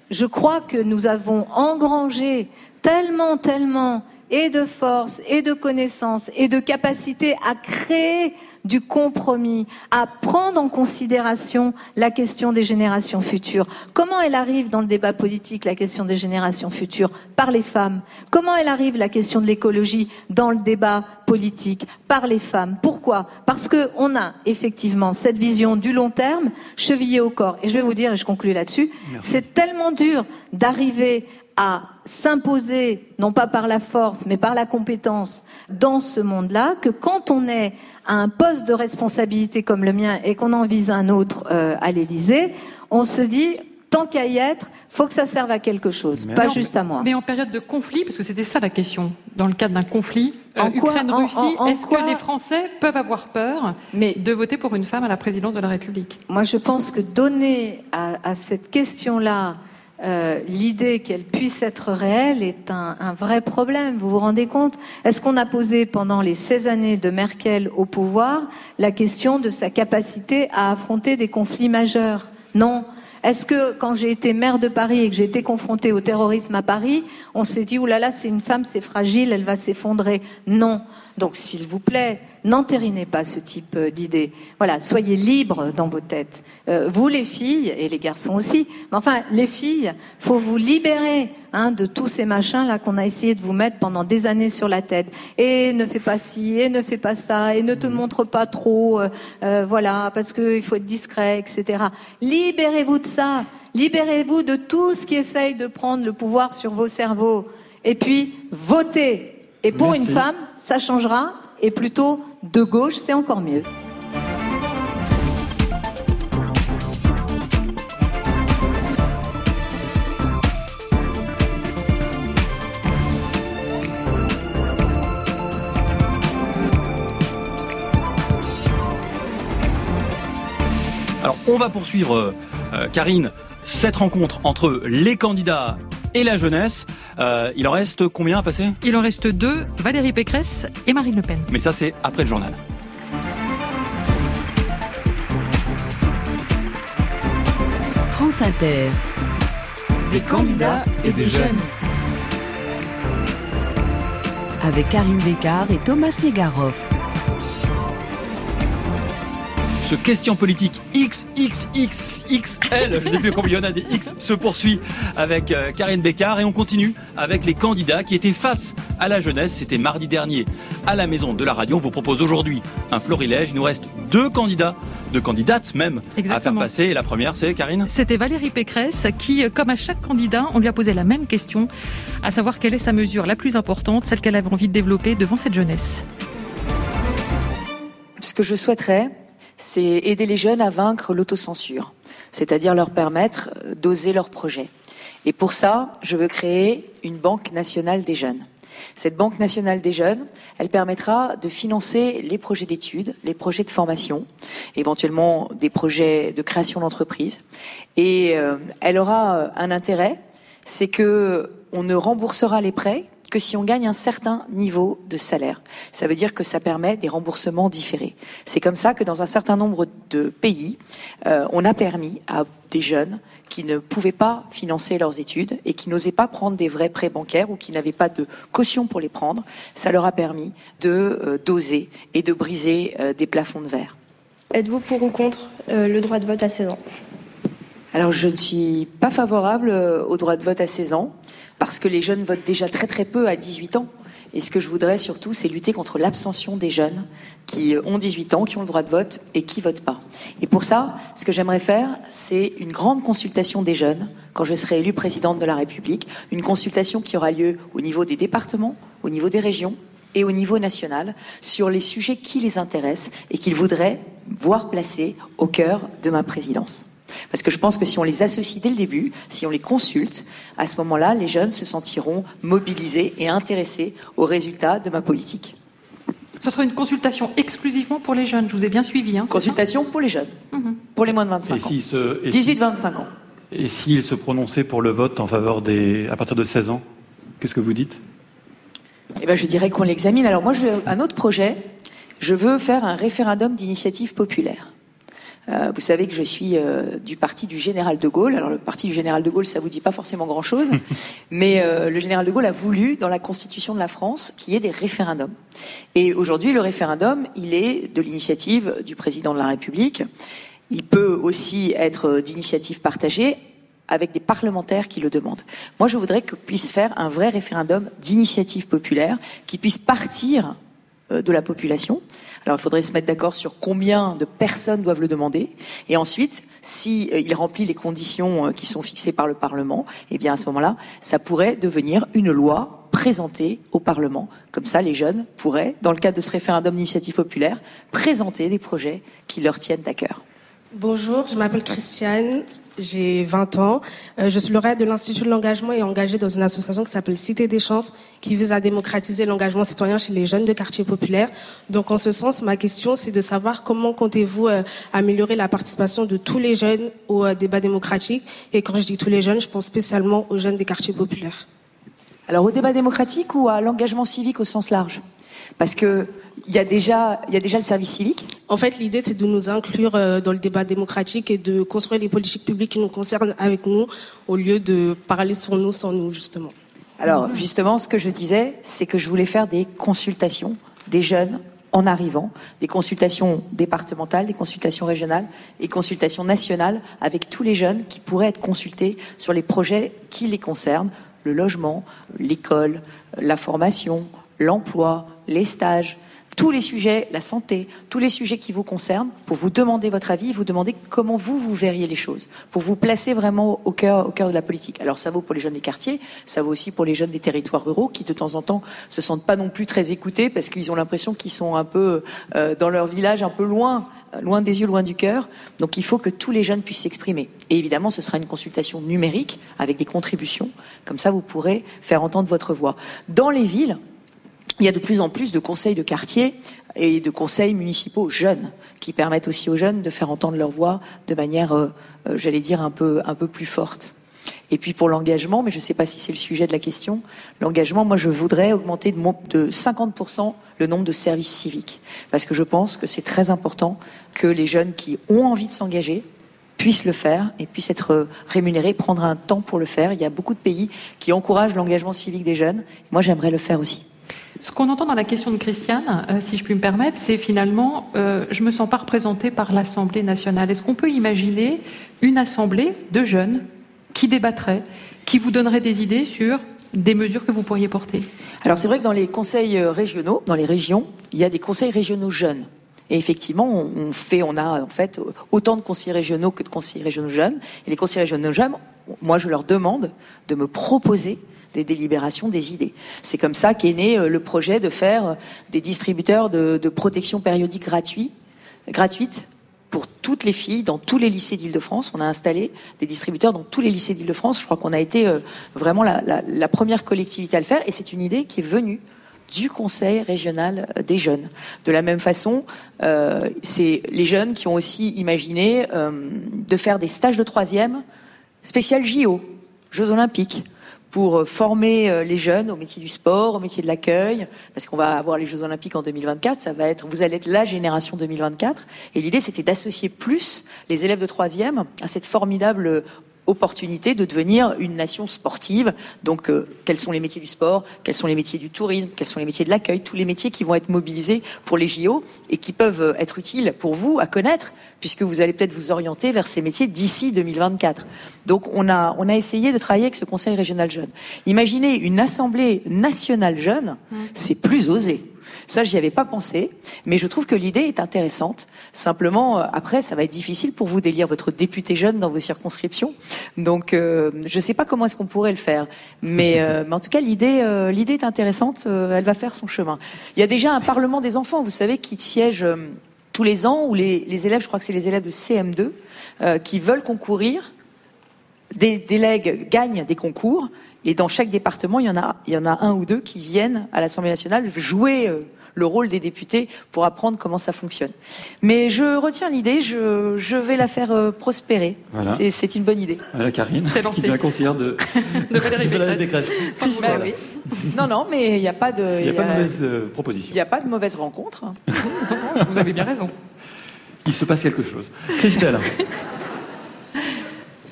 je crois que nous avons engrangé tellement, tellement et de force et de connaissances et de capacité à créer du compromis, à prendre en considération la question des générations futures. Comment elle arrive dans le débat politique, la question des générations futures Par les femmes? Comment elle arrive, la question de l'écologie, dans le débat politique Par les femmes? Pourquoi? Parce qu'on a effectivement cette vision du long terme chevillée au corps. Et je vais vous dire, et je conclue là-dessus, c'est tellement dur d'arriver à s'imposer, non pas par la force, mais par la compétence dans ce monde-là, que quand on est à un poste de responsabilité comme le mien et qu'on en vise un autre euh, à l'Élysée, on se dit, tant qu'à y être, faut que ça serve à quelque chose, pas Non, juste à moi. Mais en période de conflit, parce que c'était ça la question, dans le cadre d'un conflit euh, Ukraine-Russie, est-ce que les Français peuvent avoir peur de voter pour une femme à la présidence de la République? Moi, je pense que donner à, à cette question-là euh, l'idée qu'elle puisse être réelle est un, vrai problème. Vous vous rendez compte? Est-ce qu'on a posé pendant les 16 années de Merkel au pouvoir la question de sa capacité à affronter des conflits majeurs? Non. Est-ce que quand j'ai été maire de Paris et que j'ai été confrontée au terrorisme à Paris, on s'est dit, oulala, là, c'est une femme, c'est fragile, elle va s'effondrer? Non. Donc, s'il vous plaît, n'entérinez pas ce type euh, d'idée. Voilà, soyez libres dans vos têtes. Euh, vous, les filles, et les garçons aussi, mais enfin, les filles, faut vous libérer hein, de tous ces machins-là qu'on a essayé de vous mettre pendant des années sur la tête. Et ne fais pas ci, et ne fais pas ça, et ne te montre pas trop, euh, voilà, parce qu'il faut être discret, etc. Libérez-vous de ça. Libérez-vous de tout ce qui essaye de prendre le pouvoir sur vos cerveaux. Et puis, votez. Et pour une femme, ça changera et plutôt de gauche, c'est encore mieux. Alors, on va poursuivre, euh, Karine, cette rencontre entre les candidats et la jeunesse. Euh, il en reste combien à passer? Il en reste deux, Valérie Pécresse et Marine Le Pen. Mais ça, c'est après le journal. France Inter. Des candidats et des jeunes. Avec Karine Bécard et Thomas Negaroff ce question politique XXXXL, je ne sais plus combien il y en a des X, se poursuit avec euh, Karine Bécard et on continue avec les candidats qui étaient face à la jeunesse. C'était mardi dernier à la maison de la radio. On vous propose aujourd'hui un florilège. Il nous reste deux candidats deux candidates même à faire passer. Et la première, c'est Karine C'était Valérie Pécresse qui, comme à chaque candidat, on lui a posé la même question, à savoir quelle est sa mesure la plus importante, celle qu'elle avait envie de développer devant cette jeunesse. Ce que je souhaiterais, c'est aider les jeunes à vaincre l'autocensure, c'est-à-dire leur permettre d'oser leurs projets. Et pour ça, je veux créer une banque nationale des jeunes. Cette banque nationale des jeunes, elle permettra de financer les projets d'études, les projets de formation, éventuellement des projets de création d'entreprise. Et euh, elle aura un intérêt, c'est que on ne remboursera les prêts que si on gagne un certain niveau de salaire. Ça veut dire que ça permet des remboursements différés. C'est comme ça que dans un certain nombre de pays, euh, on a permis à des jeunes qui ne pouvaient pas financer leurs études et qui n'osaient pas prendre des vrais prêts bancaires ou qui n'avaient pas de caution pour les prendre, ça leur a permis de euh, doser et de briser euh, des plafonds de verre. Êtes-vous pour ou contre le droit de vote à 16 ans? Alors je ne suis pas favorable au droit de vote à 16 ans parce que les jeunes votent déjà très très peu à 18 ans. Et ce que je voudrais surtout, c'est lutter contre l'abstention des jeunes qui ont 18 ans, qui ont le droit de vote et qui votent pas. Et pour ça, ce que j'aimerais faire, c'est une grande consultation des jeunes quand je serai élue présidente de la République, une consultation qui aura lieu au niveau des départements, au niveau des régions et au niveau national sur les sujets qui les intéressent et qu'ils voudraient voir placés au cœur de ma présidence. Parce que je pense que si on les associe dès le début, si on les consulte, à ce moment-là, les jeunes se sentiront mobilisés et intéressés aux résultats de ma politique. Ce sera une consultation exclusivement pour les jeunes, je vous ai bien suivi. Hein, consultation pour les jeunes, mhm. pour les moins de 25 ans. 18-25 ans. Et s'ils se prononçaient pour le vote en faveur des. à partir de 16 ans, qu'est-ce que vous dites? Eh ben, Je dirais qu'on l'examine. Alors, moi, je un autre projet. Je veux faire un référendum d'initiative populaire. Euh, vous savez que je suis euh, du parti du général de Gaulle. Alors le parti du général de Gaulle, ça vous dit pas forcément grand-chose, mais euh, le général de Gaulle a voulu, dans la constitution de la France, qu'il y ait des référendums. Et aujourd'hui, le référendum, il est de l'initiative du président de la République. Il peut aussi être d'initiative partagée avec des parlementaires qui le demandent. Moi, je voudrais qu'on puisse faire un vrai référendum d'initiative populaire qui puisse partir de la population alors il faudrait se mettre d'accord sur combien de personnes doivent le demander. Et ensuite, si euh, il remplit les conditions euh, qui sont fixées par le Parlement, eh bien à ce moment-là, ça pourrait devenir une loi présentée au Parlement. Comme ça, les jeunes pourraient, dans le cadre de ce référendum d'initiative populaire, présenter des projets qui leur tiennent à cœur. Bonjour, je m'appelle Christiane, j'ai 20 ans. Euh, je suis lauréate de l'Institut de l'engagement et engagée dans une association qui s'appelle Cité des chances, qui vise à démocratiser l'engagement citoyen chez les jeunes de quartiers populaires. Donc, en ce sens, ma question, c'est de savoir comment comptez-vous euh, améliorer la participation de tous les jeunes au euh, débat démocratique. Et quand je dis tous les jeunes, je pense spécialement aux jeunes des quartiers populaires. Alors, au débat démocratique ou à l'engagement civique au sens large? Parce que il y a déjà, il y a déjà le service civique. En fait, l'idée, c'est de nous inclure euh, dans le débat démocratique et de construire les politiques publiques qui nous concernent avec nous, au lieu de parler sur nous sans nous, justement. Alors, justement, ce que je disais, c'est que je voulais faire des consultations des jeunes en arrivant, des consultations départementales, des consultations régionales et consultations nationales avec tous les jeunes qui pourraient être consultés sur les projets qui les concernent, le logement, l'école, la formation, l'emploi, les stages, tous les sujets, la santé, tous les sujets qui vous concernent, pour vous demander votre avis, vous demander comment vous, vous verriez les choses, pour vous placer vraiment au cœur, au cœur de la politique. Alors ça vaut pour les jeunes des quartiers, ça vaut aussi pour les jeunes des territoires ruraux qui de temps en temps se sentent pas non plus très écoutés parce qu'ils ont l'impression qu'ils sont un peu euh, dans leur village, un peu loin loin des yeux, loin du cœur. Donc il faut que tous les jeunes puissent s'exprimer. Et évidemment, ce sera une consultation numérique avec des contributions. Comme ça, vous pourrez faire entendre votre voix. Dans les villes, il y a de plus en plus de conseils de quartier et de conseils municipaux jeunes qui permettent aussi aux jeunes de faire entendre leur voix de manière, euh, euh, j'allais dire, un peu, un peu plus forte. Et puis pour l'engagement, mais je ne sais pas si c'est le sujet de la question, l'engagement, moi je voudrais augmenter de, de 50% le nombre de services civiques. Parce que je pense que c'est très important que les jeunes qui ont envie de s'engager puissent le faire et puissent être rémunérés, prendre un temps pour le faire. Il y a beaucoup de pays qui encouragent l'engagement civique des jeunes. Moi j'aimerais le faire aussi. Ce qu'on entend dans la question de Christiane, euh, si je puis me permettre, c'est finalement, euh, je me sens pas représentée par l'Assemblée nationale. Est-ce qu'on peut imaginer une assemblée de jeunes qui débattraient, qui vous donneraient des idées sur des mesures que vous pourriez porter? Alors c'est vrai que dans les conseils euh, régionaux, dans les régions, il y a des conseils régionaux jeunes. Et effectivement, on fait, on a en fait autant de conseillers régionaux que de conseillers régionaux jeunes. Et les conseillers régionaux jeunes, moi, je leur demande de me proposer des délibérations, des idées. C'est comme ça qu'est né euh, le projet de faire euh, des distributeurs de, protection périodique gratuits, gratuite pour toutes les filles dans tous les lycées d'Île-de-France. On a installé des distributeurs dans tous les lycées d'Île-de-France. Je crois qu'on a été euh, vraiment la, première collectivité à le faire et c'est une idée qui est venue du Conseil régional des jeunes. De la même façon, c'est les jeunes qui ont aussi imaginé de faire des stages de troisième spécial JO, Jeux olympiques pour former euh, les jeunes au métier du sport, au métier de l'accueil, parce qu'on va avoir les Jeux Olympiques en 2024. Ça va être, vous allez être la génération 2024. Et l'idée, c'était d'associer plus les élèves de troisième à cette formidable opportunité de devenir une nation sportive. Donc, euh, quels sont les métiers du sport Quels sont les métiers du tourisme Quels sont les métiers de l'accueil Tous les métiers qui vont être mobilisés pour les JO et qui peuvent euh, être utiles pour vous à connaître, puisque vous allez peut-être vous orienter vers ces métiers d'ici 2024. Donc, on a, on a essayé de travailler avec ce Conseil régional jeune. Imaginez une assemblée nationale jeune, mmh. c'est plus osé. Ça, j'y avais pas pensé, mais je trouve que l'idée est intéressante. Simplement, euh, après, ça va être difficile pour vous d'élire votre député jeune dans vos circonscriptions. Donc, euh, je sais pas comment est-ce qu'on pourrait le faire, mais, euh, mais en tout cas, l'idée, l'idée est intéressante. elle va faire son chemin. Il y a déjà un parlement des enfants, vous savez, qui siège tous les ans, où les, les élèves, je crois que c'est les élèves de CM2, qui veulent concourir, des délègues gagnent des concours. Et dans chaque département, il y en a, il y en a un ou deux qui viennent à l'Assemblée nationale jouer le rôle des députés pour apprendre comment ça fonctionne. Mais je retiens l'idée, je, je, vais la faire euh, prospérer. Voilà. C'est une bonne idée. Voilà Karine, qui est conseillère de, de Valérie Pécresse. Bah oui. Non, non, mais il n'y a pas de... Il n'y a, pas de mauvaise euh, proposition. Il n'y a pas de mauvaise rencontre. Vous avez bien raison. Il se passe quelque chose. Christelle.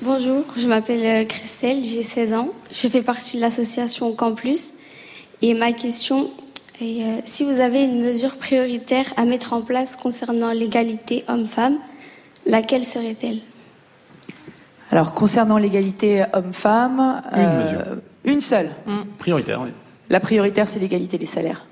Bonjour, je m'appelle euh, Christelle, j'ai 16 ans. Je fais partie de l'association Campus. Et ma question et euh, si vous avez une mesure prioritaire à mettre en place concernant l'égalité homme-femme, laquelle serait-elle? Alors, concernant l'égalité homme-femme, une euh, mesure. Une seule. Mm. Prioritaire, oui. La prioritaire, c'est l'égalité des salaires.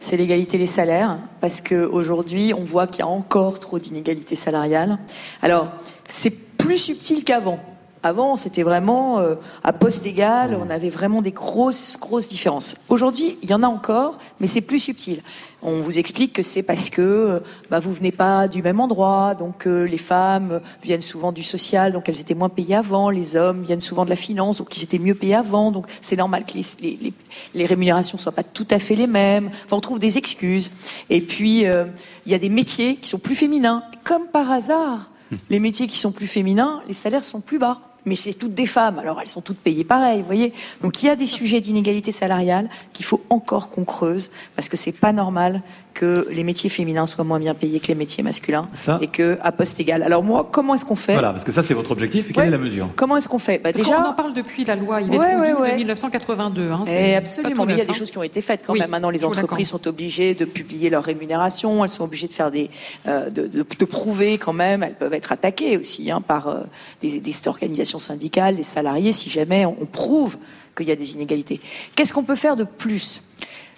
C'est l'égalité des salaires, parce qu'aujourd'hui, on voit qu'il y a encore trop d'inégalités salariales. Alors, c'est plus subtil qu'avant. Avant, c'était vraiment euh, à poste égal, on avait vraiment des grosses, grosses différences. Aujourd'hui, il y en a encore, mais c'est plus subtil. On vous explique que c'est parce que euh, bah, vous venez pas du même endroit, donc euh, les femmes viennent souvent du social, donc elles étaient moins payées avant, les hommes viennent souvent de la finance, donc ils étaient mieux payés avant, donc c'est normal que les, les, les, les, rémunérations soient pas tout à fait les mêmes. Enfin, on trouve des excuses. Et puis, il y a des métiers qui sont plus féminins. Comme par hasard, les métiers qui sont plus féminins, les salaires sont plus bas mais c'est toutes des femmes. Alors elles sont toutes payées pareil, vous voyez. Donc il y a des sujets d'inégalité salariale qu'il faut encore qu'on creuse parce que c'est pas normal que les métiers féminins soient moins bien payés que les métiers masculins et que à poste égal. Alors moi, comment est-ce qu'on fait Voilà, parce que ça c'est votre objectif. Et quelle est la mesure Comment est-ce qu'on fait bah, Déjà, on en parle depuis la loi Yvette ouais, de 1982. Hein, et absolument, mais il y a des hein. choses qui ont été faites quand même. Maintenant, les entreprises sont obligées de publier leur rémunération. Elles sont obligées de faire des, euh, de, de, de, prouver quand même. Elles peuvent être attaquées aussi hein, par euh, des, des, organisations syndicales, des salariés, si jamais on, on prouve qu'il y a des inégalités. Qu'est-ce qu'on peut faire de plus?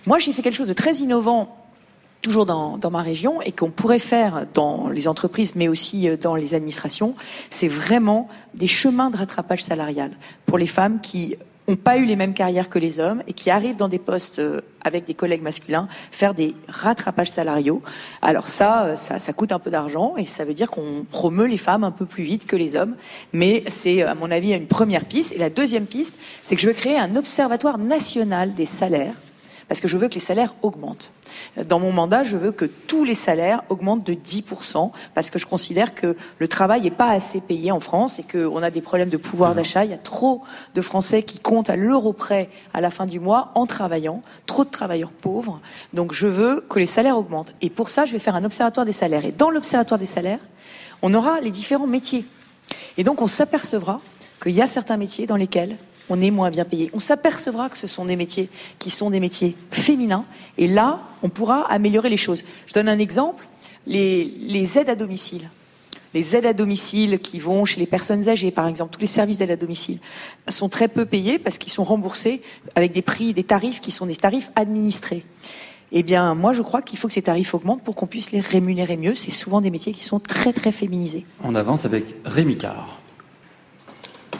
Moi, j'ai fait quelque chose de très innovant toujours dans, ma région et qu'on pourrait faire dans les entreprises, mais aussi euh, dans les administrations, c'est vraiment des chemins de rattrapage salarial pour les femmes qui n'ont pas eu les mêmes carrières que les hommes et qui arrivent dans des postes euh, avec des collègues masculins faire des rattrapages salariaux. Alors ça, euh, ça, ça coûte un peu d'argent et ça veut dire qu'on promeut les femmes un peu plus vite que les hommes. Mais c'est, à mon avis, une première piste. Et la deuxième piste, c'est que je veux créer un observatoire national des salaires parce que je veux que les salaires augmentent. Dans mon mandat, je veux que tous les salaires augmentent de 10%, parce que je considère que le travail n'est pas assez payé en France et qu'on a des problèmes de pouvoir d'achat. Il y a trop de Français qui comptent à l'euro près à la fin du mois en travaillant, trop de travailleurs pauvres. Donc je veux que les salaires augmentent. Et pour ça, je vais faire un observatoire des salaires. Et dans l'observatoire des salaires, on aura les différents métiers. Et donc on s'apercevra qu'il y a certains métiers dans lesquels on est moins bien payé. On s'apercevra que ce sont des métiers qui sont des métiers féminins, et là, on pourra améliorer les choses. Je donne un exemple, les, aides à domicile. Les aides à domicile qui vont chez les personnes âgées, par exemple, tous les services d'aide à domicile, sont très peu payés parce qu'ils sont remboursés avec des prix, des tarifs qui sont des tarifs administrés. Eh bien, moi, je crois qu'il faut que ces tarifs augmentent pour qu'on puisse les rémunérer mieux. C'est souvent des métiers qui sont très, très féminisés. On avance avec Rémi Carr.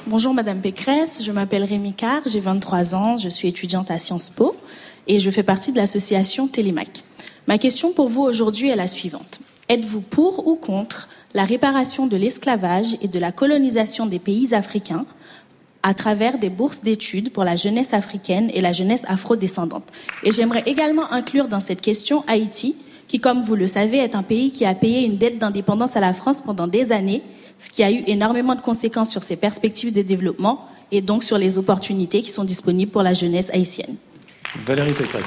Bonjour Madame Pécresse, je m'appelle Rémi Carr, j'ai 23 ans, je suis étudiante à Sciences Po et je fais partie de l'association Télémac. Ma question pour vous aujourd'hui est la suivante. Êtes-vous pour ou contre la réparation de l'esclavage et de la colonisation des pays africains à travers des bourses d'études pour la jeunesse africaine et la jeunesse afrodescendante? Et j'aimerais également inclure dans cette question Haïti, qui, comme vous le savez, est un pays qui a payé une dette d'indépendance à la France pendant des années ce qui a eu énormément de conséquences sur ses perspectives de développement et donc sur les opportunités qui sont disponibles pour la jeunesse haïtienne. Valérie Pécresse.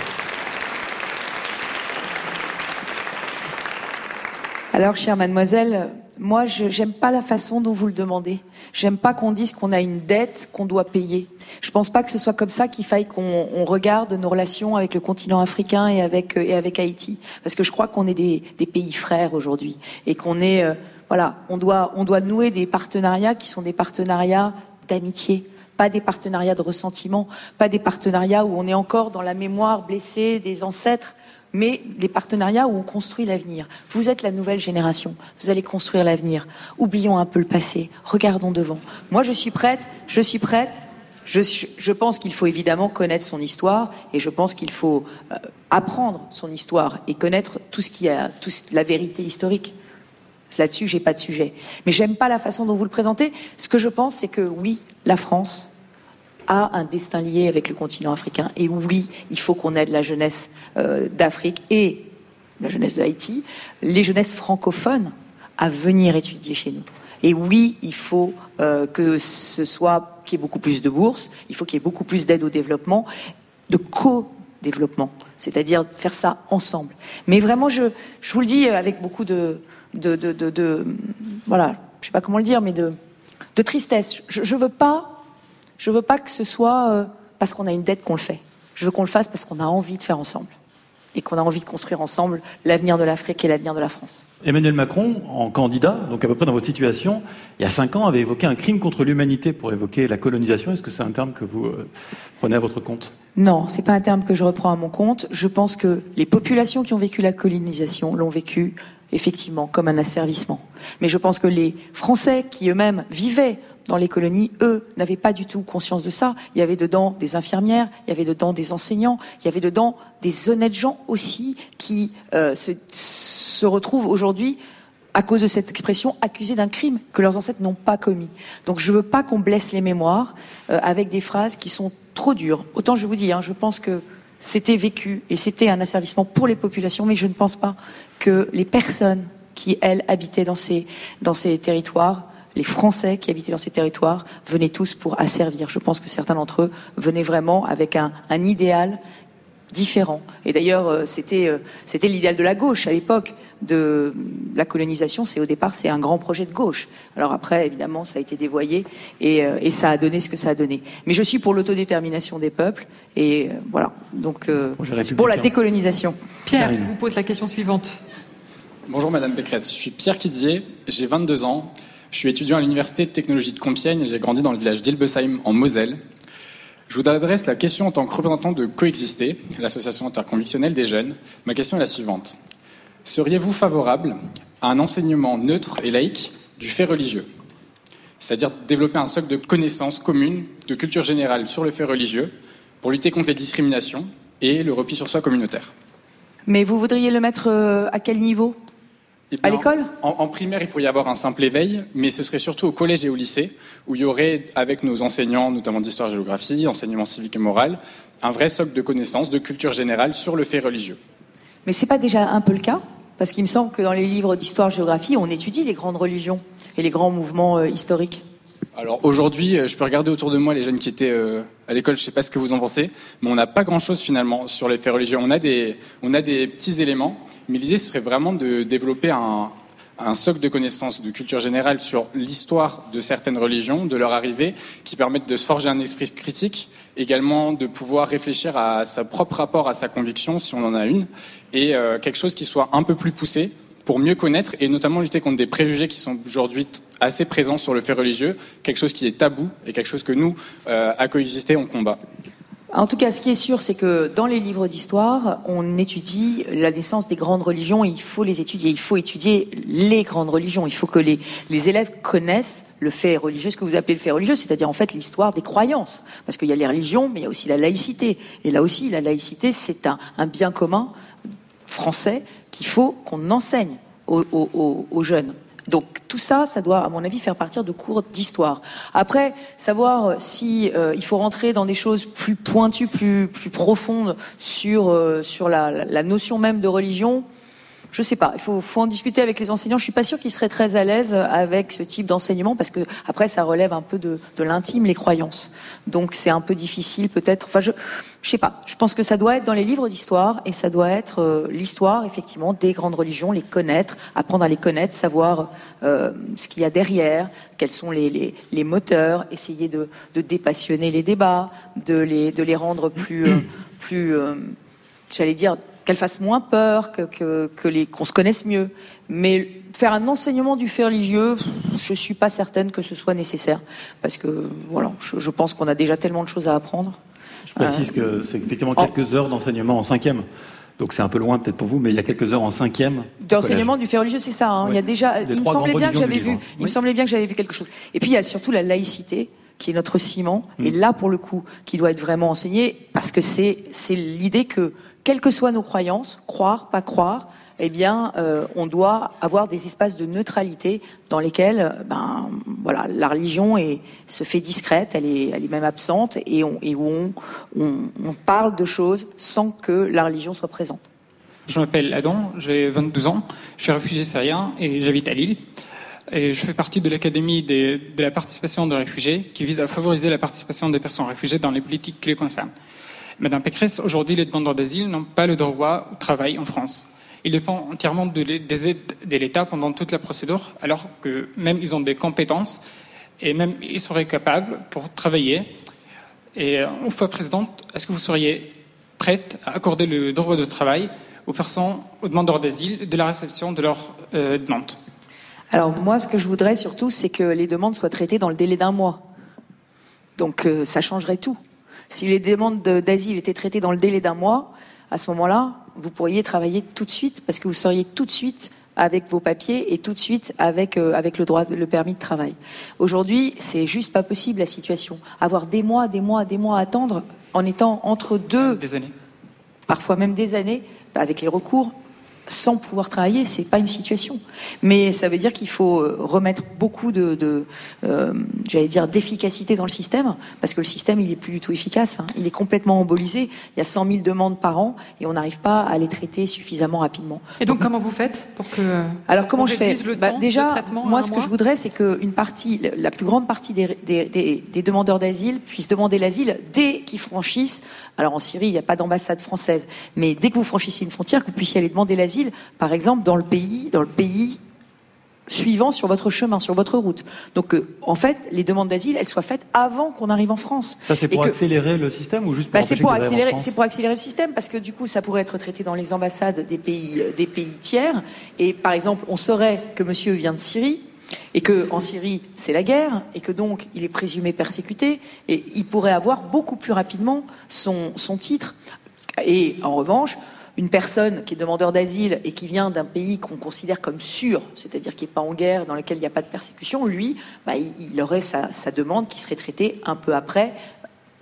Alors, chère mademoiselle, moi, je n'aime pas la façon dont vous le demandez. J'aime pas qu'on dise qu'on a une dette qu'on doit payer. Je pense pas que ce soit comme ça qu'il faille qu'on regarde nos relations avec le continent africain et avec, et avec Haïti. Parce que je crois qu'on est des, des, pays frères aujourd'hui et qu'on est euh, voilà, on doit, nouer des partenariats qui sont des partenariats d'amitié, pas des partenariats de ressentiment, pas des partenariats où on est encore dans la mémoire blessée des ancêtres, mais des partenariats où on construit l'avenir. Vous êtes la nouvelle génération, vous allez construire l'avenir. Oublions un peu le passé, regardons devant. Moi, je suis prête, je suis prête. Je, pense qu'il faut évidemment connaître son histoire et je pense qu'il faut euh, apprendre son histoire et connaître tout ce qui la vérité historique. Là-dessus, j'ai pas de sujet. Mais j'aime pas la façon dont vous le présentez. Ce que je pense, c'est que oui, la France a un destin lié avec le continent africain. Et oui, il faut qu'on aide la jeunesse euh, d'Afrique et la jeunesse de Haïti, les jeunesses francophones à venir étudier chez nous. Et oui, il faut euh, que ce soit qu'il y ait beaucoup plus de bourses, il faut qu'il y ait beaucoup plus d'aide au développement, de co-développement, c'est-à-dire faire ça ensemble. Mais vraiment, je, je vous le dis avec beaucoup de, de, de, de, de, voilà, je sais pas comment le dire, mais de, de tristesse. Je, je veux pas, je veux pas que ce soit euh, parce qu'on a une dette qu'on le fait. Je veux qu'on le fasse parce qu'on a envie de faire ensemble et qu'on a envie de construire ensemble l'avenir de l'Afrique et l'avenir de la France. Emmanuel Macron, en candidat, donc à peu près dans votre situation, il y a cinq ans, avait évoqué un crime contre l'humanité pour évoquer la colonisation. Est-ce que c'est un terme que vous euh, prenez à votre compte? Non, c'est pas un terme que je reprends à mon compte. Je pense que les populations qui ont vécu la colonisation l'ont vécu effectivement, comme un asservissement. Mais je pense que les Français qui eux-mêmes vivaient dans les colonies, eux, n'avaient pas du tout conscience de ça. Il y avait dedans des infirmières, il y avait dedans des enseignants, il y avait dedans des honnêtes gens aussi qui euh, se, retrouvent aujourd'hui à cause de cette expression, accusés d'un crime que leurs ancêtres n'ont pas commis. Donc je veux pas qu'on blesse les mémoires euh, avec des phrases qui sont trop dures. Autant je vous dis, hein, je pense que c'était vécu et c'était un asservissement pour les populations, mais je ne pense pas que les personnes qui, elles, habitaient dans ces, dans ces territoires les Français qui habitaient dans ces territoires venaient tous pour asservir. Je pense que certains d'entre eux venaient vraiment avec un, un idéal différent. Et d'ailleurs, euh, c'était euh, c'était l'idéal de la gauche à l'époque de la colonisation. C'est au départ, c'est un grand projet de gauche. Alors après, évidemment, ça a été dévoyé et, euh, et ça a donné ce que ça a donné. Mais je suis pour l'autodétermination des peuples et voilà. Donc pour la décolonisation. Pierre vous pose la question suivante. Bonjour Madame Pécresse, je suis Pierre Kidier, j'ai 22 ans, je suis étudiant à l'Université de technologie de Compiègne et j'ai grandi dans le village d'Ilbesheim en Moselle. Je vous adresse la question en tant que représentant de Coexister, l'association interconvictionnelle des jeunes. Ma question est la suivante. Seriez-vous favorable à un enseignement neutre et laïque du fait religieux? C'est-à-dire développer un socle de connaissances communes, de culture générale sur le fait religieux, pour lutter contre les discriminations et le repli sur soi communautaire? Mais vous voudriez le mettre euh, à quel niveau? Eh À l'école? en, primaire, il pourrait y avoir un simple éveil, mais ce serait surtout au collège et au lycée, où il y aurait, avec nos enseignants, notamment d'histoire-géographie, enseignement civique et moral, un vrai socle de connaissances, de culture générale sur le fait religieux. Mais c'est pas déjà un peu le cas? Parce qu'il me semble que dans les livres d'histoire-géographie, on étudie les grandes religions et les grands mouvements euh, historiques. Alors aujourd'hui, euh, je peux regarder autour de moi les jeunes qui étaient euh, à l'école, je ne sais pas ce que vous en pensez, mais on n'a pas grand-chose finalement sur les faits religieux. On a des, on a des petits éléments, mais l'idée serait vraiment de développer un, un socle de connaissances de culture générale sur l'histoire de certaines religions, de leur arrivée, qui permettent de se forger un esprit critique, également de pouvoir réfléchir à sa propre rapport à sa conviction, si on en a une, et euh, quelque chose qui soit un peu plus poussé pour mieux connaître et notamment lutter contre des préjugés qui sont aujourd'hui assez présents sur le fait religieux, quelque chose qui est tabou et quelque chose que nous, euh, à coexister, on combat. En tout cas, ce qui est sûr, c'est que dans les livres d'histoire, on étudie la naissance des grandes religions et il faut les étudier. Il faut étudier les grandes religions. Il faut que les, élèves connaissent le fait religieux, ce que vous appelez le fait religieux, c'est-à-dire en fait l'histoire des croyances. Parce qu'il y a les religions, mais il y a aussi la laïcité. Et là aussi, la laïcité, c'est un bien commun français qu'il faut qu'on enseigne aux, jeunes. Donc tout ça, ça doit, à mon avis, faire partir de cours d'histoire. Après, savoir si euh, il faut rentrer dans des choses plus pointues, plus plus profondes sur euh, sur la, notion même de religion, je sais pas. Il faut, faut en discuter avec les enseignants. Je suis pas sûre qu'ils seraient très à l'aise avec ce type d'enseignement parce que après, ça relève un peu de, de l'intime, les croyances. Donc c'est un peu difficile, peut-être. Enfin, je je sais pas. Je pense que ça doit être dans les livres d'histoire et ça doit être euh, l'histoire, effectivement, des grandes religions, les connaître, apprendre à les connaître, savoir euh, ce qu'il y a derrière, quels sont les, les, les moteurs, essayer de, de, dépassionner les débats, de les, de les rendre plus, euh, plus, euh, j'allais dire, qu'elles fassent moins peur, que, que, que les, qu'on se connaisse mieux. Mais faire un enseignement du fait religieux, je suis pas certaine que ce soit nécessaire, parce que voilà, je, je pense qu'on a déjà tellement de choses à apprendre. Je précise que c'est effectivement quelques heures d'enseignement en cinquième. Donc c'est un peu loin peut-être pour vous, mais il y a quelques heures en cinquième. D'enseignement du fait religieux, c'est ça. Hein. Il y a déjà. Il me semblait bien que j'avais vu. Il me semblait bien que j'avais vu quelque chose. Et puis il y a surtout la laïcité qui est notre ciment. Et Mm. là, pour le coup, qui doit être vraiment enseigné, parce que c'est c'est l'idée que, quelles que soient nos croyances, croire, pas croire, eh bien, euh, on doit avoir des espaces de neutralité dans lesquels, ben, voilà, la religion se fait discrète, elle est, même absente, et, où on, parle de choses sans que la religion soit présente. Je m'appelle Adam, j'ai 22 ans, je suis réfugié syrien et j'habite à Lille. Et je fais partie de l'Académie des- de la participation de réfugiés qui vise à favoriser la participation des personnes réfugiées dans les politiques qui les concernent. Madame Pécresse, aujourd'hui, les demandeurs d'asile n'ont pas le droit au travail en France. Ils dépendent entièrement des aides de l'État pendant toute la procédure, alors que même ils ont des compétences et même ils seraient capables pour travailler. Et euh, une fois présidente, est-ce que vous seriez prête à accorder le droit de travail aux personnes, aux demandeurs d'asile, de la réception de leurs euh, demandes? Alors moi, ce que je voudrais surtout, c'est que les demandes soient traitées dans le délai d'un mois. Donc euh, ça changerait tout. Si les demandes de- d'asile étaient traitées dans le délai d'un mois, à ce moment-là, vous pourriez travailler tout de suite parce que vous seriez tout de suite avec vos papiers et tout de suite avec euh, avec le droit, le permis de travail. Aujourd'hui, c'est juste pas possible la situation. Avoir des mois, des mois, des mois à attendre en étant entre deux, des années, parfois même des années, avec les recours, sans pouvoir travailler, c'est pas une situation. Mais ça veut dire qu'il faut euh, remettre beaucoup de, de euh, j'allais dire, d'efficacité dans le système, parce que le système, il est plus du tout efficace. Hein. Il est complètement embolisé. Il y a 100 000 demandes par an et on n'arrive pas à les traiter suffisamment rapidement. Et donc, comment vous faites pour que Alors, comment je fais bah, Déjà, moi, ce que je voudrais, c'est qu'une partie, la plus grande partie des, des, des, des demandeurs d'asile puissent demander l'asile dès qu'ils franchissent. Alors, en Syrie, il n'y a pas d'ambassade française, mais dès que vous franchissez une frontière, que vous puissiez aller demander l'asile par exemple, dans le pays, dans le pays suivant sur votre chemin, sur votre route. Donc, euh, en fait, les demandes d'asile, elles soient faites avant qu'on arrive en France. Ça, c'est pour accélérer le système ou juste pour bah, C'est pour accélérer, c'est pour accélérer le système parce que du coup, ça pourrait être traité dans les ambassades des pays, euh, des pays tiers. Et par exemple, on saurait que Monsieur vient de Syrie et que en Syrie c'est la guerre et que donc il est présumé persécuté et il pourrait avoir beaucoup plus rapidement son, son titre. Et en revanche, une personne qui est demandeur d'asile et qui vient d'un pays qu'on considère comme sûr, c'est-à-dire qui n'est pas en guerre, dans lequel il n'y a pas de persécution, lui, bah, il, aurait sa, demande qui serait traitée un peu après,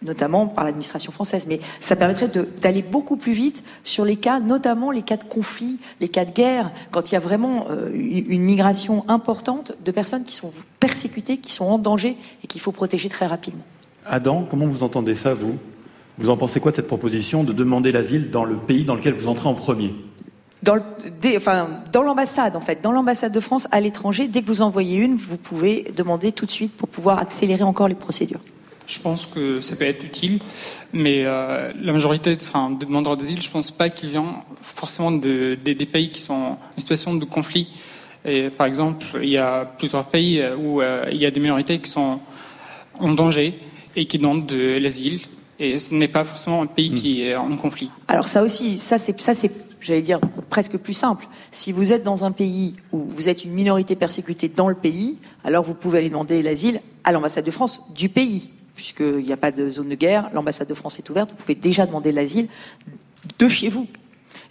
notamment par l'administration française. Mais ça permettrait d'aller beaucoup plus vite sur les cas, notamment les cas de conflit, les cas de guerre, quand il y a vraiment euh, une migration importante de personnes qui sont persécutées, qui sont en danger et qu'il faut protéger très rapidement. Adam, comment vous entendez ça, vous? Vous en pensez quoi de cette proposition de demander l'asile dans le pays dans lequel vous entrez en premier dans, enfin, dans l'ambassade, en fait, dans l'ambassade de France à l'étranger, dès que vous envoyez une, vous pouvez demander tout de suite pour pouvoir accélérer encore les procédures. Je pense que ça peut être utile, mais euh, la majorité enfin, des demandeurs d'asile, je ne pense pas qu'ils viennent forcément de, des pays qui sont en situation de conflit. Et, par exemple, il y a plusieurs pays où euh, il y a des minorités qui sont en danger et qui demandent de l'asile et ce n'est pas forcément un pays qui est en conflit. Alors ça aussi, ça c'est ça c'est j'allais dire presque plus simple. Si vous êtes dans un pays où vous êtes une minorité persécutée dans le pays, alors vous pouvez aller demander l'asile à l'ambassade de France du pays, puisqu'il n'y a pas de zone de guerre, l'ambassade de France est ouverte, vous pouvez déjà demander l'asile de chez vous.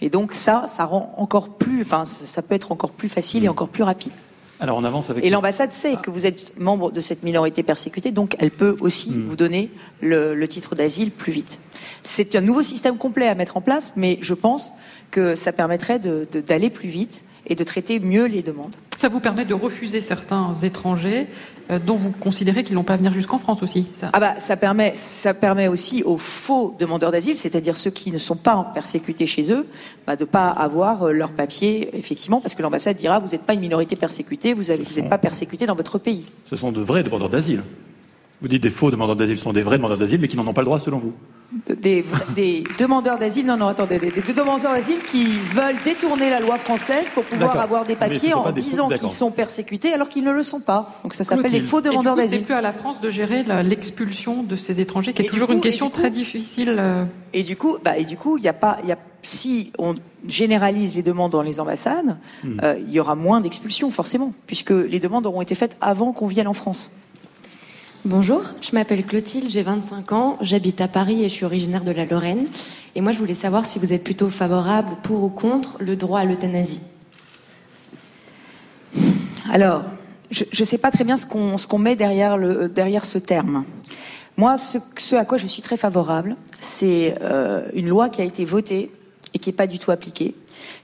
Et donc ça, ça rend encore plus, enfin ça peut être encore plus facile et encore plus rapide. Alors on avance avec. Et l'ambassade sait que vous êtes membre de cette minorité persécutée, donc elle peut aussi hmm. vous donner le, titre d'asile plus vite. C'est un nouveau système complet à mettre en place, mais je pense que ça permettrait d'aller plus vite et de traiter mieux les demandes. Ça vous permet de refuser certains étrangers euh, dont vous considérez qu'ils n'ont pas à venir jusqu'en France aussi ça? Ah bah, ça, permet, ça permet aussi aux faux demandeurs d'asile, c'est-à-dire ceux qui ne sont pas persécutés chez eux, bah, de ne pas avoir euh, leur papier, effectivement, parce que l'ambassade dira vous n'êtes pas une minorité persécutée, vous n'êtes pas persécuté dans votre pays. Ce sont de vrais demandeurs d'asile. Vous dites des faux demandeurs d'asile, ce sont des vrais demandeurs d'asile, mais qui n'en ont pas le droit selon vous des, des, demandeurs d'asile, non, non, attendez, des, demandeurs d'asile qui veulent détourner la loi française pour pouvoir avoir des papiers en disant qu'ils sont persécutés alors qu'ils ne le sont pas. Donc ça s'appelle les faux demandeurs d'asile. C'est plus à la France de gérer l'expulsion de ces étrangers, qui est toujours une question très difficile. Euh. Et du coup, bah, et du coup, il n'y a pas, y a, si on généralise les demandes dans les ambassades, hmm. euh, il y aura moins d'expulsions forcément, puisque les demandes auront été faites avant qu'on vienne en France. Bonjour, je m'appelle Clotilde, j'ai 25 ans, j'habite à Paris et je suis originaire de la Lorraine. Et moi, je voulais savoir si vous êtes plutôt favorable pour ou contre le droit à l'euthanasie. Alors, je ne sais pas très bien ce qu'on met derrière, ce terme. Moi, ce, à quoi je suis très favorable, c'est euh, une loi qui a été votée et qui n'est pas du tout appliquée,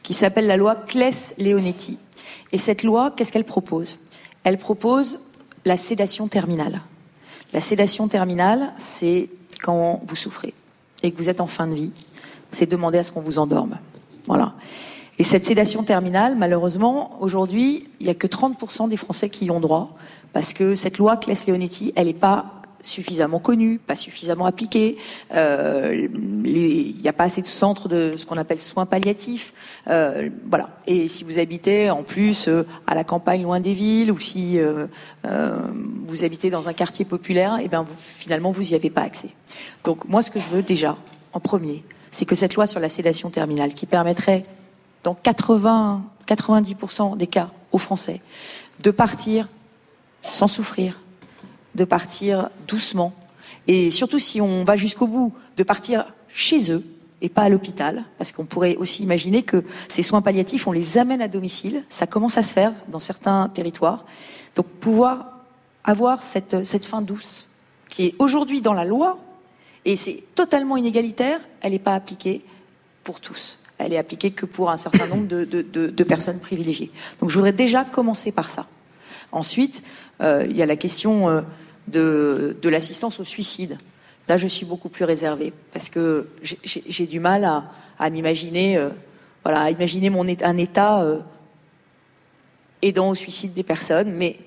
qui s'appelle la loi Claes-Leonetti. Et cette loi, qu'est-ce qu'elle propose? Elle propose la sédation terminale. La sédation terminale, c'est quand vous souffrez et que vous êtes en fin de vie, c'est demander à ce qu'on vous endorme. Voilà. Et cette sédation terminale, malheureusement, aujourd'hui, il n'y a que 30% des Français qui y ont droit, parce que cette loi Claes-Leonetti, elle n'est pas suffisamment connue, pas suffisamment appliquée. Euh, il n'y a pas assez de centres de ce qu'on appelle soins palliatifs. Euh, voilà. Et si vous habitez en plus euh, à la campagne, loin des villes, ou si vous habitez dans un quartier populaire, et eh bien vous, finalement vous n'y avez pas accès. Donc moi, ce que je veux déjà, en premier, c'est que cette loi sur la sédation terminale, qui permettrait dans 80, 90% des cas aux Français de partir sans souffrir, de partir doucement. Et surtout si on va jusqu'au bout, de partir chez eux et pas à l'hôpital, parce qu'on pourrait aussi imaginer que ces soins palliatifs, on les amène à domicile. Ça commence à se faire dans certains territoires. Donc pouvoir avoir cette, fin douce, qui est aujourd'hui dans la loi, et c'est totalement inégalitaire, elle n'est pas appliquée pour tous. elle est appliquée que pour un certain nombre de personnes privilégiées. Donc je voudrais déjà commencer par ça. Ensuite, euh, il y a la question euh, de, l'assistance au suicide. Là, je suis beaucoup plus réservée parce que j'ai du mal à, m'imaginer, euh, voilà, à imaginer mon un état euh, aidant au suicide des personnes. Mais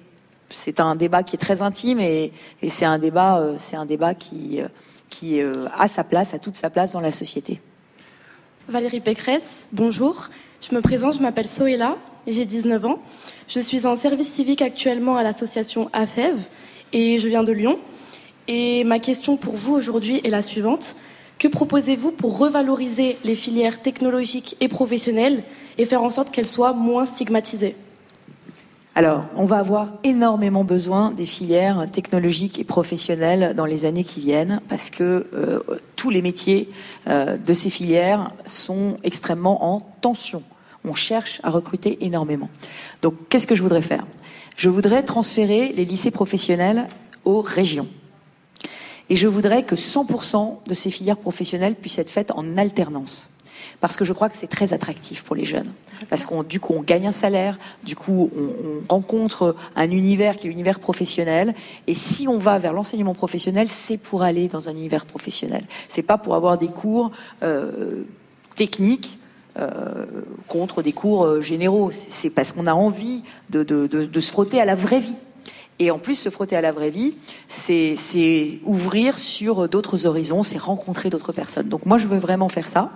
c'est un débat qui est très intime et, c'est un débat, euh, c'est un débat qui, a sa place, a toute sa place dans la société. Valérie Pécresse, bonjour. Je me présente, je m'appelle Soéla, j'ai 19 ans. Je suis en service civique actuellement à l'association AFEV et je viens de Lyon. Et ma question pour vous aujourd'hui est la suivante. Que proposez-vous pour revaloriser les filières technologiques et professionnelles et faire en sorte qu'elles soient moins stigmatisées? Alors, on va avoir énormément besoin des filières technologiques et professionnelles dans les années qui viennent, parce que euh, tous les métiers euh, de ces filières sont extrêmement en tension. On cherche à recruter énormément. Donc, qu'est-ce que je voudrais faire? Je voudrais transférer les lycées professionnels aux régions. Et je voudrais que 100% de ces filières professionnelles puissent être faites en alternance parce que je crois que c'est très attractif pour les jeunes. Parce qu'on du coup on gagne un salaire, du coup on, on rencontre un univers qui est l'univers professionnel. Et si on va vers l'enseignement professionnel, c'est pour aller dans un univers professionnel. C'est pas pour avoir des cours euh, techniques. Euh, contre des cours euh, généraux. C'est parce qu'on a envie de, se frotter à la vraie vie. Et en plus, se frotter à la vraie vie, c'est ouvrir sur d'autres horizons, c'est rencontrer d'autres personnes. Donc moi, je veux vraiment faire ça.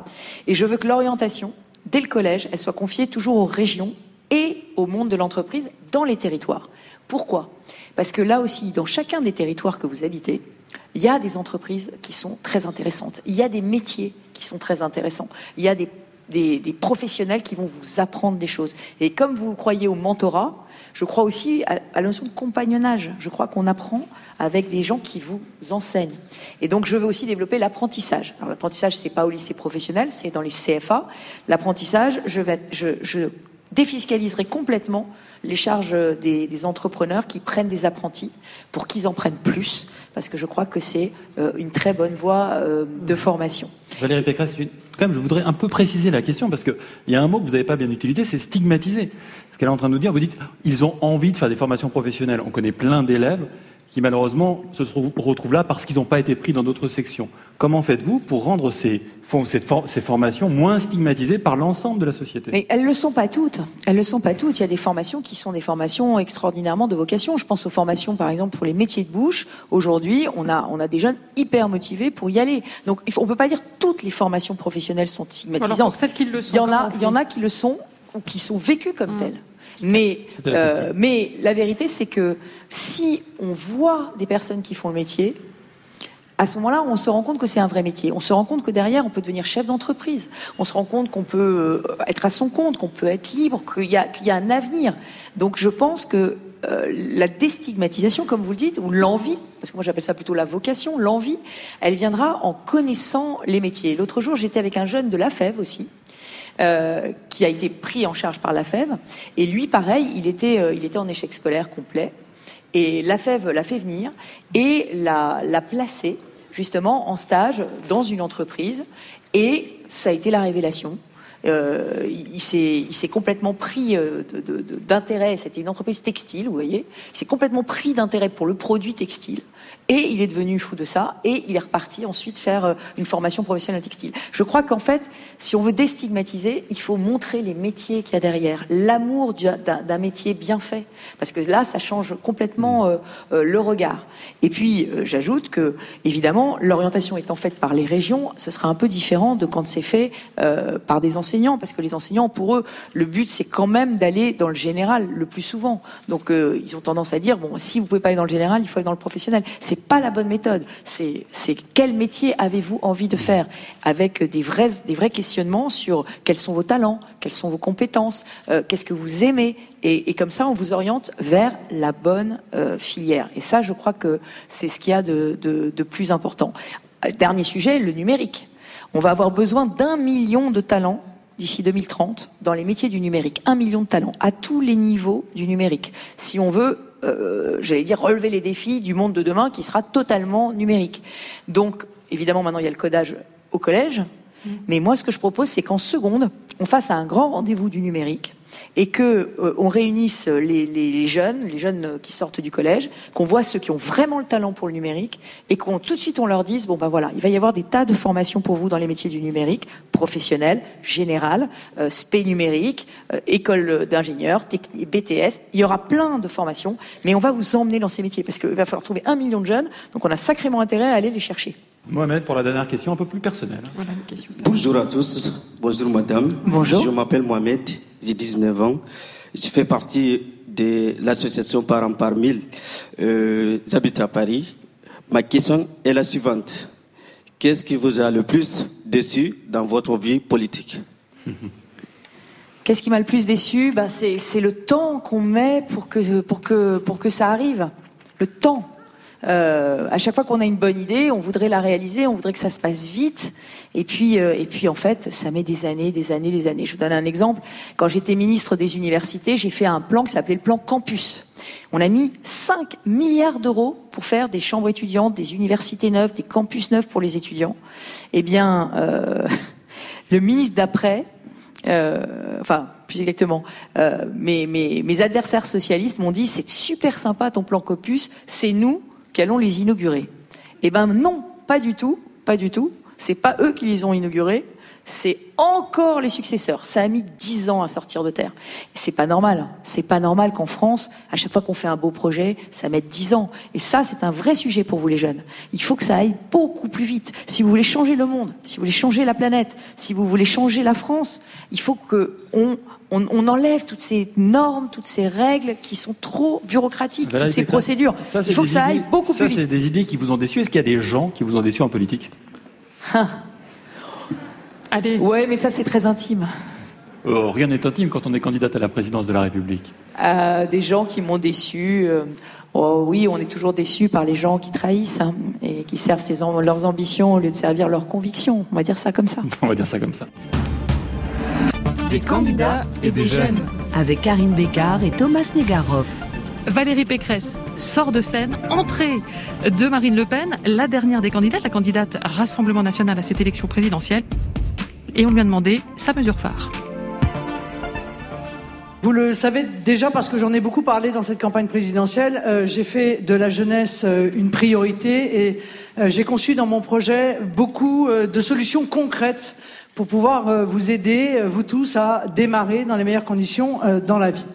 Et je veux que l'orientation, dès le collège, elle soit confiée toujours aux régions et au monde de l'entreprise dans les territoires. Pourquoi? Parce que là aussi, dans chacun des territoires que vous habitez, il y a des entreprises qui sont très intéressantes. Il y a des métiers qui sont très intéressants. Il y a des, des, professionnels qui vont vous apprendre des choses. Et comme vous croyez au mentorat, je crois aussi à, à la notion de compagnonnage. Je crois qu'on apprend avec des gens qui vous enseignent. Et donc, je veux aussi développer l'apprentissage. Alors, l'apprentissage, c'est pas au lycée professionnel, c'est dans les CFA. L'apprentissage, je, vais, je, je défiscaliserai complètement les charges des, des, entrepreneurs qui prennent des apprentis pour qu'ils en prennent plus, parce que je crois que c'est euh, une très bonne voie euh, de formation. Valérie Pécresse, je voudrais un peu préciser la question, parce qu'il y a un mot que vous n'avez pas bien utilisé, c'est stigmatiser. Ce qu'elle est en train de nous dire, vous dites, ils ont envie de faire des formations professionnelles. On connaît plein d'élèves qui malheureusement se retrouvent là parce qu'ils n'ont pas été pris dans d'autres sections. Comment faites-vous pour rendre ces, ces, formations moins stigmatisées par l'ensemble de la société? Mais elles le sont pas toutes. Elles le sont pas toutes. Il y a des formations qui sont des formations extraordinairement de vocation. Je pense aux formations, par exemple, pour les métiers de bouche. Aujourd'hui, on a, on a des jeunes hyper motivés pour y aller. Donc, on peut pas dire toutes les formations professionnelles sont stigmatisantes. Alors pour celles qui le sont, il y en a, il y en a qui le sont ou qui sont vécues comme mmh. telles. Mais, euh, mais la vérité, c'est que si on voit des personnes qui font le métier, à ce moment-là, on se rend compte que c'est un vrai métier. On se rend compte que derrière, on peut devenir chef d'entreprise. On se rend compte qu'on peut euh, être à son compte, qu'on peut être libre, qu'il y, qu y, a un avenir. Donc, je pense que euh, la déstigmatisation, comme vous le dites, ou l'envie, parce que moi j'appelle ça plutôt la vocation, l'envie, elle viendra en connaissant les métiers. L'autre jour, j'étais avec un jeune de la FEV aussi, euh, qui a été pris en charge par la FEV. Et lui, pareil, il était, euh, il était en échec scolaire complet. Et la FEV l'a fait venir et l'a, l'a placé justement en stage dans une entreprise. Et ça a été la révélation. Euh, il, s'est, complètement pris euh, d'intérêt. C'était une entreprise textile, vous voyez. Il s'est complètement pris d'intérêt pour le produit textile. Et il est devenu fou de ça, et il est reparti ensuite faire euh, une formation professionnelle textile. Je crois qu'en fait, si on veut déstigmatiser, il faut montrer les métiers qu'il y a derrière, l'amour d'un métier bien fait, parce que là, ça change complètement euh, euh, le regard. Et puis, j'ajoute que, évidemment, l'orientation étant faite par les régions, ce sera un peu différent de quand c'est fait par des enseignants, parce que les enseignants, pour eux, le but, c'est quand même d'aller dans le général le plus souvent. Donc, ils ont tendance à dire, bon, si vous pouvez pas aller dans le général, il faut aller dans le professionnel. Pas la bonne méthode. C'est quel métier avez-vous envie de faire avec des vrais, des vraies questions sur quels sont vos talents, quelles sont vos compétences, euh, qu'est-ce que vous aimez, et, comme ça on vous oriente vers la bonne euh, filière. Et ça, je crois que c'est ce qu'il y a de, de, de plus important. Dernier sujet, le numérique. On va avoir besoin d'un million de talents d'ici 2030 dans les métiers du numérique. Un million de talents à tous les niveaux du numérique. Si on veut, euh, j'allais dire, relever les défis du monde de demain qui sera totalement numérique. Donc, évidemment, maintenant il y a le codage au collège, Mais moi, ce que je propose, c'est qu'en seconde, on fasse un grand rendez-vous du numérique et que euh, on réunisse les, les, jeunes, les jeunes qui sortent du collège, qu'on voit ceux qui ont vraiment le talent pour le numérique et qu'on tout de suite on leur dise bon ben voilà, il va y avoir des tas de formations pour vous dans les métiers du numérique, professionnel, général, euh, spé numérique, euh, école d'ingénieur, BTS, il y aura plein de formations, mais on va vous emmener dans ces métiers parce qu'il va falloir trouver un million de jeunes, donc on a sacrément intérêt à aller les chercher. Mohamed, pour la dernière question un peu plus personnelle. Bonjour à tous, bonjour madame. Bonjour. Je m'appelle Mohamed, j'ai 19 ans. Je fais partie de l'association Parents par mille. Euh, J'habite à Paris. Ma question est la suivante. Qu'est-ce qui vous a le plus déçu dans votre vie politique? Qu'est-ce qui m'a le plus déçu? Bah, C'est le temps qu'on met pour que, pour, que, pour que ça arrive. Le temps. Euh, à chaque fois qu'on a une bonne idée, on voudrait la réaliser, on voudrait que ça se passe vite. Et puis, euh, et puis en fait, ça met des années, des années, des années. Je vous donne un exemple. Quand j'étais ministre des universités, j'ai fait un plan qui s'appelait le plan campus. On a mis 5 milliards d'euros pour faire des chambres étudiantes, des universités neuves, des campus neufs pour les étudiants. Eh bien, euh, le ministre d'après, euh, enfin, plus exactement, euh, mes, mes, mes adversaires socialistes m'ont dit c'est super sympa ton plan campus, c'est nous qu'allons les inaugurer. Eh ben non, pas du tout, pas du tout. C'est pas eux qui les ont inaugurés, c'est encore les successeurs. Ça a mis dix ans à sortir de terre. C'est pas normal. C'est pas normal qu'en France, à chaque fois qu'on fait un beau projet, ça mette dix ans. Et ça, c'est un vrai sujet pour vous les jeunes. Il faut que ça aille beaucoup plus vite. Si vous voulez changer le monde, si vous voulez changer la planète, si vous voulez changer la France, il faut que on, on, enlève toutes ces normes, toutes ces règles qui sont trop bureaucratiques, toutes ces procédures. il faut que ça aille beaucoup plus vite. Ça, c'est des idées qui vous ont déçu. Est-ce qu'il y a des gens qui vous ont déçu en politique ah. Allez. Ouais, mais ça, c'est très intime. Oh, rien n'est intime quand on est candidate à la présidence de la République. Euh, des gens qui m'ont déçu. Euh, oh, oui, on est toujours déçu par les gens qui trahissent hein, et qui servent leurs ambitions au lieu de servir leurs convictions. On va dire ça comme ça. on va dire ça comme ça. Des candidats et des jeunes. Avec Karine Bécard et Thomas Negaroff. Valérie Pécresse sort de scène, entrée de Marine Le Pen, la dernière des candidates, la candidate Rassemblement national à cette élection présidentielle. Et on lui a demandé sa mesure phare. Vous le savez déjà parce que j'en ai beaucoup parlé dans cette campagne présidentielle. Euh, j'ai fait de la jeunesse euh, une priorité et euh, j'ai conçu dans mon projet beaucoup de solutions concrètes pour pouvoir vous aider, vous tous, à démarrer dans les meilleures conditions dans la vie.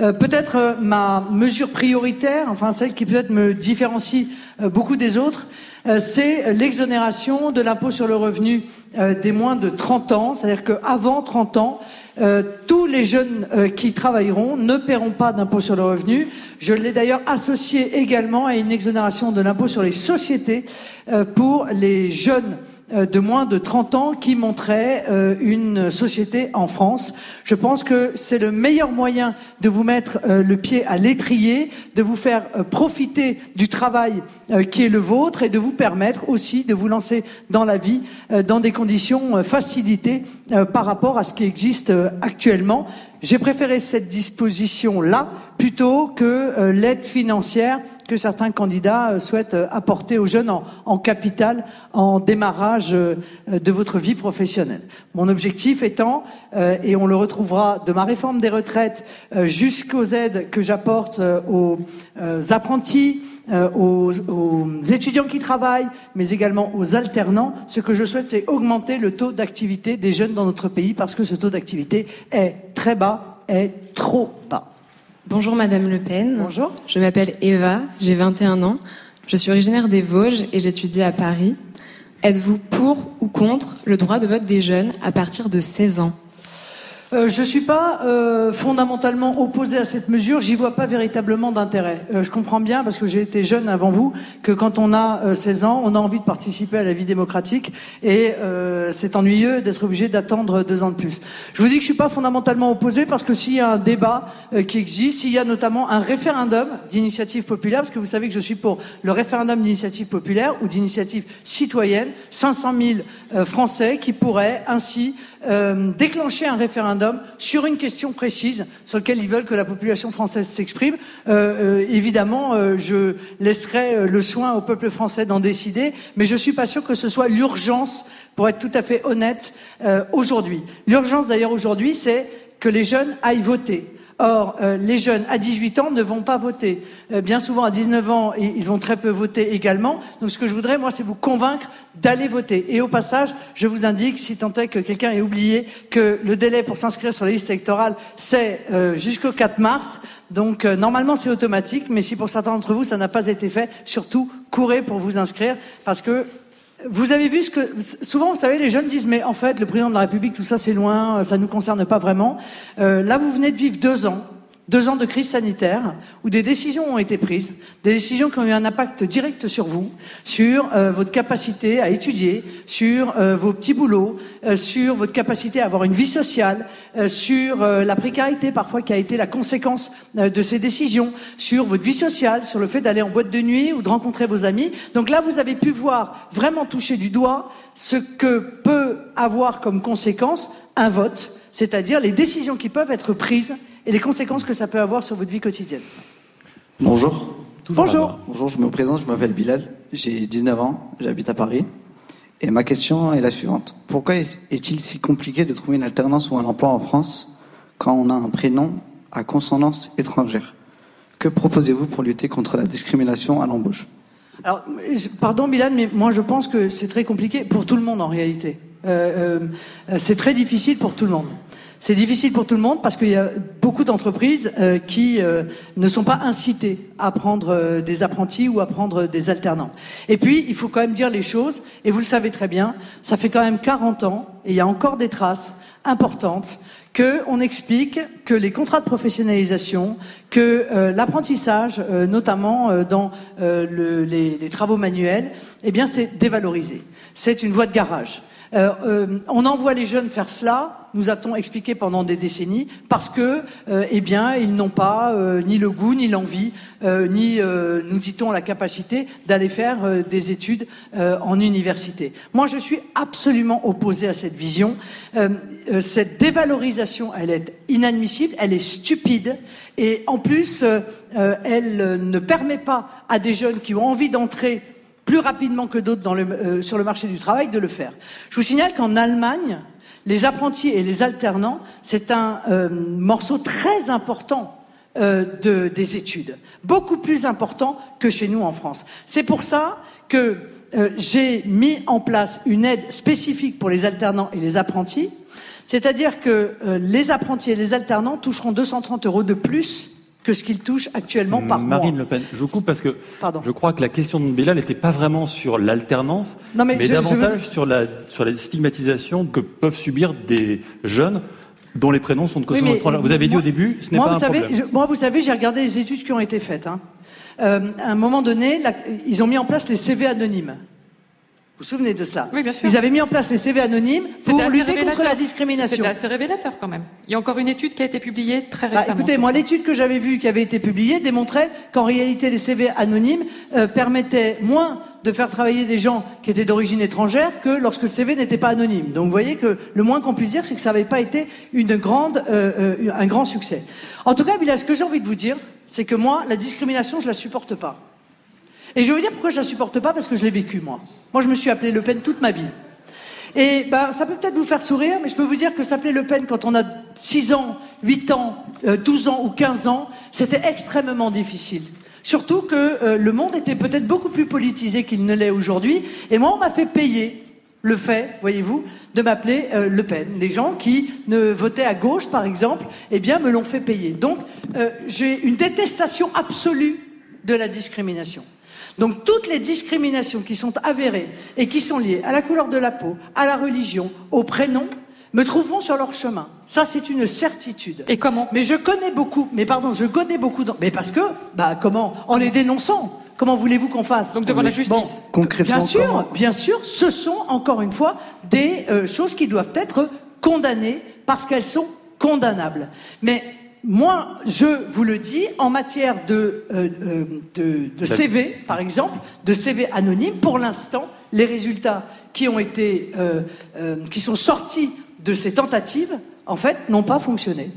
Euh, peut-être euh, ma mesure prioritaire, enfin celle qui peut-être me différencie euh, beaucoup des autres, c'est l'exonération de l'impôt sur le revenu des moins de 30 ans, c'est-à-dire qu'avant 30 ans, tous les jeunes qui travailleront ne paieront pas d'impôt sur le revenu. Je l'ai d'ailleurs associé également à une exonération de l'impôt sur les sociétés pour les jeunes euh, de moins de 30 ans qui montrait euh, une société en France. Je pense que c'est le meilleur moyen de vous mettre euh, le pied à l'étrier, de vous faire profiter du travail qui est le vôtre et de vous permettre aussi de vous lancer dans la vie dans des conditions facilitées par rapport à ce qui existe actuellement. J'ai préféré cette disposition-là plutôt que l'aide financière que certains candidats euh, souhaitent euh, apporter aux jeunes en, capital en démarrage euh, de votre vie professionnelle. Mon objectif étant, et on le retrouvera de ma réforme des retraites jusqu'aux aides que j'apporte aux apprentis, aux, aux, étudiants qui travaillent, mais également aux alternants. Ce que je souhaite, c'est augmenter le taux d'activité des jeunes dans notre pays parce que ce taux d'activité est très bas, est trop bas. Bonjour Madame Le Pen. Bonjour. Je m'appelle Eva, j'ai 21 ans. Je suis originaire des Vosges et j'étudie à Paris. Êtes-vous pour ou contre le droit de vote des jeunes à partir de 16 ans? Euh, je ne suis pas euh, fondamentalement opposé à cette mesure, j'y vois pas véritablement d'intérêt. Euh, je comprends bien, parce que j'ai été jeune avant vous, que quand on a 16 ans, on a envie de participer à la vie démocratique et c'est ennuyeux d'être obligé d'attendre deux ans de plus. Je vous dis que je suis pas fondamentalement opposé parce que s'il y a un débat qui existe, s'il y a notamment un référendum d'initiative populaire, parce que vous savez que je suis pour le référendum d'initiative populaire ou d'initiative citoyenne, 500 000 Français qui pourraient ainsi euh, déclencher un référendum sur une question précise sur laquelle ils veulent que la population française s'exprime. Euh, euh, évidemment, euh, je laisserai le soin au peuple français d'en décider, mais je suis pas sûr que ce soit l'urgence, pour être tout à fait honnête, aujourd'hui. L'urgence d'ailleurs aujourd'hui, c'est que les jeunes aillent voter. Or, euh, les jeunes à 18 ans ne vont pas voter. Euh, bien souvent, à 19 ans, ils, vont très peu voter également. Donc, ce que je voudrais, moi, c'est vous convaincre d'aller voter. Et au passage, je vous indique, si tant est que quelqu'un ait oublié, que le délai pour s'inscrire sur la liste électorale, c'est euh, jusqu'au 4 mars. Donc, euh, normalement, c'est automatique. Mais si pour certains d'entre vous, ça n'a pas été fait, surtout, courez pour vous inscrire. Parce que vous avez vu ce que souvent, vous savez, les jeunes disent mais en fait, le président de la République, tout ça, c'est loin, ça nous concerne pas vraiment. Euh, là, vous venez de vivre deux ans, deux ans de crise sanitaire, où des décisions ont été prises, des décisions qui ont eu un impact direct sur vous, sur euh, votre capacité à étudier, sur euh, vos petits boulots, euh, sur votre capacité à avoir une vie sociale, sur la précarité parfois qui a été la conséquence de ces décisions, sur votre vie sociale, sur le fait d'aller en boîte de nuit ou de rencontrer vos amis. Donc là, vous avez pu voir vraiment toucher du doigt ce que peut avoir comme conséquence un vote, c'est-à-dire les décisions qui peuvent être prises et les conséquences que ça peut avoir sur votre vie quotidienne. Bonjour. Bonjour. Bonjour, je me présente, je m'appelle Bilal, j'ai 19 ans, j'habite à Paris. Et ma question est la suivante. Pourquoi est- est-il si compliqué de trouver une alternance ou un emploi en France quand on a un prénom à consonance étrangère? Que proposez-vous pour lutter contre la discrimination à l'embauche? Alors, pardon Milan, mais moi je pense que c'est très compliqué pour tout le monde en réalité. Euh, euh, c'est très difficile pour tout le monde. C'est difficile pour tout le monde parce qu'il y a beaucoup d'entreprises euh, qui ne sont pas incitées à prendre des apprentis ou à prendre des alternants. Et puis, il faut quand même dire les choses, et vous le savez très bien, ça fait quand même 40 ans, et il y a encore des traces importantes que on explique que les contrats de professionnalisation, que l'apprentissage, notamment dans le- les, les travaux manuels, eh bien c'est dévalorisé. C'est une voie de garage. Euh, euh, on envoie les jeunes faire cela, nous a-t-on expliqué pendant des décennies, parce que, euh, eh bien, ils n'ont pas euh, ni le goût, ni l'envie, euh, ni, euh, nous dit-on, la capacité d'aller faire des études en université. Moi, je suis absolument opposé à cette vision. Cette dévalorisation, elle est inadmissible, elle est stupide, et en plus, elle ne permet pas à des jeunes qui ont envie d'entrer plus rapidement que d'autres dans le, euh, sur le marché du travail de le faire. Je vous signale qu'en Allemagne, les apprentis et les alternants, c'est un euh, morceau très important euh, de, des études, beaucoup plus important que chez nous en France. C'est pour ça que euh, j'ai mis en place une aide spécifique pour les alternants et les apprentis, c'est-à-dire que euh, les apprentis et les alternants toucheront 230 euros de plus que ce qu'ils touchent actuellement par mois. Marine Le Pen, je vous coupe parce que Pardon. je crois que la question de Bella n'était pas vraiment sur l'alternance, mais mais, je- je davantage veux- sur, la, sur la stigmatisation que peuvent subir des jeunes dont les prénoms sont de Oui, étrangère. Vous avez dit moi- au début, ce n'est pas vous un savez, problème. je- moi, vous savez, j'ai regardé les études qui ont été faites. hein. Euh, à un moment donné, la- ils ont mis en place les CV anonymes. Vous vous souvenez de cela Oui, bien sûr. Ils avaient mis en place les CV anonymes pour lutter contre la discrimination. C'était assez révélateur quand même. Il y a encore une étude qui a été publiée très Bah, récemment. écoutez, sur moi, l'étude que j'avais vue, qui avait été publiée, démontrait qu'en réalité, les CV anonymes euh, permettaient moins de faire travailler des gens qui étaient d'origine étrangère que lorsque le CV n'était pas anonyme. Donc, vous voyez que le moins qu'on puisse dire, c'est que ça n'avait pas été une grande, euh, euh, un grand succès. En tout cas, Bilal, ce que j'ai envie de vous dire, c'est que moi, la discrimination, je la supporte pas. Et je vais vous dire pourquoi je la supporte pas, parce que je l'ai vécu, moi. Moi, je me suis appelé Le Pen toute ma vie. Et ben, ça peut peut-être vous faire sourire, mais je peux vous dire que s'appeler Le Pen quand on a 6 ans, 8 ans, euh, 12 ans ou 15 ans, c'était extrêmement difficile. Surtout que euh, le monde était peut-être beaucoup plus politisé qu'il ne l'est aujourd'hui. Et moi, on m'a fait payer le fait, voyez-vous, de m'appeler euh, Le Pen. Les gens qui ne votaient à gauche, par exemple, eh bien, me l'ont fait payer. Donc, euh, j'ai une détestation absolue de la discrimination. Donc toutes les discriminations qui sont avérées et qui sont liées à la couleur de la peau, à la religion, au prénom, me trouveront sur leur chemin. Ça, c'est une certitude. Et comment? Mais je connais beaucoup, mais pardon, je connais beaucoup, d'en- mais parce que, bah comment En les dénonçant. Comment voulez-vous qu'on fasse? Donc devant la justice. Bon, Concrètement, bien sûr, comment? bien sûr, ce sont encore une fois des euh, choses qui doivent être condamnées parce qu'elles sont condamnables. Mais moi, je vous le dis, en matière de, euh, euh, de, de CV, par exemple, de CV anonyme, pour l'instant, les résultats qui ont été, euh, euh, qui sont sortis de ces tentatives, en fait, n'ont pas fonctionné.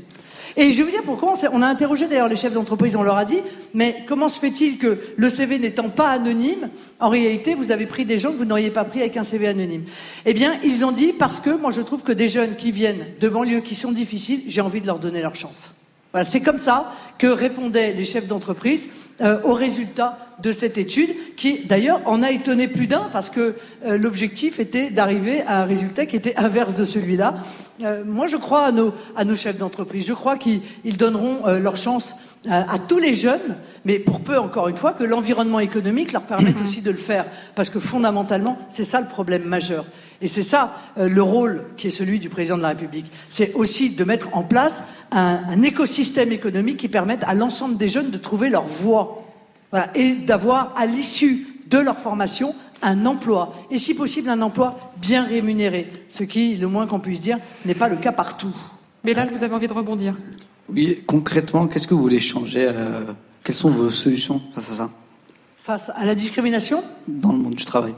Et je vais vous dire pourquoi. On a interrogé d'ailleurs les chefs d'entreprise, on leur a dit, mais comment se fait-il que le CV n'étant pas anonyme, en réalité, vous avez pris des gens que vous n'auriez pas pris avec un CV anonyme? Eh bien, ils ont dit, parce que moi je trouve que des jeunes qui viennent de banlieues qui sont difficiles, j'ai envie de leur donner leur chance. Voilà, c'est comme ça que répondaient les chefs d'entreprise euh, aux résultats de cette étude, qui d'ailleurs en a étonné plus d'un, parce que euh, l'objectif était d'arriver à un résultat qui était inverse de celui-là. Euh, moi, je crois à nos, à nos chefs d'entreprise. Je crois qu'ils donneront euh, leur chance à tous les jeunes, mais pour peu, encore une fois, que l'environnement économique leur permette aussi de le faire. Parce que fondamentalement, c'est ça le problème majeur. Et c'est ça le rôle qui est celui du président de la République. C'est aussi de mettre en place un, un écosystème économique qui permette à l'ensemble des jeunes de trouver leur voie. Voilà, et d'avoir, à l'issue de leur formation, un emploi, et si possible un emploi bien rémunéré, ce qui, le moins qu'on puisse dire, n'est pas le cas partout. Mais là, vous avez envie de rebondir. Oui, concrètement, qu'est-ce que vous voulez changer euh, Quelles sont vos solutions face à ça? Face à la discrimination? Dans le monde du travail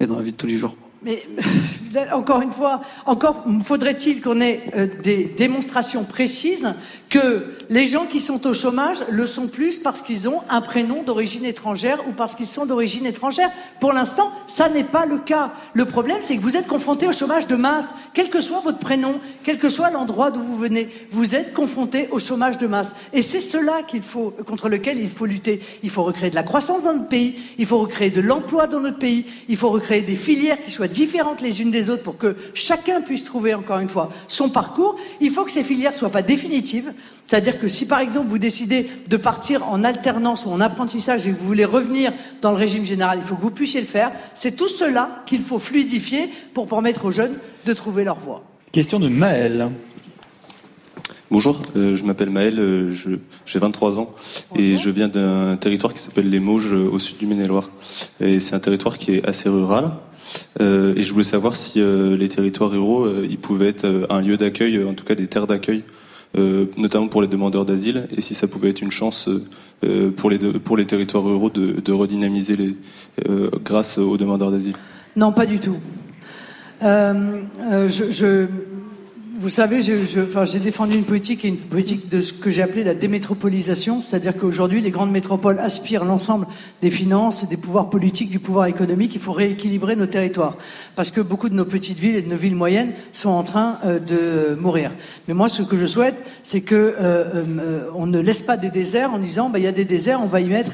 et dans la vie de tous les jours. Mais encore une fois, encore faudrait-il qu'on ait euh, des démonstrations précises que les gens qui sont au chômage le sont plus parce qu'ils ont un prénom d'origine étrangère ou parce qu'ils sont d'origine étrangère. Pour l'instant, ça n'est pas le cas. Le problème, c'est que vous êtes confronté au chômage de masse. Quel que soit votre prénom, quel que soit l'endroit d'où vous venez, vous êtes confronté au chômage de masse. Et c'est cela qu'il faut, contre lequel il faut lutter. Il faut recréer de la croissance dans notre pays, il faut recréer de l'emploi dans notre pays, il faut recréer des filières qui soient différentes les unes des autres pour que chacun puisse trouver, encore une fois, son parcours. Il faut que ces filières soient pas définitives. C'est-à-dire que si par exemple vous décidez de partir en alternance ou en apprentissage et que vous voulez revenir dans le régime général, il faut que vous puissiez le faire. C'est tout cela qu'il faut fluidifier pour permettre aux jeunes de trouver leur voie. Question de Maël. Bonjour, euh, je m'appelle Maël, euh, j'ai 23 ans et je viens d'un territoire qui s'appelle les Mauges euh, au sud du Maine-et-Loire. Et c'est un territoire qui est assez rural. Et je voulais savoir si les territoires ruraux, ils pouvaient être un lieu d'accueil, en tout cas des terres d'accueil euh, notamment pour les demandeurs d'asile, et si ça pouvait être une chance euh, pour, les, pour les territoires ruraux de, redynamiser les, euh, grâce aux demandeurs d'asile? Non, pas du tout. je, vous savez, j'ai défendu une politique, une politique de ce que j'ai appelé la démétropolisation, c'est-à-dire qu'aujourd'hui, les grandes métropoles aspirent l'ensemble des finances, des pouvoirs politiques, du pouvoir économique. Il faut rééquilibrer nos territoires, parce que beaucoup de nos petites villes et de nos villes moyennes sont en train euh, de mourir. Mais moi, ce que je souhaite, c'est que euh, euh, ne laisse pas des déserts en disant, bah, il y a des déserts, on va y mettre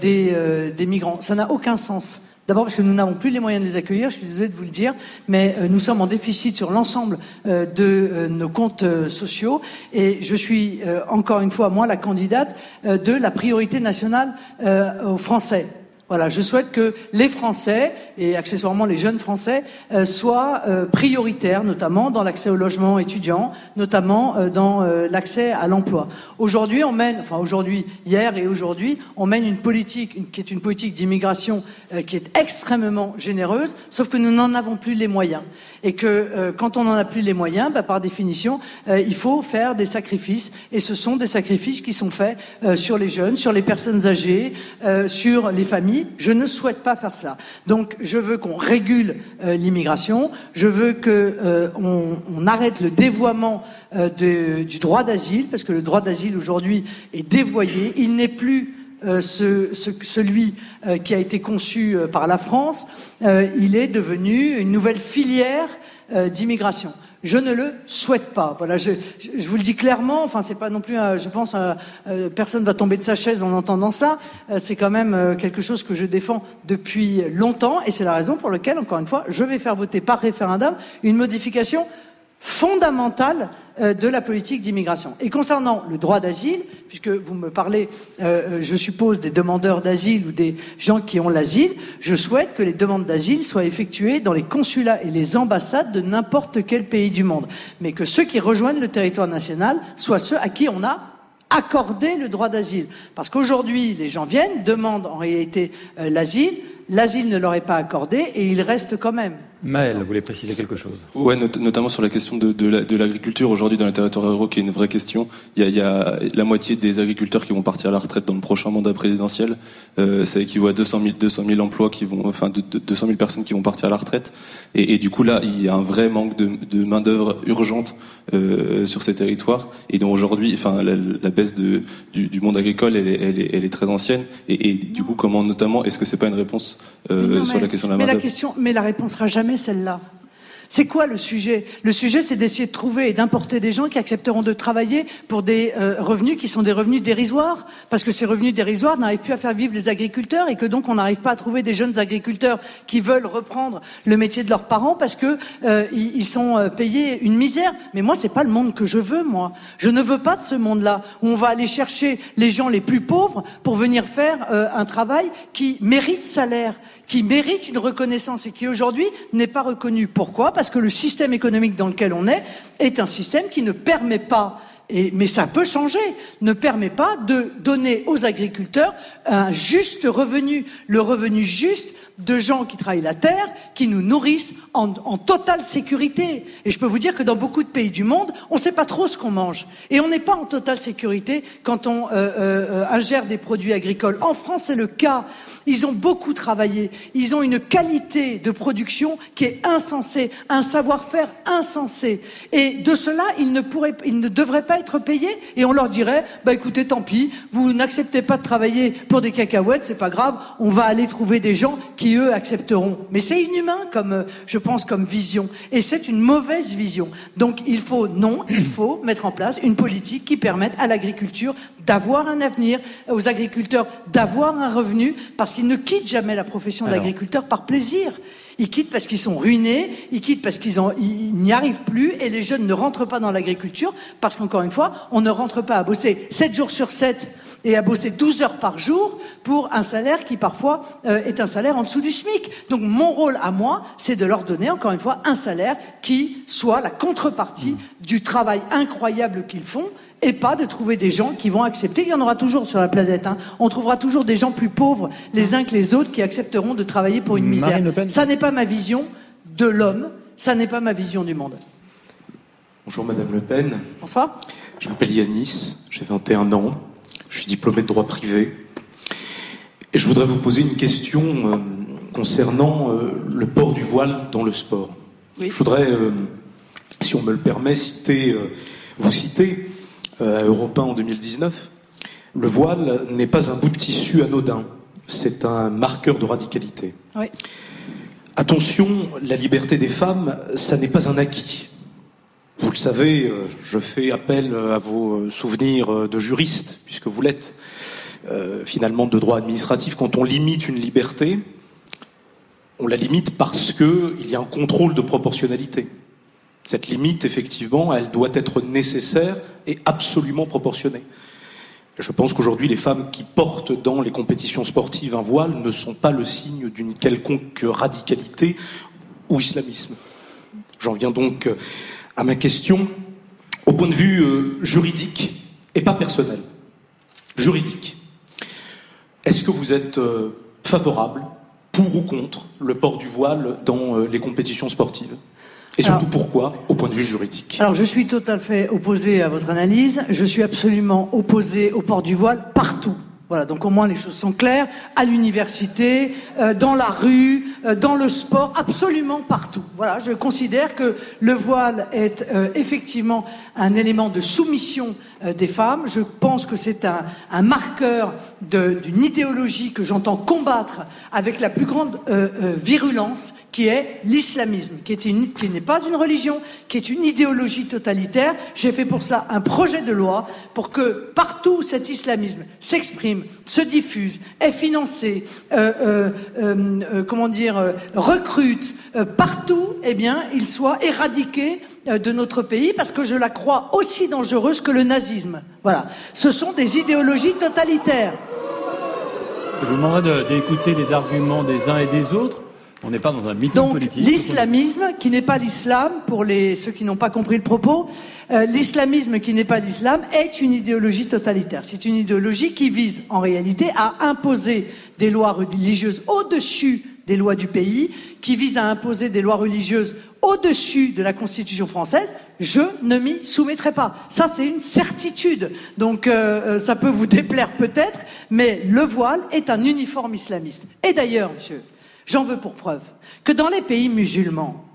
des, des migrants. Ça n'a aucun sens. D'abord parce que nous n'avons plus les moyens de les accueillir, je suis désolé de vous le dire, mais euh, nous sommes en déficit sur l'ensemble euh, de euh, nos comptes sociaux et je suis encore une fois, moi, la candidate de la priorité nationale aux Français. Voilà, je souhaite que les Français et accessoirement les jeunes Français euh, soient euh, prioritaires, notamment dans l'accès au logement étudiant, notamment euh, dans l'accès à l'emploi. Aujourd'hui, on mène, enfin aujourd'hui, hier et aujourd'hui, on mène une politique qui est une politique d'immigration qui est extrêmement généreuse, sauf que nous n'en avons plus les moyens. Et que quand on n'en a plus les moyens, bah, par définition, il faut faire des sacrifices. Et ce sont des sacrifices qui sont faits sur les jeunes, sur les personnes âgées, sur les familles je ne souhaite pas faire cela. Donc, je veux qu'on régule euh, l'immigration. Je veux qu'on euh, arrête le dévoiement euh, du droit d'asile, parce que le droit d'asile aujourd'hui est dévoyé. Il n'est plus ce, celui qui a été conçu par la France. il est devenu une nouvelle filière d'immigration. Je ne le souhaite pas. Voilà, je, vous le dis clairement. Enfin, c'est pas non plus, je pense, euh, euh, personne va tomber de sa chaise en entendant ça. Euh, c'est quand même quelque chose que je défends depuis longtemps, et c'est la raison pour laquelle, encore une fois, je vais faire voter par référendum une modification fondamentale euh, de la politique d'immigration. Et concernant le droit d'asile, puisque vous me parlez, euh, je suppose, des demandeurs d'asile ou des gens qui ont l'asile, je souhaite que les demandes d'asile soient effectuées dans les consulats et les ambassades de n'importe quel pays du monde, mais que ceux qui rejoignent le territoire national soient ceux à qui on a accordé le droit d'asile. Parce qu'aujourd'hui, les gens viennent, demandent en réalité euh, l'asile, l'asile ne leur est pas accordé et ils restent quand même. Maël, vous voulez préciser quelque chose? Ouais, notamment sur la question de, de l'agriculture aujourd'hui dans les territoires ruraux, qui est une vraie question. Il y, a, il y, a, la moitié des agriculteurs qui vont partir à la retraite dans le prochain mandat présidentiel. Euh, ça équivaut à 200 000, 200 000 emplois qui vont, enfin, de, 200 000 personnes qui vont partir à la retraite. Et, et du coup, là, il y a un vrai manque de, de main d'œuvre urgente euh, sur ces territoires. Et donc aujourd'hui, enfin, la, la baisse de, du, du, monde agricole, elle est, elle est, elle est très ancienne. Et, et, du coup, comment notamment, est-ce que c'est pas une réponse euh, sur la question de la main d'œuvre Mais la réponse sera jamais celle-là. C'est quoi le sujet? Le sujet, c'est d'essayer de trouver et d'importer des gens qui accepteront de travailler pour des euh, revenus qui sont des revenus dérisoires, parce que ces revenus dérisoires n'arrivent plus à faire vivre les agriculteurs et que donc on n'arrive pas à trouver des jeunes agriculteurs qui veulent reprendre le métier de leurs parents parce que euh, ils, sont euh, payés une misère. Mais moi, c'est pas le monde que je veux. Moi, je ne veux pas de ce monde-là où on va aller chercher les gens les plus pauvres pour venir faire un travail qui mérite salaire qui mérite une reconnaissance et qui aujourd'hui n'est pas reconnu. Pourquoi? Parce que le système économique dans lequel on est est un système qui ne permet pas et, mais ça peut changer, ne permet pas de donner aux agriculteurs un juste revenu, le revenu juste de gens qui travaillent la terre, qui nous nourrissent en, en, totale sécurité. Et je peux vous dire que dans beaucoup de pays du monde, on ne sait pas trop ce qu'on mange. Et on n'est pas en totale sécurité quand on euh, euh, ingère des produits agricoles. En France, c'est le cas. Ils ont beaucoup travaillé. Ils ont une qualité de production qui est insensée, un savoir-faire insensé. Et de cela, ils ne, pourraient, ils ne devraient pas être payés. Et on leur dirait, bah écoutez, tant pis, vous n'acceptez pas de travailler pour des cacahuètes, c'est pas grave, on va aller trouver des gens qui, eux, accepteront. Mais c'est inhumain, comme, euh, je pense, comme vision. Et c'est une mauvaise vision. Donc il faut, non, il faut mettre en place une politique qui permette à l'agriculture d'avoir un avenir, aux agriculteurs d'avoir un revenu, parce qu'ils ne quittent jamais la profession d'agriculteur par plaisir. Ils quittent parce qu'ils sont ruinés, ils quittent parce qu'ils n'y arrivent plus, et les jeunes ne rentrent pas dans l'agriculture, parce qu'encore une fois, on ne rentre pas à bosser 7 jours sur 7 et à bosser 12 heures par jour pour un salaire qui parfois euh, est un salaire en dessous du SMIC. Donc mon rôle à moi, c'est de leur donner encore une fois un salaire qui soit la contrepartie mmh. du travail incroyable qu'ils font et pas de trouver des gens qui vont accepter. Il y en aura toujours sur la planète. Hein. On trouvera toujours des gens plus pauvres les uns que les autres qui accepteront de travailler pour une misère. Ça n'est pas ma vision de l'homme, ça n'est pas ma vision du monde. Bonjour Madame Le Pen. Bonsoir. Je m'appelle Yanis, j'ai 21 ans, je suis diplômé de droit privé. Et je voudrais vous poser une question euh, concernant euh, le port du voile dans le sport. Je voudrais, euh, si on me le permet, citer, vous citer à Europe 1 en 2019, le voile n'est pas un bout de tissu anodin, c'est un marqueur de radicalité. Attention, la liberté des femmes, ça n'est pas un acquis. Vous le savez, euh, je fais appel à vos souvenirs de juriste, puisque vous l'êtes, euh, finalement de droit administratif. Quand on limite une liberté, on la limite parce qu'il y a un contrôle de proportionnalité. Cette limite, effectivement, elle doit être nécessaire et absolument proportionnée. Je pense qu'aujourd'hui, les femmes qui portent dans les compétitions sportives un voile ne sont pas le signe d'une quelconque radicalité ou islamisme. J'en viens donc à ma question au point de vue euh, juridique et pas personnel. Juridique. Est-ce que vous êtes euh, favorable, pour ou contre, le port du voile dans euh, les compétitions sportives? Et surtout pourquoi, au point de vue juridique? Alors je suis tout à fait opposé à votre analyse. Je suis absolument opposé au port du voile partout. Voilà, donc au moins les choses sont claires, à l'université, euh, dans la rue, euh, dans le sport, absolument partout. Voilà, je considère que le voile est euh, effectivement un élément de soumission des femmes. Je pense que c'est un, un, marqueur d'une idéologie que j'entends combattre avec la plus grande virulence, qui est l'islamisme, qui n'est qui pas une religion, qui est une idéologie totalitaire. J'ai fait pour cela un projet de loi pour que partout cet islamisme s'exprime, se diffuse, est financé, euh, euh, euh, comment dire, recrute partout, eh bien, il soit éradiqué de notre pays parce que je la crois aussi dangereuse que le nazisme. Voilà. Ce sont des idéologies totalitaires. Je vous demanderai d'écouter les arguments des uns et des autres. On n'est pas dans un meeting Donc, politique. L'islamisme, qui n'est pas l'islam, pour les, ceux qui n'ont pas compris le propos, euh, l'islamisme qui n'est pas l'islam est une idéologie totalitaire. C'est une idéologie qui vise en réalité à imposer des lois religieuses au-dessus des lois du pays, qui vise à imposer des lois religieuses au-dessus de la Constitution française, je ne m'y soumettrai pas. Ça, c'est une certitude. Donc, euh, euh, ça peut vous déplaire peut-être, mais le voile est un uniforme islamiste. Et d'ailleurs, monsieur, j'en veux pour preuve que dans les pays musulmans,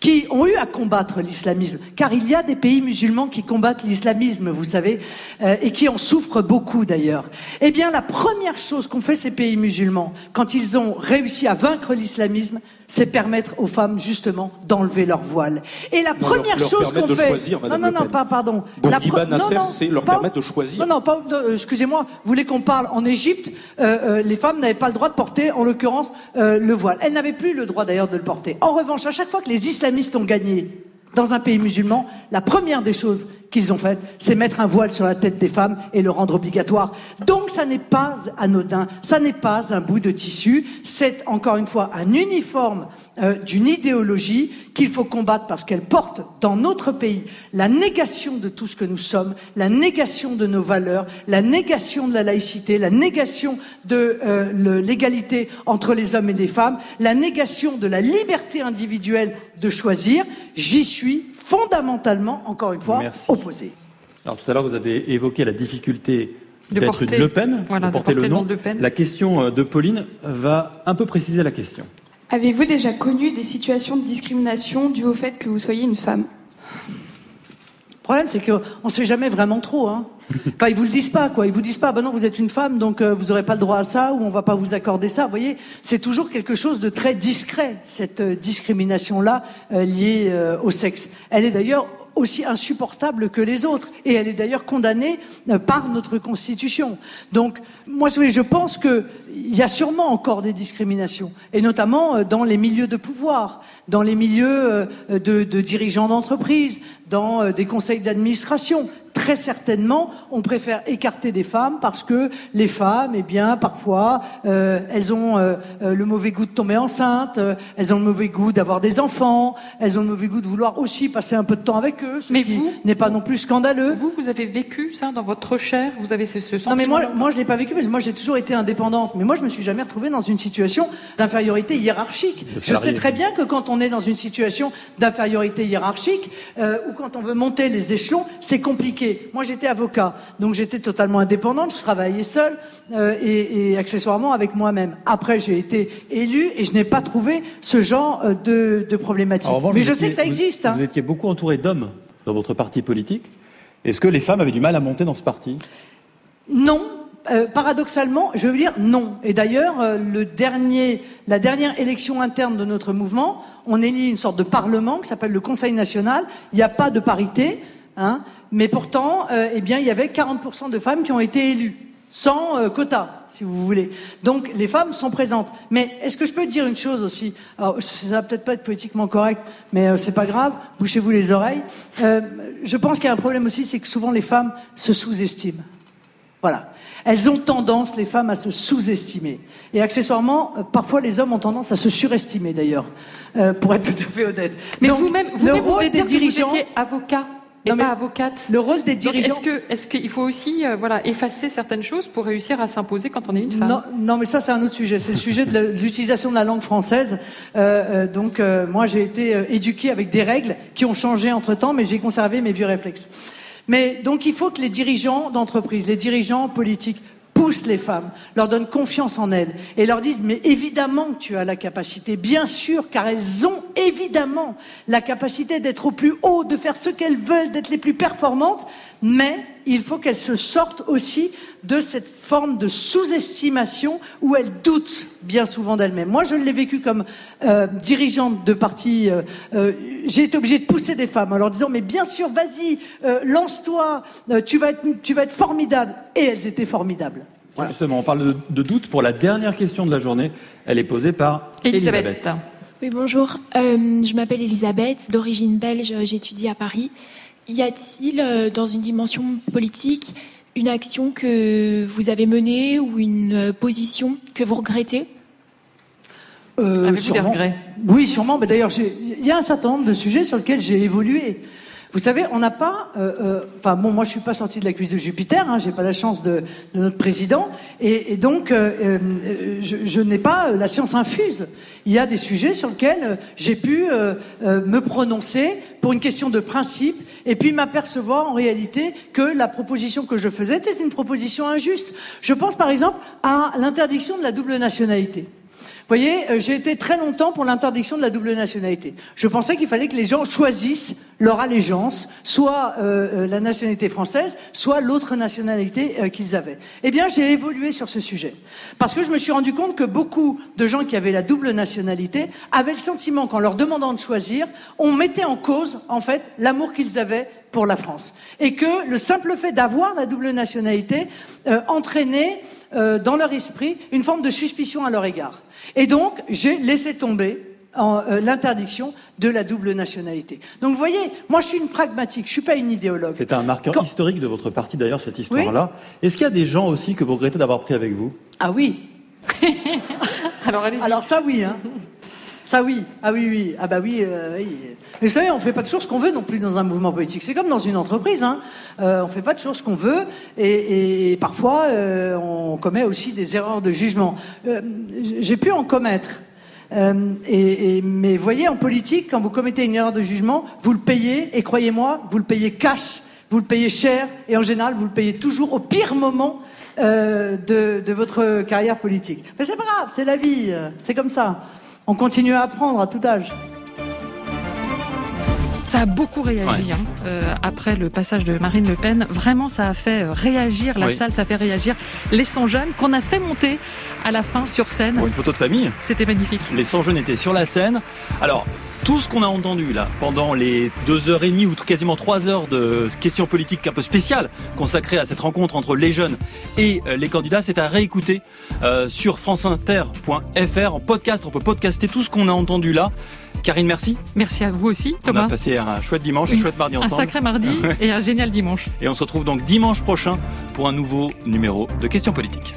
qui ont eu à combattre l'islamisme, car il y a des pays musulmans qui combattent l'islamisme, vous savez, euh, et qui en souffrent beaucoup d'ailleurs. Eh bien, la première chose qu'ont fait ces pays musulmans, quand ils ont réussi à vaincre l'islamisme, c'est permettre aux femmes justement d'enlever leur voile. Et la Non, première leur- leur chose qu'on fait, choisir, non Madame non non Pen. pas pardon, La Bourguiba non, Nasser, non, c'est leur permettre de choisir. Non non pas, euh, excusez-moi, vous voulez qu'on parle en Égypte, euh, euh, les femmes n'avaient pas le droit de porter, en l'occurrence, euh, le voile. Elles n'avaient plus le droit d'ailleurs de le porter. En revanche, à chaque fois que les islamistes ont gagné dans un pays musulman, la première des choses qu'ils ont faites, c'est mettre un voile sur la tête des femmes et le rendre obligatoire. Donc ça n'est pas anodin, ça n'est pas un bout de tissu, c'est encore une fois un uniforme euh, d'une idéologie qu'il faut combattre parce qu'elle porte dans notre pays la négation de tout ce que nous sommes, la négation de nos valeurs, la négation de la laïcité, la négation de euh, l'égalité entre les hommes et les femmes, la négation de la liberté individuelle de choisir. J'y suis fondamentalement, encore une fois, Merci. opposé. Alors tout à l'heure, vous avez évoqué la difficulté d'être une Le Pen, voilà, de de porter le porter le nom. Le Pen. La question euh, de Pauline va un peu préciser la question. Avez-vous déjà connu des situations de discrimination dues au fait que vous soyez une femme? Problème, c'est qu'on ne sait jamais vraiment trop. Hein. Enfin, ils vous le disent pas, quoi. Ils vous disent pas, ben non, vous êtes une femme, donc euh, vous n'aurez pas le droit à ça, ou on va pas vous accorder ça. Vous voyez, c'est toujours quelque chose de très discret, cette euh, discrimination-là euh, liée euh, au sexe. Elle est d'ailleurs aussi insupportable que les autres, et elle est d'ailleurs condamnée euh, par notre Constitution. Donc, moi, je pense que il y a sûrement encore des discriminations, et notamment dans les milieux de pouvoir, dans les milieux de, de dirigeants d'entreprise, dans euh, des conseils d'administration. Très certainement, on préfère écarter des femmes parce que les femmes, eh bien, parfois, euh, elles ont euh, euh, le mauvais goût de tomber enceinte, euh, elles ont le mauvais goût d'avoir des enfants, elles ont le mauvais goût de vouloir aussi passer un peu de temps avec eux, ce Mais qui vous, n'est pas non plus scandaleux. Vous, vous avez vécu ça dans votre chair? Vous avez ce, ce sentiment Non mais moi, moi je l'ai pas vécu parce que moi j'ai toujours été indépendante. Mais moi je me suis jamais retrouvée dans une situation d'infériorité hiérarchique. Je sais très bien que quand on est dans une situation d'infériorité hiérarchique euh, ou quand on veut monter les échelons, c'est compliqué. Moi j'étais avocat, donc j'étais totalement indépendante. Je travaillais seule euh, et, et accessoirement avec moi-même. Après j'ai été élue et je n'ai pas trouvé ce genre euh, de, de problématique. Revanche, mais je étiez- sais que ça vous- existe. hein. Vous étiez beaucoup entouré d'hommes dans votre parti politique. Est-ce que les femmes avaient du mal à monter dans ce parti? Non, euh, paradoxalement, je veux dire non. Et d'ailleurs, euh, le dernier, la dernière élection interne de notre mouvement, on élit une sorte de parlement qui s'appelle le Conseil national. Il n'y a pas de parité, hein, mais pourtant, euh, eh bien, il y avait 40% de femmes qui ont été élues, sans euh, quota, si vous voulez. Donc, les femmes sont présentes. Mais est-ce que je peux dire une chose aussi? Alors, ça va peut-être pas être politiquement correct, mais euh, c'est pas grave. Bouchez-vous les oreilles. Euh, je pense qu'il y a un problème aussi, c'est que souvent les femmes se sous-estiment. Voilà. Elles ont tendance, les femmes, à se sous-estimer. Et accessoirement, parfois les hommes ont tendance à se surestimer d'ailleurs, pour être tout à fait honnête. Mais vous-même, le vous-même, vous rôle devez des dire dirigeants, que vous étiez avocat et Non, mais pas avocate. le rôle des dirigeants. Est-ce que, est-ce qu'il faut aussi, euh, voilà, effacer certaines choses pour réussir à s'imposer quand on est une femme Non, non, mais ça c'est un autre sujet. C'est le sujet de l'utilisation de la langue française. Euh, euh, donc moi j'ai été euh, éduqué avec des règles qui ont changé entre temps, mais j'ai conservé mes vieux réflexes. Mais donc il faut que les dirigeants d'entreprise, les dirigeants politiques poussent les femmes, leur donnent confiance en elles et leur disent mais évidemment tu as la capacité, bien sûr, car elles ont évidemment la capacité d'être au plus haut, de faire ce qu'elles veulent, d'être les plus performantes, mais il faut qu'elles se sortent aussi de cette forme de sous-estimation où elles doutent bien souvent d'elles-mêmes. Moi, je l'ai vécu comme euh, dirigeante de parti. euh, euh, J'ai été obligée de pousser des femmes en leur disant mais bien sûr, vas-y, euh, lance-toi, euh, tu vas être, tu vas être formidable. Et elles étaient formidables. Justement, on parle de, de doute pour la dernière question de la journée. Elle est posée par Elisabeth. Oui, bonjour. Euh, je m'appelle Elisabeth, d'origine belge, j'étudie à Paris. Y a-t-il, euh, dans une dimension politique, une action que vous avez menée ou une euh, position que vous regrettez? Euh, Avez-vous des regrets? Oui, sûrement. Mais d'ailleurs, il y a un certain nombre de sujets sur lesquels j'ai évolué. Vous savez, on n'a pas. euh, euh, Enfin bon, moi je suis pas sorti de la cuisse de Jupiter. Hein, J'ai pas la chance de, de notre président, et, et donc euh, euh, je, je n'ai pas euh, la science infuse. Il y a des sujets sur lesquels euh, j'ai pu euh, euh, me prononcer pour une question de principe, et puis m'apercevoir en réalité que la proposition que je faisais était une proposition injuste. Je pense par exemple à l'interdiction de la double nationalité. Voyez, euh, j'ai été très longtemps pour l'interdiction de la double nationalité. Je pensais qu'il fallait que les gens choisissent leur allégeance, soit euh, euh, la nationalité française, soit l'autre nationalité qu'ils avaient. Eh bien, j'ai évolué sur ce sujet. Parce que je me suis rendu compte que beaucoup de gens qui avaient la double nationalité avaient le sentiment qu'en leur demandant de choisir, on mettait en cause, en fait, l'amour qu'ils avaient pour la France. Et que le simple fait d'avoir la double nationalité entraînait euh, dans leur esprit une forme de suspicion à leur égard. Et donc, j'ai laissé tomber euh, l'interdiction de la double nationalité. Donc, vous voyez, moi, je suis une pragmatique, je suis pas une idéologue. C'est un marqueur historique de votre parti, d'ailleurs, cette histoire-là. Est-ce qu'il y a des gens aussi que vous regrettez d'avoir pris avec vous? Ah oui. Alors, Alors ça oui, hein. Ça oui, ah oui, oui, ah bah oui, euh, oui. Mais vous savez, on fait pas toujours ce qu'on veut non plus dans un mouvement politique. C'est comme dans une entreprise, hein. Euh, on fait pas toujours ce qu'on veut, et, parfois euh, on commet aussi des erreurs de jugement. Euh, J'ai pu en commettre. Et, mais voyez, en politique, quand vous commettez une erreur de jugement, vous le payez, et croyez-moi, vous le payez cash, vous le payez cher, et en général, vous le payez toujours au pire moment de, de votre carrière politique. Mais c'est pas grave, c'est la vie, c'est comme ça. On continue à apprendre à tout âge. Ça a beaucoup réagi Ouais. hein, euh, après le passage de Marine Le Pen. Vraiment, ça a fait euh, réagir la Oui. salle, ça a fait réagir les 100 jeunes qu'on a fait monter à la fin sur scène. Pour une photo de famille. C'était magnifique. Les 100 jeunes étaient sur la scène. Alors, tout ce qu'on a entendu là pendant les deux heures et demie ou quasiment trois heures de questions politiques un peu spéciales consacrées à cette rencontre entre les jeunes et euh, les candidats, c'est à réécouter euh, sur franceinter.fr en podcast. On peut podcaster tout ce qu'on a entendu là. Karine, merci. Merci à vous aussi, On Thomas. a passé un chouette dimanche, un chouette mardi Un ensemble. sacré mardi et un génial dimanche. Et on se retrouve donc dimanche prochain pour un nouveau numéro de questions politiques.